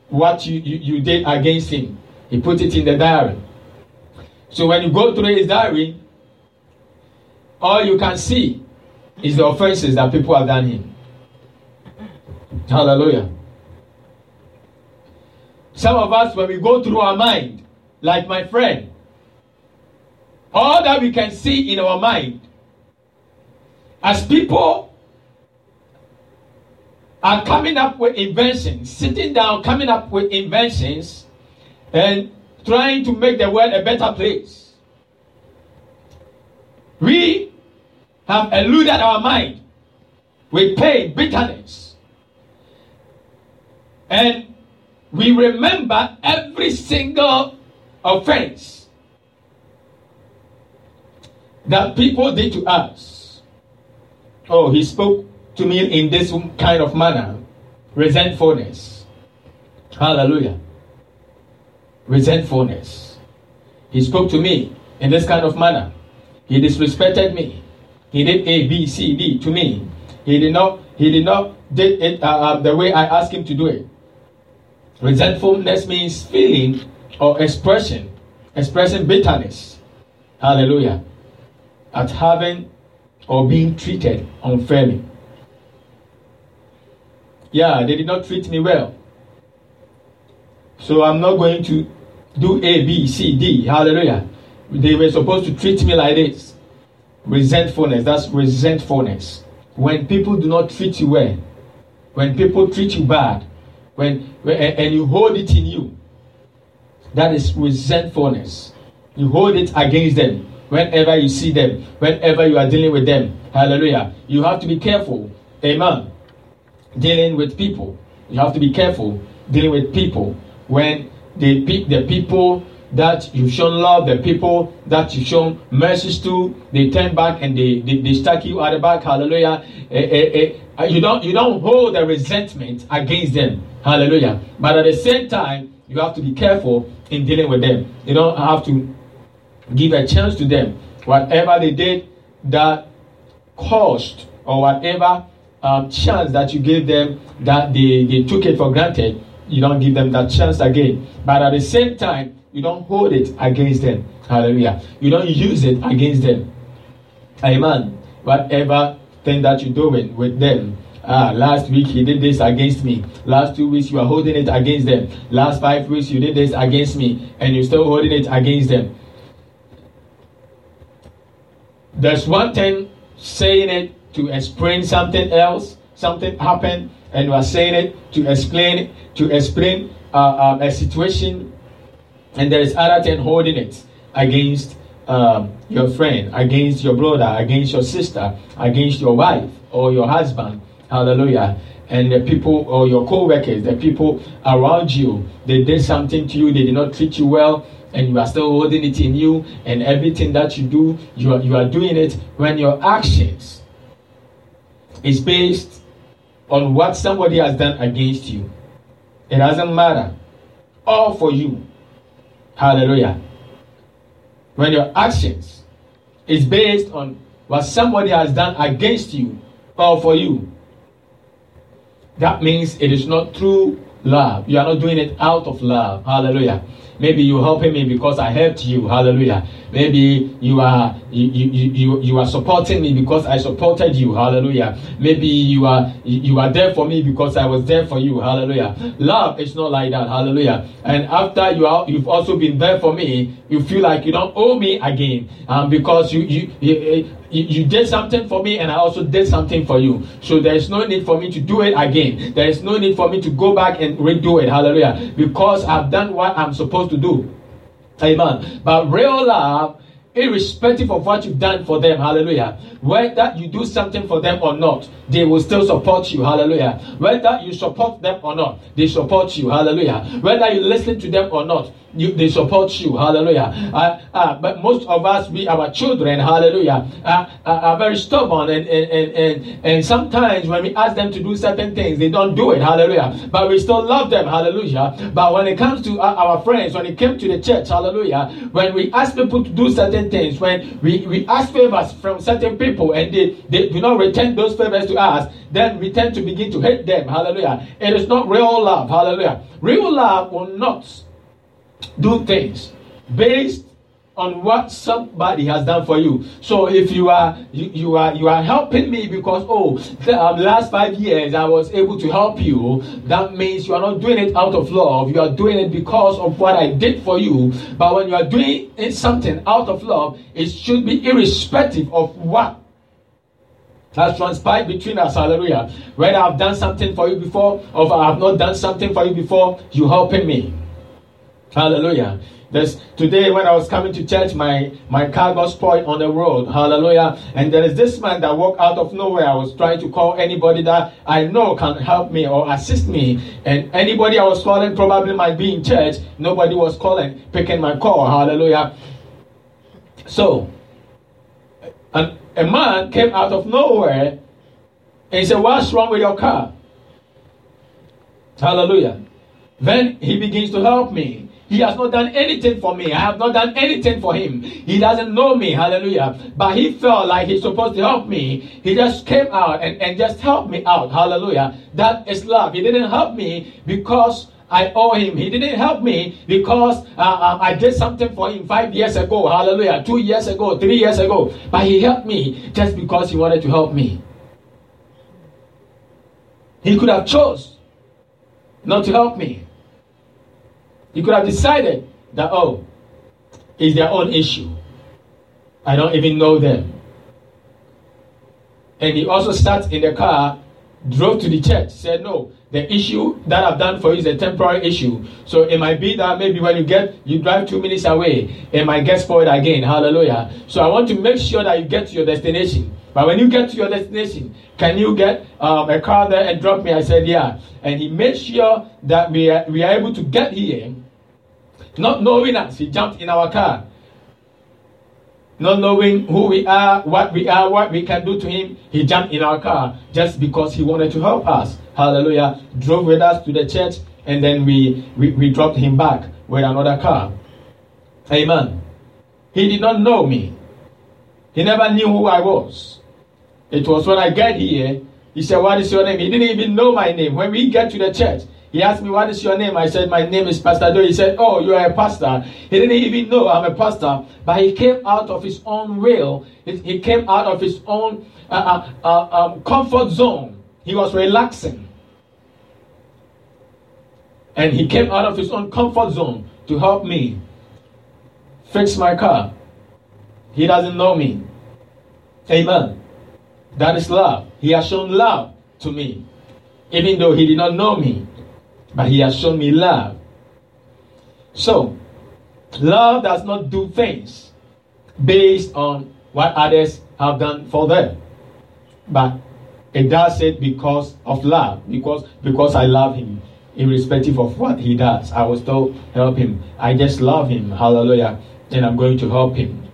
what you, you, you did against him. He put it in the diary. So when you go through his diary, all you can see is the offenses that people have done him. Hallelujah. Some of us, when we go through our mind, like my friend, all that we can see in our mind, as people are coming up with inventions, sitting down, coming up with inventions, and trying to make the world a better place. We have eluded our mind with pain, bitterness. And we remember every single offense that people did to us. Oh, he spoke to me in this kind of manner resentfulness. Hallelujah resentfulness. He spoke to me in this kind of manner. He disrespected me. He did A, B, C, D to me. He did not. He did not did it uh, uh, the way I asked him to do it. Resentfulness means feeling or expression, expressing bitterness. Hallelujah. At having or being treated unfairly. Yeah, they did not treat me well. So I'm not going to do A, B, C, D. Hallelujah. They were supposed to treat me like this. Resentfulness. That's resentfulness. When people do not treat you well, when people treat you bad, when, and you hold it in you, that is resentfulness. You hold it against them whenever you see them, whenever you are dealing with them. Hallelujah. You have to be careful. Amen. Dealing with people. You have to be careful dealing with people when they pick the people that you've shown love, the people that you've shown mercies to, they turn back and they, they, they stack you at the back. Hallelujah. Eh, eh, eh. You don't you don't hold the resentment against them. Hallelujah. But at the same time, you have to be careful in dealing with them. You don't have to give a chance to them. Whatever they did that caused or whatever um, chance that you gave them that they, they took it for granted, you don't give them that chance again. But at the same time, you don't hold it against them. Hallelujah. You don't use it against them. Amen. Whatever thing that you're doing with them, Ah, last week he did this against me. Last two weeks you are holding it against them. Last five weeks you did this against me, and you're still holding it against them. There's one thing saying it to explain something else, something happened, and you are saying it to explain to explain uh, um, a situation, and there is other thing holding it against um, your friend, against your brother, against your sister, against your wife or your husband. Hallelujah. And the people or your co-workers, the people around you, they did something to you, they did not treat you well, and you are still holding it in you, and everything that you do, you are, you are doing it when your actions is based on what somebody has done against you. It doesn't matter. All for you. Hallelujah. When your actions is based on what somebody has done against you or for you, that means it is not true love. You are not doing it out of love. Hallelujah. Maybe you're helping me because I helped you. Hallelujah. Maybe you are you, you, you, you are supporting me because I supported you. Hallelujah. Maybe you are you are there for me because I was there for you. Hallelujah. Love is not like that. Hallelujah. And after you are you've also been there for me, you feel like you don't owe me again. Um, because you you, you you, did something for me and I also did something for you. So there is no need for me to do it again. There is no need for me to go back and redo it. Hallelujah. Because I've done what I'm supposed to do. Amen. But real love, irrespective of what you've done for them, hallelujah. Whether you do something for them or not, they will still support you, hallelujah. Whether you support them or not, they support you, hallelujah. Whether you listen to them or not, you, they support you. Hallelujah. Uh, uh, but most of us, we, our children, hallelujah, uh, are very stubborn. And, and, and, and, sometimes when we ask them to do certain things, they don't do it. Hallelujah. But we still love them. Hallelujah. But when it comes to our, our friends, when it came to the church, hallelujah, when we ask people to do certain things, when we, we ask favors from certain people and they, they do not return those favors to us, then we tend to begin to hate them. Hallelujah. It is not real love. Hallelujah. Real love will not do things based on what somebody has done for you. So if you are you, you are you are helping me because oh the um, last five years I was able to help you, that means you are not doing it out of love. You are doing it because of what I did for you. But when you are doing something out of love, it should be irrespective of what has transpired between us. Hallelujah. Whether I've done something for you before or I have not done something for you before, you helping me. Hallelujah. Today when I was coming to church, my my car got spoiled on the road. Hallelujah. And there is this man that walked out of nowhere. I was trying to call anybody that I know can help me or assist me. And anybody I was calling probably might be in church. Nobody was calling, picking my call. Hallelujah. So and a man came out of nowhere and he said, What's wrong with your car? Hallelujah. Then he begins to help me. He has not done anything for me. I have not done anything for him. He doesn't know me. Hallelujah. But he felt like he's supposed to help me. He just came out and, and just helped me out. Hallelujah. That is love. He didn't help me because I owe him. He didn't help me because uh, um, I did something for him five years ago. Hallelujah. Two years ago, three years ago. But he helped me just because he wanted to help me. He could have chose not to help me. He could have decided that, oh, it's their own issue. I don't even know them. And he also sat in the car, drove to the church, said, no, the issue that I've done for you is a temporary issue. So it might be that maybe when you get, you drive two minutes away, it might get spoiled again. Hallelujah. So I want to make sure that you get to your destination. But when you get to your destination, can you get um, a car there and drop me? I said, yeah. And he made sure that we are, we are able to get here. Not knowing us, he jumped in our car. Not knowing who we are, what we are, what we can do to him, he jumped in our car just because he wanted to help us. Hallelujah. Drove with us to the church and then we, we, we dropped him back with another car. Amen. He did not know me. He never knew who I was. It was when I get here, he said, What is your name? He didn't even know my name. When we get to the church, he asked me, What is your name? I said, My name is Pastor Joe. He said, Oh, you are a pastor. He didn't even know I'm a pastor, but he came out of his own will. He came out of his own uh, uh, uh, um, comfort zone. he was relaxing. And he came out of his own comfort zone to help me fix my car. He doesn't know me. Amen. That is love. He has shown love to me, even though he did not know me, but he has shown me love. So, love does not do things based on what others have done for them, but it does it because of love, because because I love him, irrespective of what he does. I will still help him. I just love him. Hallelujah. And I'm going to help him.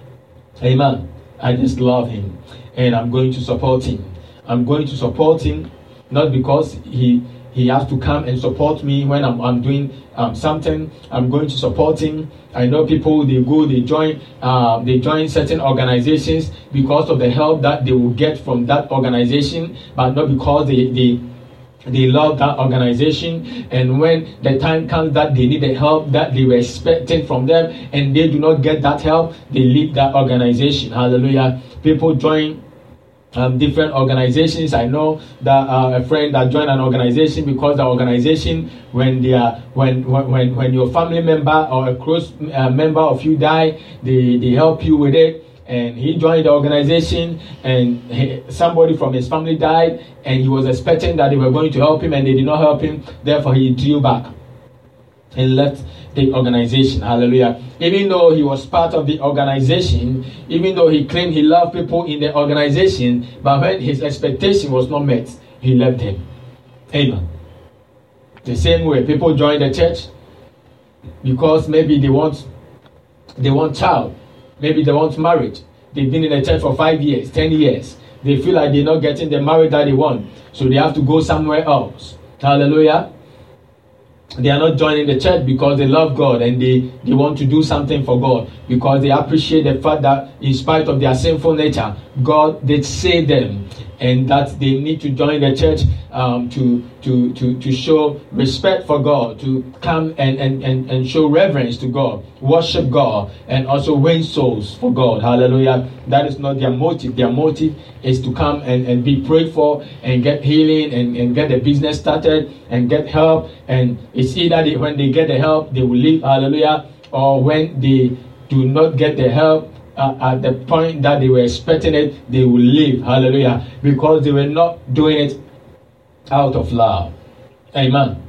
Amen. I just love him and I'm going to support him. I'm going to support him not because he he has to come and support me when I'm, I'm doing um, something. I'm going to support him. I know people they go they join uh, they join certain organizations because of the help that they will get from that organization, but not because they they they love that organization and when the time comes that they need the help that they were expecting from them and they do not get that help they leave that organization hallelujah people join um, different organizations. I know that uh, a friend that joined an organization because the organization, when they are, when when when your family member or a close uh, member of you die, they they help you with it. And he joined the organization, and he, somebody from his family died, and he was expecting that they were going to help him, and they did not help him. Therefore, he drew back and left the organization. Hallelujah. Even though he was part of the organization, even though he claimed he loved people in the organization, but when his expectation was not met, he left them. Amen. The same way people join the church because maybe they want they want child, maybe they want marriage. They've been in the church for five years, ten years. They feel like they're not getting the marriage that they want, so they have to go somewhere else. Hallelujah they are not joining the church because they love God and they, they want to do something for God. Because they appreciate the fact that in spite of their sinful nature, God did save them and that they need to join the church um, to, to, to, to show respect for God, to come and, and, and, and show reverence to God, worship God, and also win souls for God. Hallelujah. That is not their motive. Their motive is to come and, and be prayed for and get healing and, and get the business started and get help. And it's either they, when they get the help, they will leave. Hallelujah. Or when they do not get the help, uh, at the point that they were expecting it, they will leave. Hallelujah. Because they were not doing it out of love. Amen.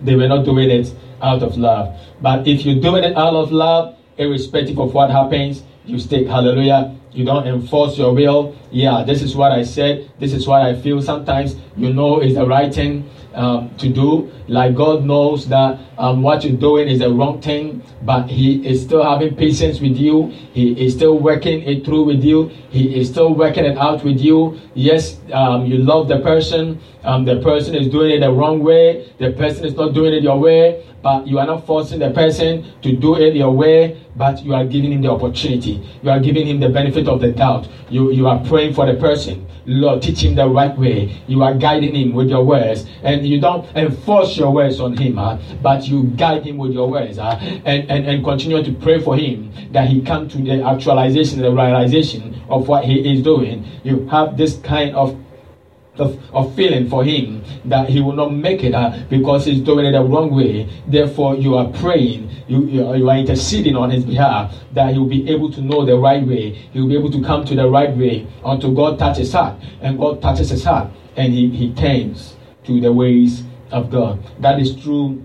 They were not doing it out of love. But if you're doing it out of love, irrespective of what happens, you stick. Hallelujah. You don't enforce your will. Yeah, this is what I said. This is what I feel. Sometimes you know it's the right thing um, to do. Like God knows that um, what you're doing is the wrong thing, but He is still having patience with you. He is still working it through with you. He is still working it out with you. Yes, um, you love the person. Um, the person is doing it the wrong way. The person is not doing it your way, but you are not forcing the person to do it your way, but you are giving him the opportunity. You are giving him the benefit of the doubt. You, you are praying for the person. Lord, teach him the right way. You are guiding him with your words, and you don't enforce your words on him, but you guide him with your words, and, and, and continue to pray for him that he come to the actualization, the realization of what he is doing. You have this kind of of, of feeling for him that he will not make it uh, because he's doing it the wrong way. Therefore, you are praying, you, you, you, are interceding on his behalf that he will be able to know the right way. He will be able to come to the right way until God touches heart. And God touches his heart and he, he turns to the ways of God. That is true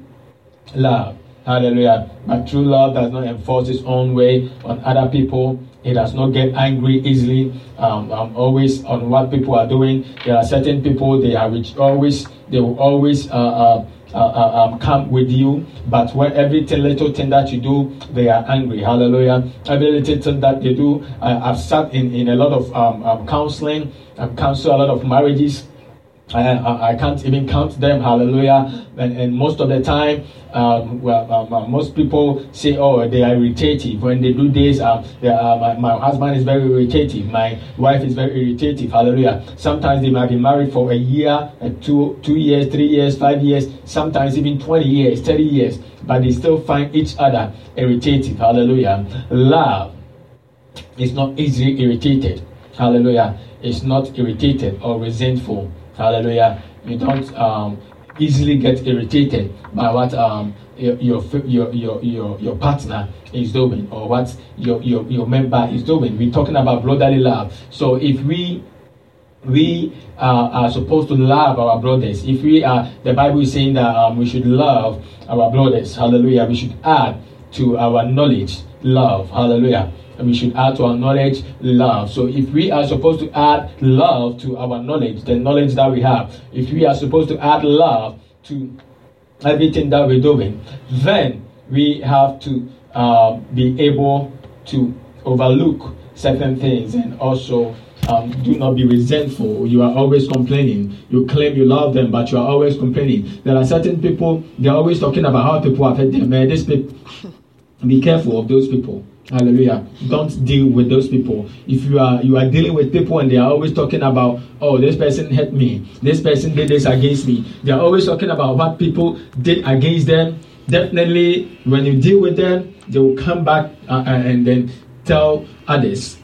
love. Hallelujah. But true love does not enforce its own way on other people he does not get angry easily. Um, um, always on what people are doing. There are certain people they are which always they will always uh, uh, uh, uh, um, come with you, but when every little thing that you do, they are angry. Hallelujah. Every little thing that they do, I've sat in, in a lot of um, um, counseling, I've counseled a lot of marriages I, I, can't even count them. Hallelujah. And, and most of the time, um, well, um, uh, most people say, oh, they are irritative. When they do this, uh, uh, my, my husband is very irritative. My wife is very irritative. Hallelujah. Sometimes they might be married for a year, uh, two, two years, three years, five years, sometimes even 20 years, 30 years, but they still find each other irritative. Hallelujah. Love is not easily irritated. Hallelujah. It's not irritated or resentful Hallelujah. You don't um, easily get irritated by what um, your, your your your your partner is doing or what your, your your member is doing. We're talking about brotherly love. So if we we uh, are supposed to love our brothers. If we are, the Bible is saying that um, we should love our brothers. Hallelujah. We should add to our knowledge love. Hallelujah. And we should add to our knowledge love. So if we are supposed to add love to our knowledge, the knowledge that we have, if we are supposed to add love to everything that we're doing, then we have to uh, be able to overlook certain things and also um, do not be resentful. You are always complaining. You claim you love them, but you are always complaining. There are certain people, they're always talking about how people have hurt them. Man, this people, be careful of those people. Hallelujah. Don't deal with those people. If you are you are dealing with people and they are always talking about, oh, this person hurt me, this person did this against me. They are always talking about what people did against them. Definitely, when you deal with them, they will come back uh, uh and then tell others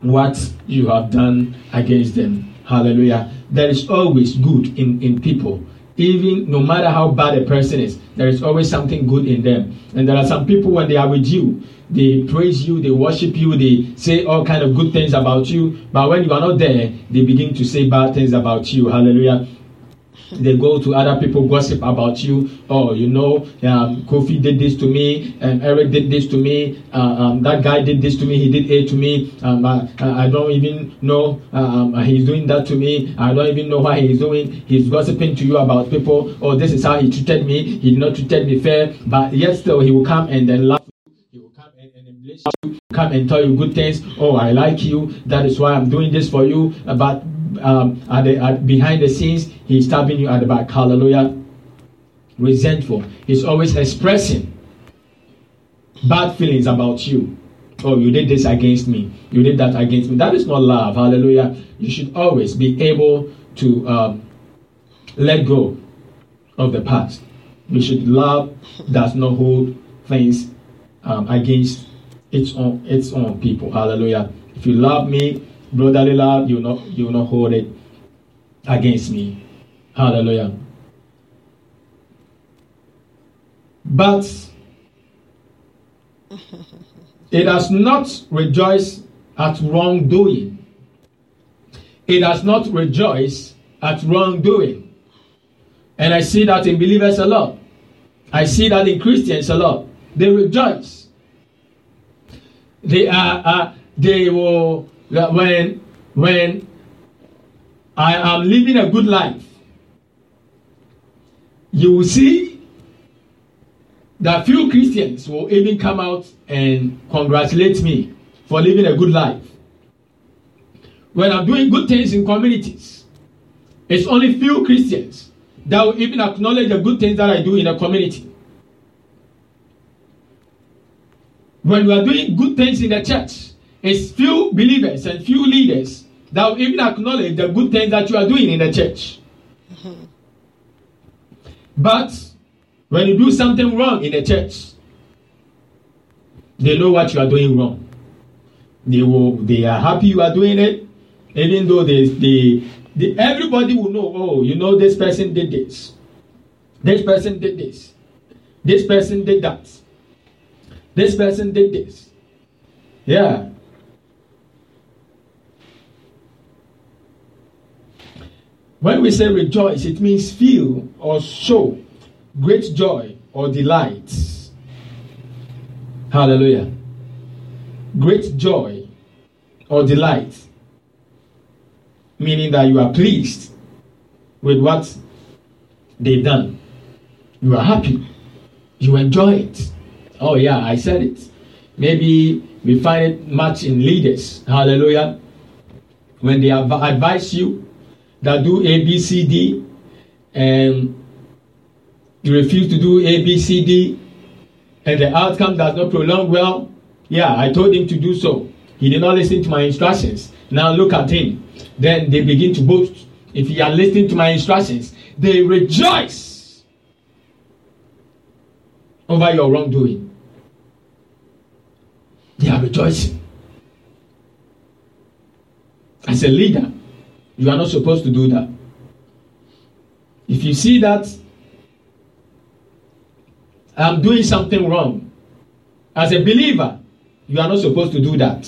what you have done against them. Hallelujah. There is always good in, in people. Even no matter how bad a person is, there is always something good in them. And there are some people when they are with you, they praise you, they worship you, they say all kind of good things about you. But when you are not there, they begin to say bad things about you. Hallelujah. They go to other people, gossip about you. Oh, you know, um, Kofi did this to me, and Eric did this to me. Uh, um, that guy did this to me. He did A to me. Um, I, I, don't even know um, he's doing that to me. I don't even know why he's doing. He's gossiping to you about people. Oh, this is how he treated me. He did not treated me fair. But yet still, he will come and then laugh you, come and tell you good things. Oh, I like you. That is why I'm doing this for you. But um, at the, at, behind the scenes, he's stabbing you at the back. Hallelujah. Resentful. He's always expressing bad feelings about you. Oh, you did this against me. You did that against me. That is not love. Hallelujah. You should always be able to um, let go of the past. We should love does not hold things um, against its own its own people. Hallelujah. If you love me, brotherly love, you not you not hold it against me. Hallelujah. But it does not rejoice at wrongdoing. It does not rejoice at wrongdoing. And I see that in believers a lot. I see that in Christians a lot. They rejoice. They are, uh, they will when when I am living a good life, you will see that few Christians will even come out and congratulate me for living a good life. When I'm doing good things in communities, it's only few Christians that will even acknowledge the good things that I do in a community. When we are doing good things in the church, it's few believers and few leaders that will even acknowledge the good things that you are doing in the church. Mm-hmm. But when you do something wrong in the church, they know what you are doing wrong. They will they are happy you are doing it, even though they, they, they everybody will know, oh, you know, this person did this. This person did this. This person did that. This person did this. Yeah. When we say rejoice, it means feel or show great joy or delight. Hallelujah. Great joy or delight, meaning that you are pleased with what they've done. You are happy. You enjoy it. Oh, yeah, I said it. Maybe we find it much in leaders. Hallelujah. When they advise you, that do A, B, C, D, and you refuse to do A, B, C, D, and the outcome does not prolong well, yeah, I told him to do so. He did not listen to my instructions. Now look at him. Then they begin to boast. If he had listened to my instructions, they rejoice over your wrongdoing. They are rejoicing. As a leader, you are not supposed to do that. If you see that I'm doing something wrong, as a believer, you are not supposed to do that.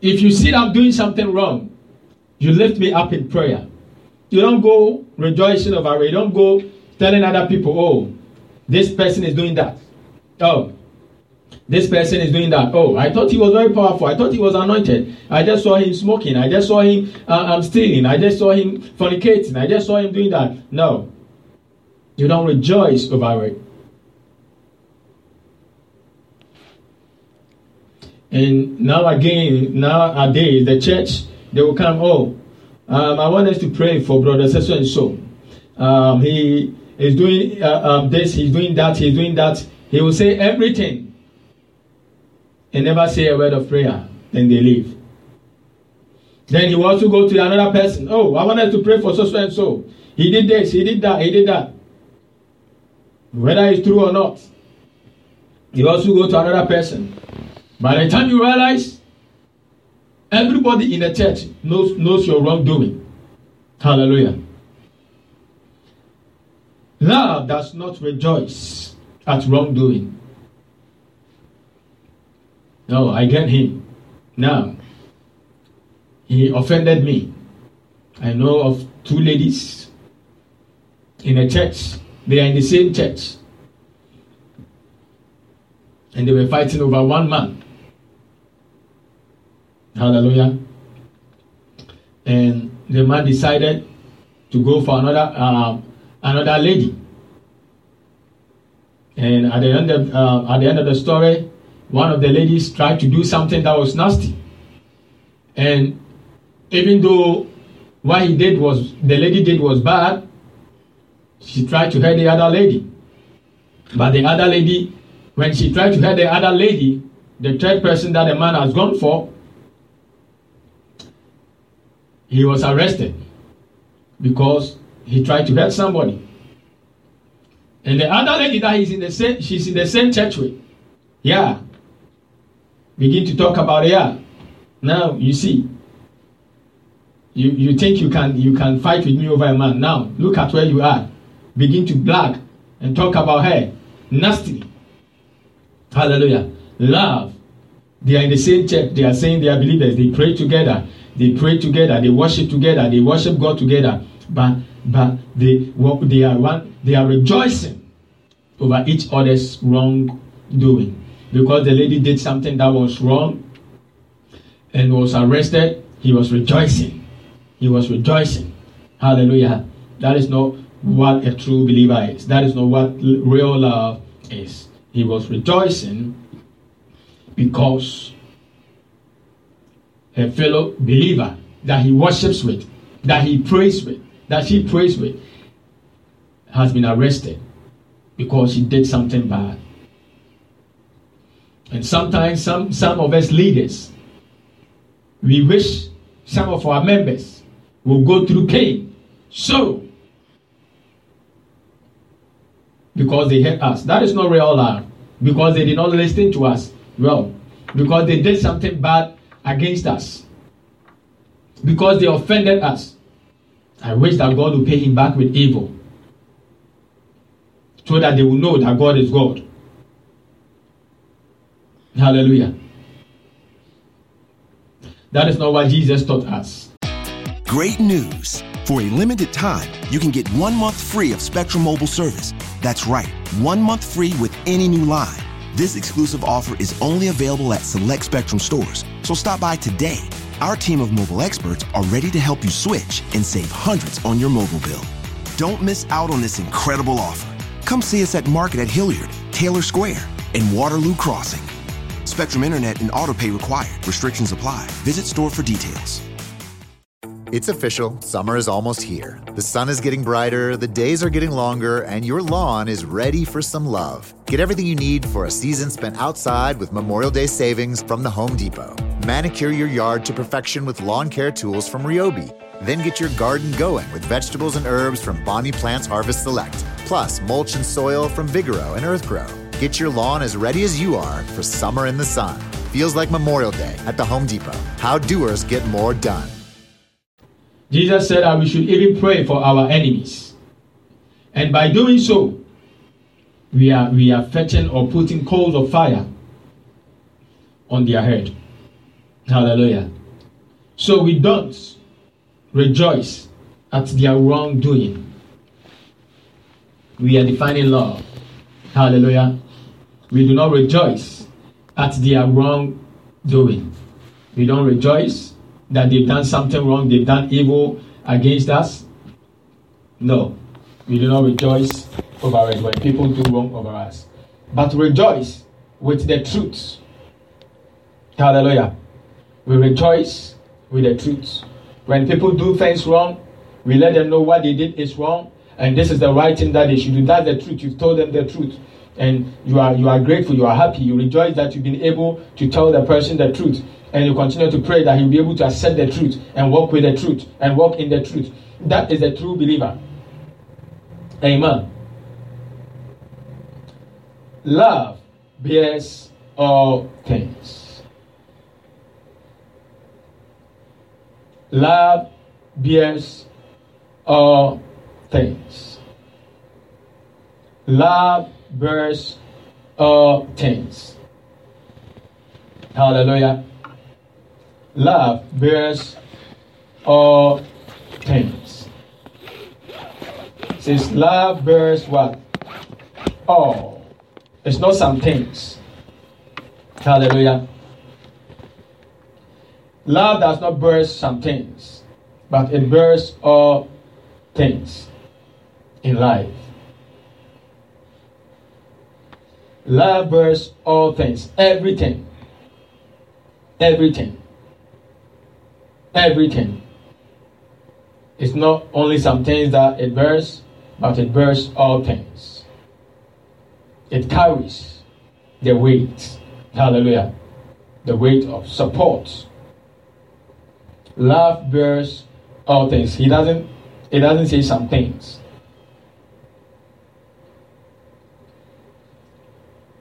If you see that I'm doing something wrong, you lift me up in prayer. You don't go rejoicing over it. You don't go telling other people, oh, this person is doing that. Oh, this person is doing that. Oh, I thought he was very powerful. I thought he was anointed. I just saw him smoking. I just saw him uh, um, stealing. I just saw him fornicating. I just saw him doing that. No. You don't rejoice over it. And now again, nowadays, the church, they will come, oh, um, I want us to pray for brother so and so. Um, he is doing uh, um, this, he's doing that, he's doing that. He will say everything and never say a word of prayer. Then they leave. Then he will also go to another person. Oh, I want us to pray for so and so. He did this, he did that, he did that. Whether it's true or not. He also go to another person. By the time you realize, everybody in the church knows, knows your wrongdoing. Hallelujah. Love does not rejoice at wrongdoing. No, I get him. Now, he offended me. I know of two ladies in a church. They are in the same church. And they were fighting over one man. Hallelujah. And the man decided to go for another uh, another lady. And at the end of uh, at the end of the story, one of the ladies tried to do something that was nasty. And even though what he did was the lady did was bad, she tried to hurt the other lady. But the other lady, when she tried to hurt the other lady, the third person that the man has gone for, he was arrested because he tried to hurt somebody. And the other lady that he's in the same, she's in the same church with. Yeah. Begin to talk about. Yeah. Now you see. You you think you can you can fight with me over a man. Now look at where you are. Begin to brag and talk about her. Nasty. Hallelujah. Love. They are in the same church. They are saying they are believers. They pray together. They pray together. They worship together. They worship God together. But but they they are one. They are rejoicing over each other's wrongdoing because the lady did something that was wrong and was arrested. He was rejoicing. He was rejoicing. Hallelujah. That is not what a true believer is. That is not what real love is. He was rejoicing because a fellow believer that he worships with, that he prays with, that she prays with, has been arrested because she did something bad. And sometimes some, some of us leaders, we wish some of our members will go through pain. So, because they hurt us. That is not real love. Because they did not listen to us well. Because they did something bad against us. Because they offended us. I wish that God will pay him back with evil. So that they will know that God is God. Hallelujah. That is not what Jesus taught us. Great news. For a limited time, you can get one month free of Spectrum Mobile service. That's right, one month free with any new line. This exclusive offer is only available at select Spectrum stores, so stop by today. Our team of mobile experts are ready to help you switch and save hundreds on your mobile bill. Don't miss out on this incredible offer. Come see us at Market at Hilliard, Taylor Square, and Waterloo Crossing. Spectrum Internet and autopay required. Restrictions apply. Visit store for details. It's official. Summer is almost here. The sun is getting brighter, the days are getting longer, and your lawn is ready for some love. Get everything you need for a season spent outside with Memorial Day savings from the Home Depot. Manicure your yard to perfection with lawn care tools from Ryobi. Then get your garden going with vegetables and herbs from Bonnie Plants Harvest Select, plus mulch and soil from Vigoro and Earthgro. Get your lawn as ready as you are for summer in the sun. Feels like Memorial Day at the Home Depot. How doers get more done. Jesus said that we should even pray for our enemies. And by doing so, we are we are fetching or putting coals of fire on their head. Hallelujah. So we don't rejoice at their wrongdoing. We are defining love. Hallelujah. We do not rejoice at their wrongdoing. We don't rejoice that they've done something wrong, they've done evil against us. No, we do not rejoice over it when people do wrong over us. But rejoice with the truth. Hallelujah. We rejoice with the truth. When people do things wrong, we let them know what they did is wrong, and this is the right thing that they should do. That's the truth. You've told them the truth, and you are you are grateful. You are happy. You rejoice that you've been able to tell the person the truth, and you continue to pray that he'll be able to accept the truth and walk with the truth and walk in the truth. That is a true believer. Amen. Love bears all things. Love bears all things. Love bears all uh, things. Hallelujah. Love bears all things. Says love bears what? All. It's not some things. Hallelujah. Love does not bear some things, but it bears all uh, things in life. Love bears all things, everything. Everything. Everything. It's not only some things that it bears, but it bears all things. It carries the weight. Hallelujah. The weight of support. Love bears all things. He doesn't it doesn't say some things.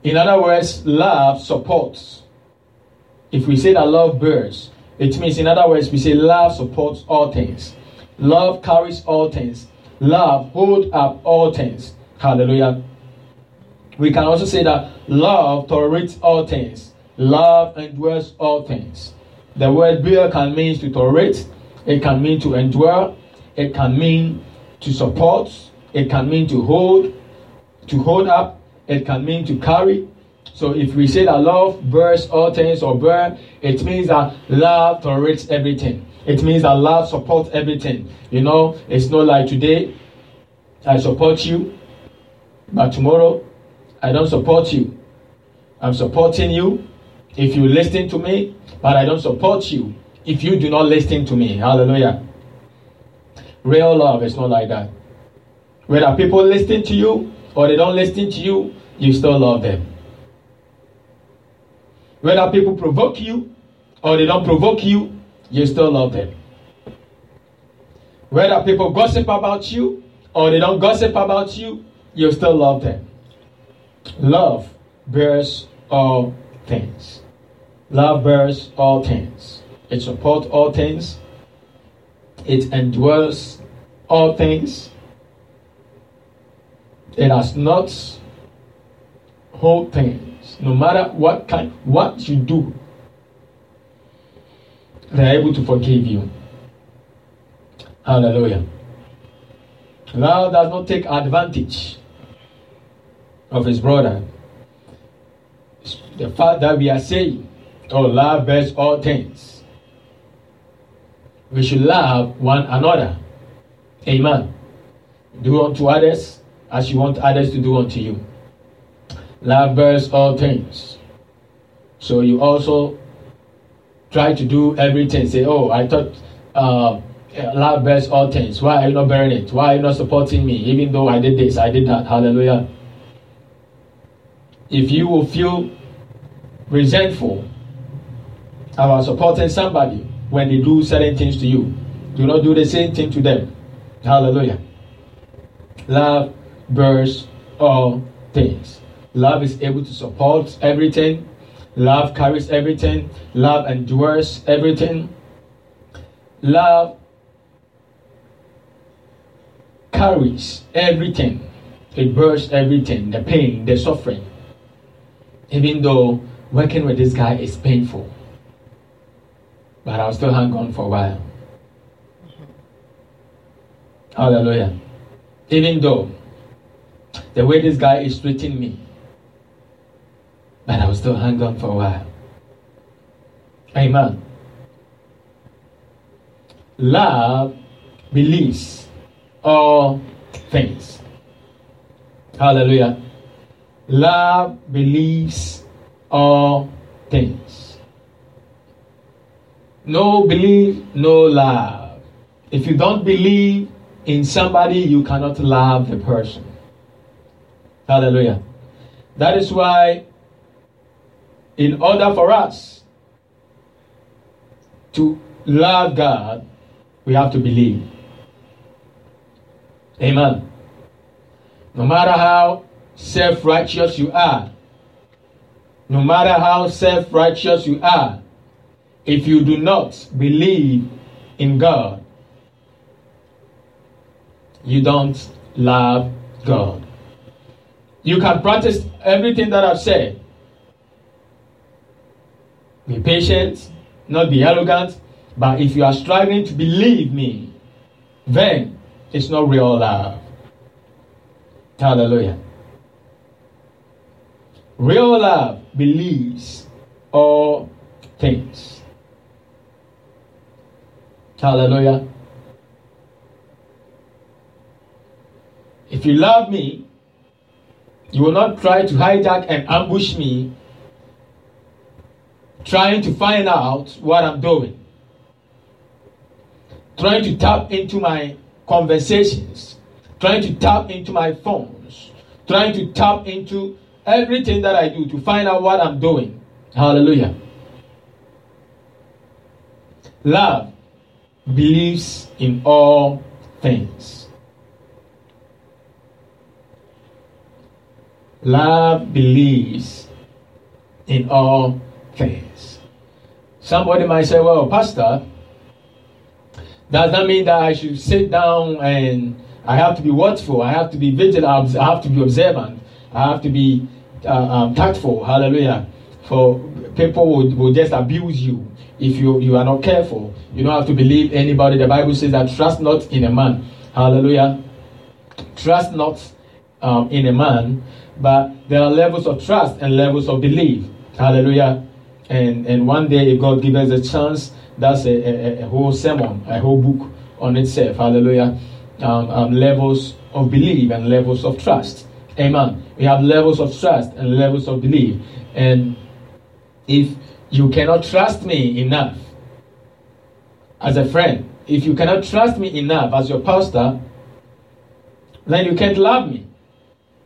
In other words, love supports. If we say that love bears, it means, in other words, we say love supports all things. Love carries all things. Love holds up all things. Hallelujah. We can also say that love tolerates all things. Love endures all things. The word bear can mean to tolerate, it can mean to endure, it can mean to support, it can mean to hold, to hold up, it can mean to carry. So if we say that love bears all things or bear, it means that love tolerates everything. It means that love supports everything. You know, it's not like today I support you, but tomorrow I don't support you. I'm supporting you if you listen to me, but I don't support you if you do not listen to me. Hallelujah. Real love is not like that. Whether people listen to you or they don't listen to you, you still love them. Whether people provoke you or they don't provoke you, you still love them. Whether people gossip about you or they don't gossip about you, you still love them. Love bears all things. Love bears all things. It supports all things. It endures all things. It does not hold things. No matter what kind, what you do, they are able to forgive you. Hallelujah. Love does not take advantage of his brother. The fact that we are saying, Oh, love bears all things. We should love one another. Amen. Do unto others as you want others to do unto you. Love bears all things. So you also try to do everything. Say, oh, I thought uh, love bears all things. Why are you not bearing it? Why are you not supporting me? Even though I did this, I did that. Hallelujah. If you will feel resentful about supporting somebody when they do certain things to you, do not do the same thing to them. Hallelujah. Love bears all things. Love is able to support everything. Love carries everything. Love endures everything. Love carries everything. It bears everything the pain, the suffering. Even though working with this guy is painful. But I'll still hang on for a while. Hallelujah. Even though the way this guy is treating me, but I will still hang on for a while. Amen. Love believes all things. Hallelujah. Love believes all things. No belief, no love. If you don't believe in somebody, you cannot love the person. Hallelujah. That is why, in order for us to love God, we have to believe. Amen. No matter how self righteous you are, no matter how self righteous you are, if you do not believe in God, you don't love God. You can practice everything that I've said. Be patient, not be arrogant, but if you are struggling to believe me, then it's not real love. Hallelujah. Real love believes all things. Hallelujah. If you love me, you will not try to hijack and ambush me, trying to find out what I'm doing, trying to tap into my conversations, trying to tap into my phones, trying to tap into everything that I do to find out what I'm doing. Hallelujah. Love believes in all things. Love believes in all Somebody might say, Well, Pastor, does that mean that I should sit down and I have to be watchful? I have to be vigilant. I have to be observant. I have to be uh, um, tactful. Hallelujah. For people will, will just abuse you if you, you are not careful. You don't have to believe anybody. The Bible says that trust not in a man. Hallelujah. Trust not um, in a man, but there are levels of trust and levels of belief. Hallelujah. And and one day, if God gives us a chance, that's a, a, a whole sermon, a whole book on itself. Hallelujah. Um, um, levels of belief and levels of trust. Amen. We have levels of trust and levels of belief. And if you cannot trust me enough as a friend, if you cannot trust me enough as your pastor, then you can't love me.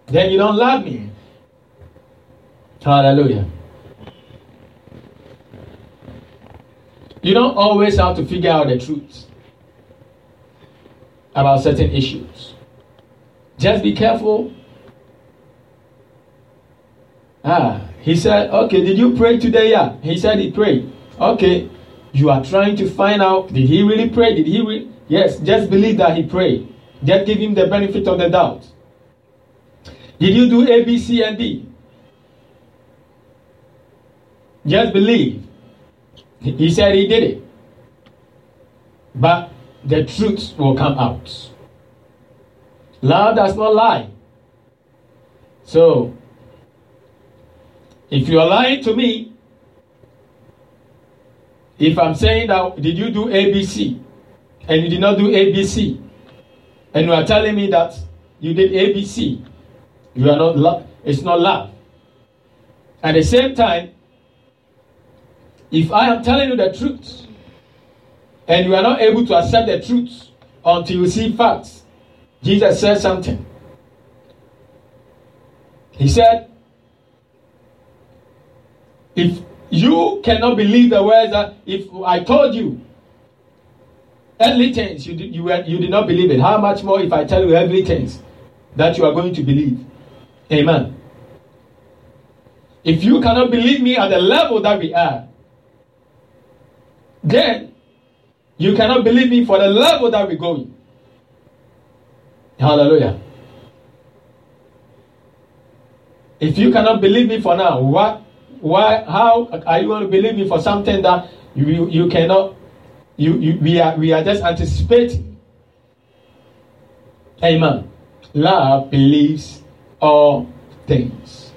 Then you don't love me. Hallelujah. You don't always have to figure out the truth about certain issues. Just be careful. Ah, he said, okay, did you pray today? Yeah. He said he prayed. Okay, you are trying to find out, did he really pray? Did he really? Yes, just believe that he prayed. Just give him the benefit of the doubt. Did you do A, B, C, and D? Just believe. He said he did it. But the truth will come out. Love does not lie. So, if you are lying to me, if I'm saying that, did you do ABC? And you did not do ABC, and you are telling me that you did ABC, you are not love. It's not love. At the same time, if I am telling you the truth, and you are not able to accept the truth until you see facts, Jesus said something. He said, if you cannot believe the words that if I told you earthly things, you did, you, were, you did not believe it. How much more if I tell you earthly things that you are going to believe? Amen. If you cannot believe me at the level that we are, then you cannot believe me for the level that we're going. Hallelujah. If you cannot believe me for now, what, why, how are you going to believe me for something that you, you cannot, you, you, we, are, we are just anticipating? Amen. Love believes all things.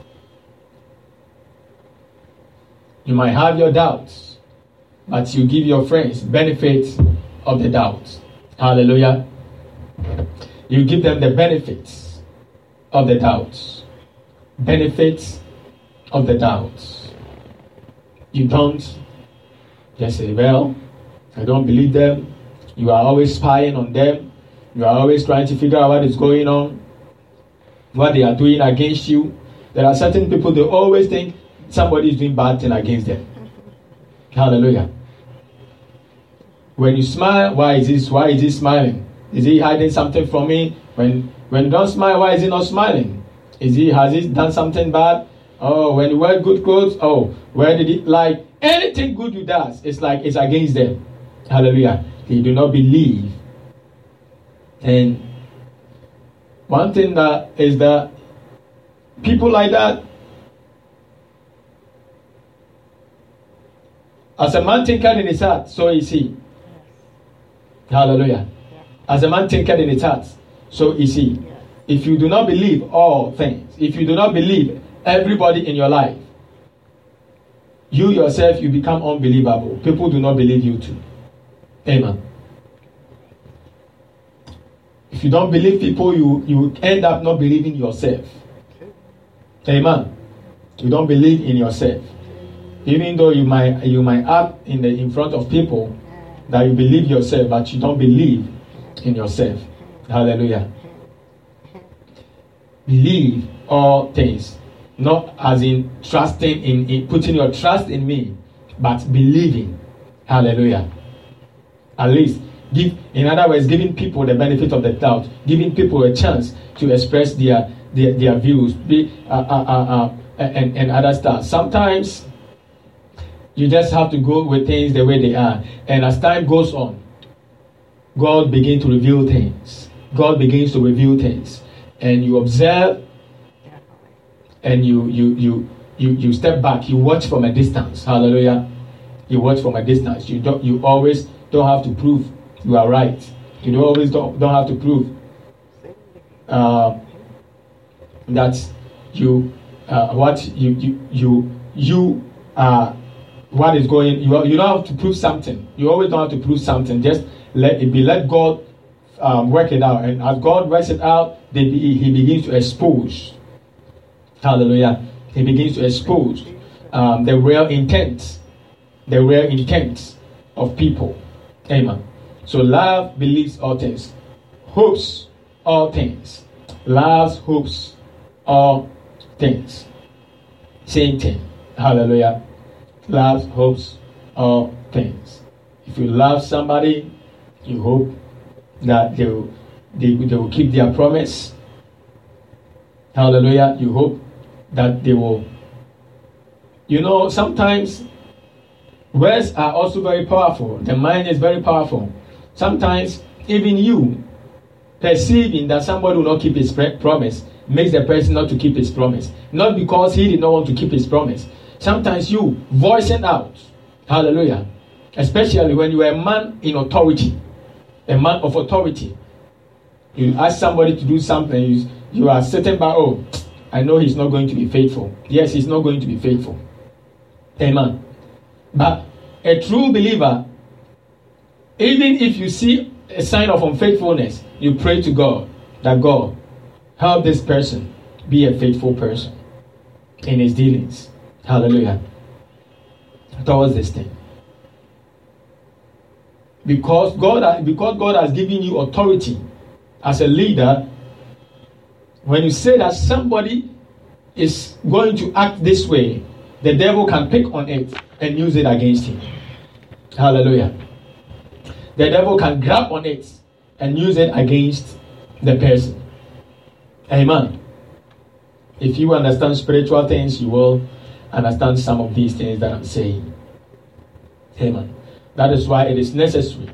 You might have your doubts, but you give your friends benefits of the doubt. Hallelujah. You give them the benefits of the doubts. Benefits of the doubts. You don't just say, Well, I don't believe them. You are always spying on them. You are always trying to figure out what is going on, what they are doing against you. There are certain people, they always think somebody is doing bad thing against them. Hallelujah. When you smile, why is this? Why is he smiling? Is he hiding something from me? When when don't smile, why is he not smiling? Is he has he done something bad? Oh, when you wear good clothes, oh, where did he like anything good you does? It's like it's against them. Hallelujah. They do not believe. And one thing that is that people like that As a man thinketh in his heart, so is he. Hallelujah. As a man thinketh in his heart, so is he. If you do not believe all things, if you do not believe everybody in your life, you yourself, you become unbelievable. People do not believe you too. Amen. If you don't believe people, you, you end up not believing yourself. Amen. You don't believe in yourself. Even though you might you might act in the in front of people that you believe yourself, but you don't believe in yourself. Hallelujah. Believe all things. Not as in trusting in, in putting your trust in me, but believing. Hallelujah. At least give in other words, giving people the benefit of the doubt, giving people a chance to express their their, their views, be, uh, uh, uh, uh and, and other stuff. Sometimes you just have to go with things the way they are. And as time goes on, God begins to reveal things. God begins to reveal things. And you observe and you you you you you step back, you watch from a distance. Hallelujah. You watch from a distance. You don't you always don't have to prove you are right. You don't always don't, don't have to prove uh, that you uh, what you you you you are what is going you, you don't have to prove something. You always don't have to prove something. Just let it be. Let god um, work it out. And as god works it out he begins to expose. Hallelujah. He begins to expose um, the real intent the real intent of people. Amen. So love believes all things. Hopes all things. Loves hopes all things. Same thing. Hallelujah loves, hopes all things. If you love somebody, you hope that they will, they, they will keep their promise. Hallelujah. You hope that they will. You know, sometimes words are also very powerful. The mind is very powerful. Sometimes even you perceiving that somebody will not keep his promise makes the person not to keep his promise. Not because he did not want to keep his promise, Sometimes you voicing out, hallelujah, especially when you are a man in authority, a man of authority. You ask somebody to do something, you, you are sitting by, oh, I know he's not going to be faithful. Yes, he's not going to be faithful. Amen. But a true believer, even if you see a sign of unfaithfulness, you pray to God that God help this person be a faithful person in his dealings. Hallelujah. Towards this thing. Because God, because God has given you authority as a leader, when you say that somebody is going to act this way, the devil can pick on it and use it against him. Hallelujah. The devil can grab on it and use it against the person. Amen. If you understand spiritual things, you will understand some of these things that I'm saying. Amen. That is why it is necessary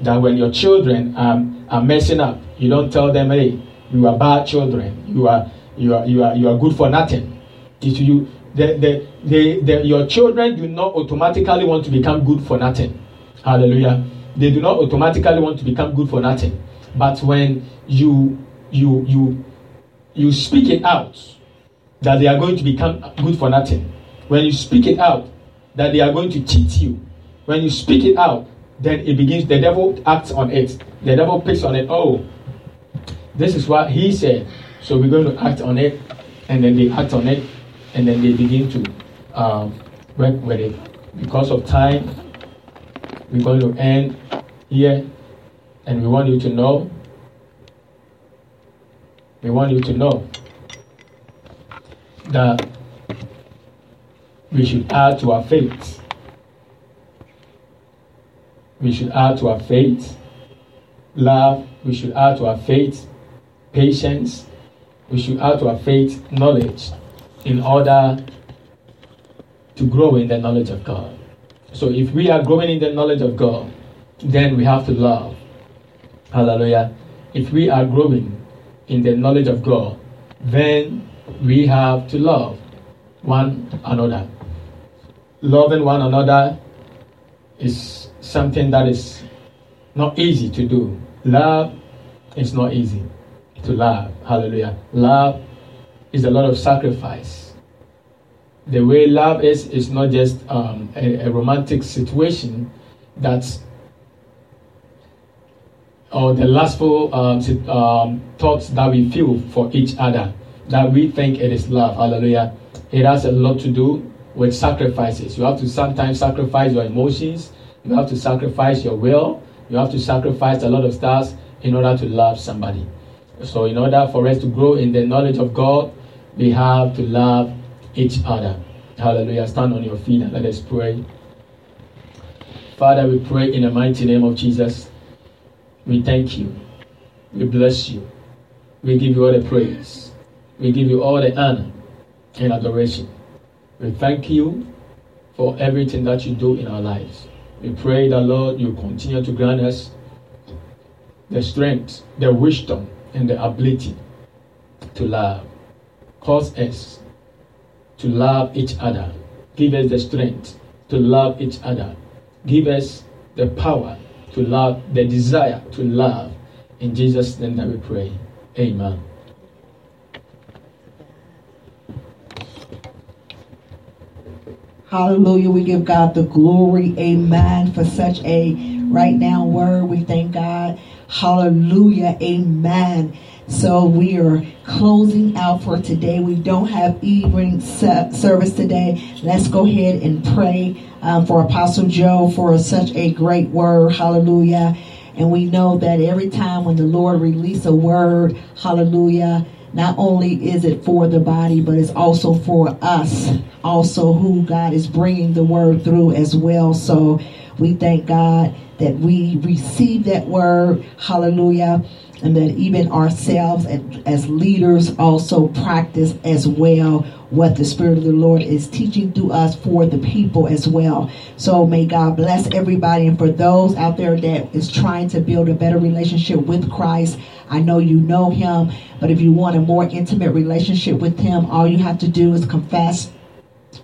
that when your children are, messing up, You don't tell them, hey, you are bad children. You are you are you are you are good for nothing. If you the, the, the, the, your children do not automatically want to become good for nothing. Hallelujah. They do not automatically want to become good for nothing. But when you you you you speak it out that they are going to become good for nothing, when you speak it out that they are going to cheat you, when you speak it out, then it begins. The devil acts on it. The devil picks on it. Oh, this is what he said. So we're going to act on it, and then they act on it, and then they begin to um, work with it. Because of time, we're going to end here, and we want you to know. We want you to know that we should add to our faith. We should add to our faith love. We should add to our faith patience. We should add to our faith knowledge in order to grow in the knowledge of God. So if we are growing in the knowledge of God, then we have to love. Hallelujah. If we are growing in the knowledge of God, then we have to love one another. Loving one another is something that is not easy to do. Love is not easy to love. Hallelujah. Love is a lot of sacrifice. The way love is, is not just um, a, a, romantic situation that's or the lustful um, um, thoughts that we feel for each other, that we think it is love. Hallelujah. It has a lot to do with sacrifices. You have to sometimes sacrifice your emotions, you have to sacrifice your will, you have to sacrifice a lot of stuff in order to love somebody. So, in order for us to grow in the knowledge of God, we have to love each other. Hallelujah. Stand on your feet and let us pray. Father, we pray in the mighty name of Jesus. We thank you. We bless you. We give you all the praise. We give you all the honor and adoration. We thank you for everything that you do in our lives. We pray that, Lord, you continue to grant us the strength, the wisdom, and the ability to love. Cause us to love each other. Give us the strength to love each other. Give us the power to love, the desire to love. In Jesus' name that we pray. Amen. Hallelujah. We give God the glory. Amen. For such a right now word. We thank God. Hallelujah. Amen. So we are closing out for today. We don't have evening service today. Let's go ahead and pray um, for Apostle Joe for such a great word. Hallelujah. And we know that every time when the Lord release a word, hallelujah, not only is it for the body, but it's also for us, also who God is bringing the word through as well. So we thank God that we receive that word, hallelujah, and that even ourselves as leaders also practice as well what the Spirit of the Lord is teaching to us for the people as well. So may God bless everybody. And for those out there that is trying to build a better relationship with Christ, I know you know him, but if you want a more intimate relationship with him, all you have to do is confess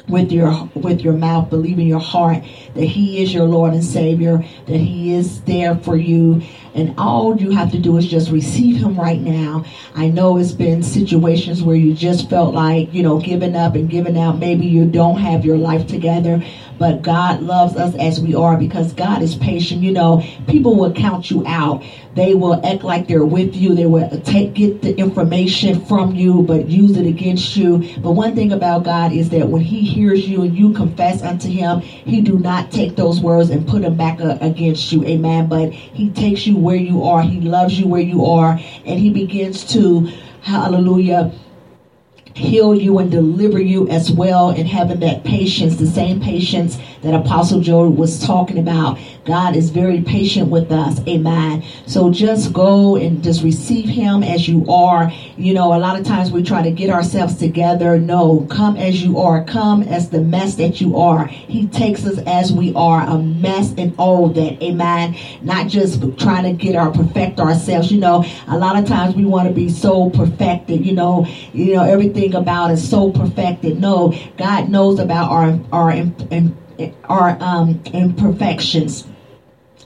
with your with your mouth believe in your heart that he is your lord and savior that he is there for you and all you have to do is just receive him right now. I know it's been situations where you just felt like you know giving up and giving out. Maybe you don't have your life together but God loves us as we are because God is patient. You know, people will count you out. They will act like they're with you. They will take get the information from you, but use it against you. But one thing about God is that when He hears you and you confess unto Him, He do not take those words and put them back against you. Amen. But He takes you where you are. He loves you where you are, and He begins to, Hallelujah heal you and deliver you as well and having that patience, the same patience that Apostle Joe was talking about. God is very patient with us. Amen. So just go and just receive him as you are. You know, a lot of times we try to get ourselves together. No, come as you are. Come as the mess that you are. He takes us as we are, a mess and all that. Amen. Not just trying to get our perfect ourselves. You know, a lot of times we want to be so perfected. You know, you know everything about us so perfected. No, God knows about our our our um, imperfections.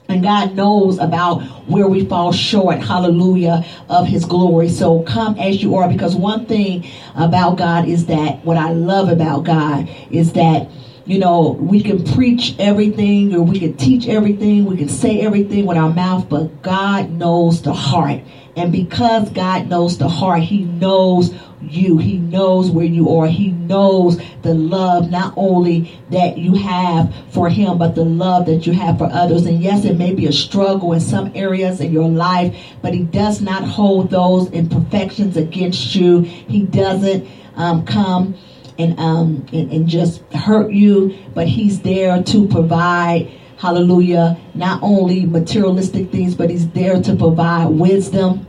And God knows about where we fall short, hallelujah, of His glory. So come as you are, because one thing about God is that what I love about God is that you know, we can preach everything or we can teach everything, we can say everything with our mouth, but God knows the heart. And because God knows the heart, He knows you. He knows where you are. He knows the love not only that you have for Him, but the love that you have for others. And yes, it may be a struggle in some areas in your life, but He does not hold those imperfections against you. He doesn't um, come and, um, and, and just hurt you, but He's there to provide hallelujah, not only materialistic things, but he's there to provide wisdom,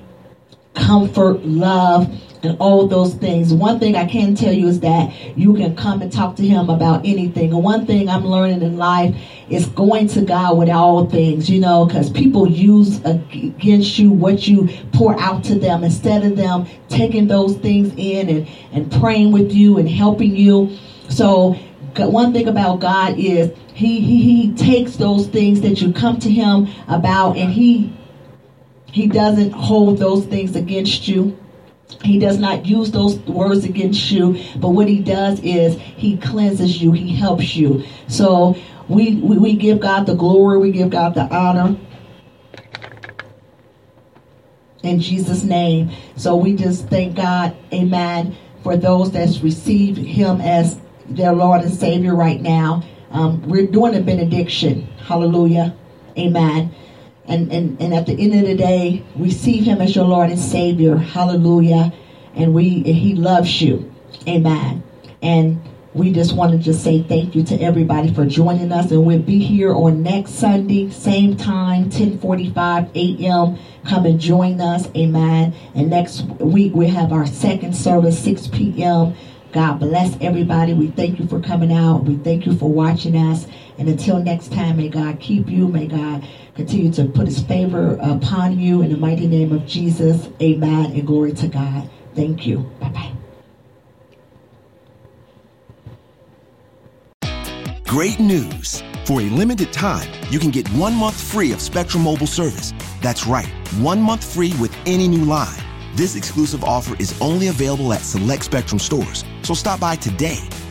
comfort, love, and all those things. One thing I can tell you is that you can come and talk to him about anything. And one thing I'm learning in life is going to God with all things, you know, because people use against you what you pour out to them instead of them taking those things in and, and praying with you and helping you. So one thing about God is he, he, he takes those things that you come to him about and he he doesn't hold those things against you. He does not use those words against you, but what he does is he cleanses you, he helps you. So we, we, we give God the glory, we give God the honor. In Jesus' name. So we just thank God, amen, for those that's received him as their Lord and Savior right now. Um, we're doing a benediction. Hallelujah. Amen and, and, and at the end of the day, receive him as your Lord and Savior. Hallelujah. And we he loves you. Amen. And we just want to just say thank you to everybody for joining us. And we'll be here on next Sunday, same time, 1045 a.m. Come and join us. Amen. And next week we have our second service, 6 p.m. God bless everybody. We thank you for coming out. We thank you for watching us. And until next time, may God keep you. May God continue to put his favor upon you in the mighty name of Jesus. Amen. And glory to God. Thank you. Bye bye. Great news. For a limited time, you can get one month free of Spectrum Mobile service. That's right, one month free with any new line. This exclusive offer is only available at select Spectrum stores, so stop by today.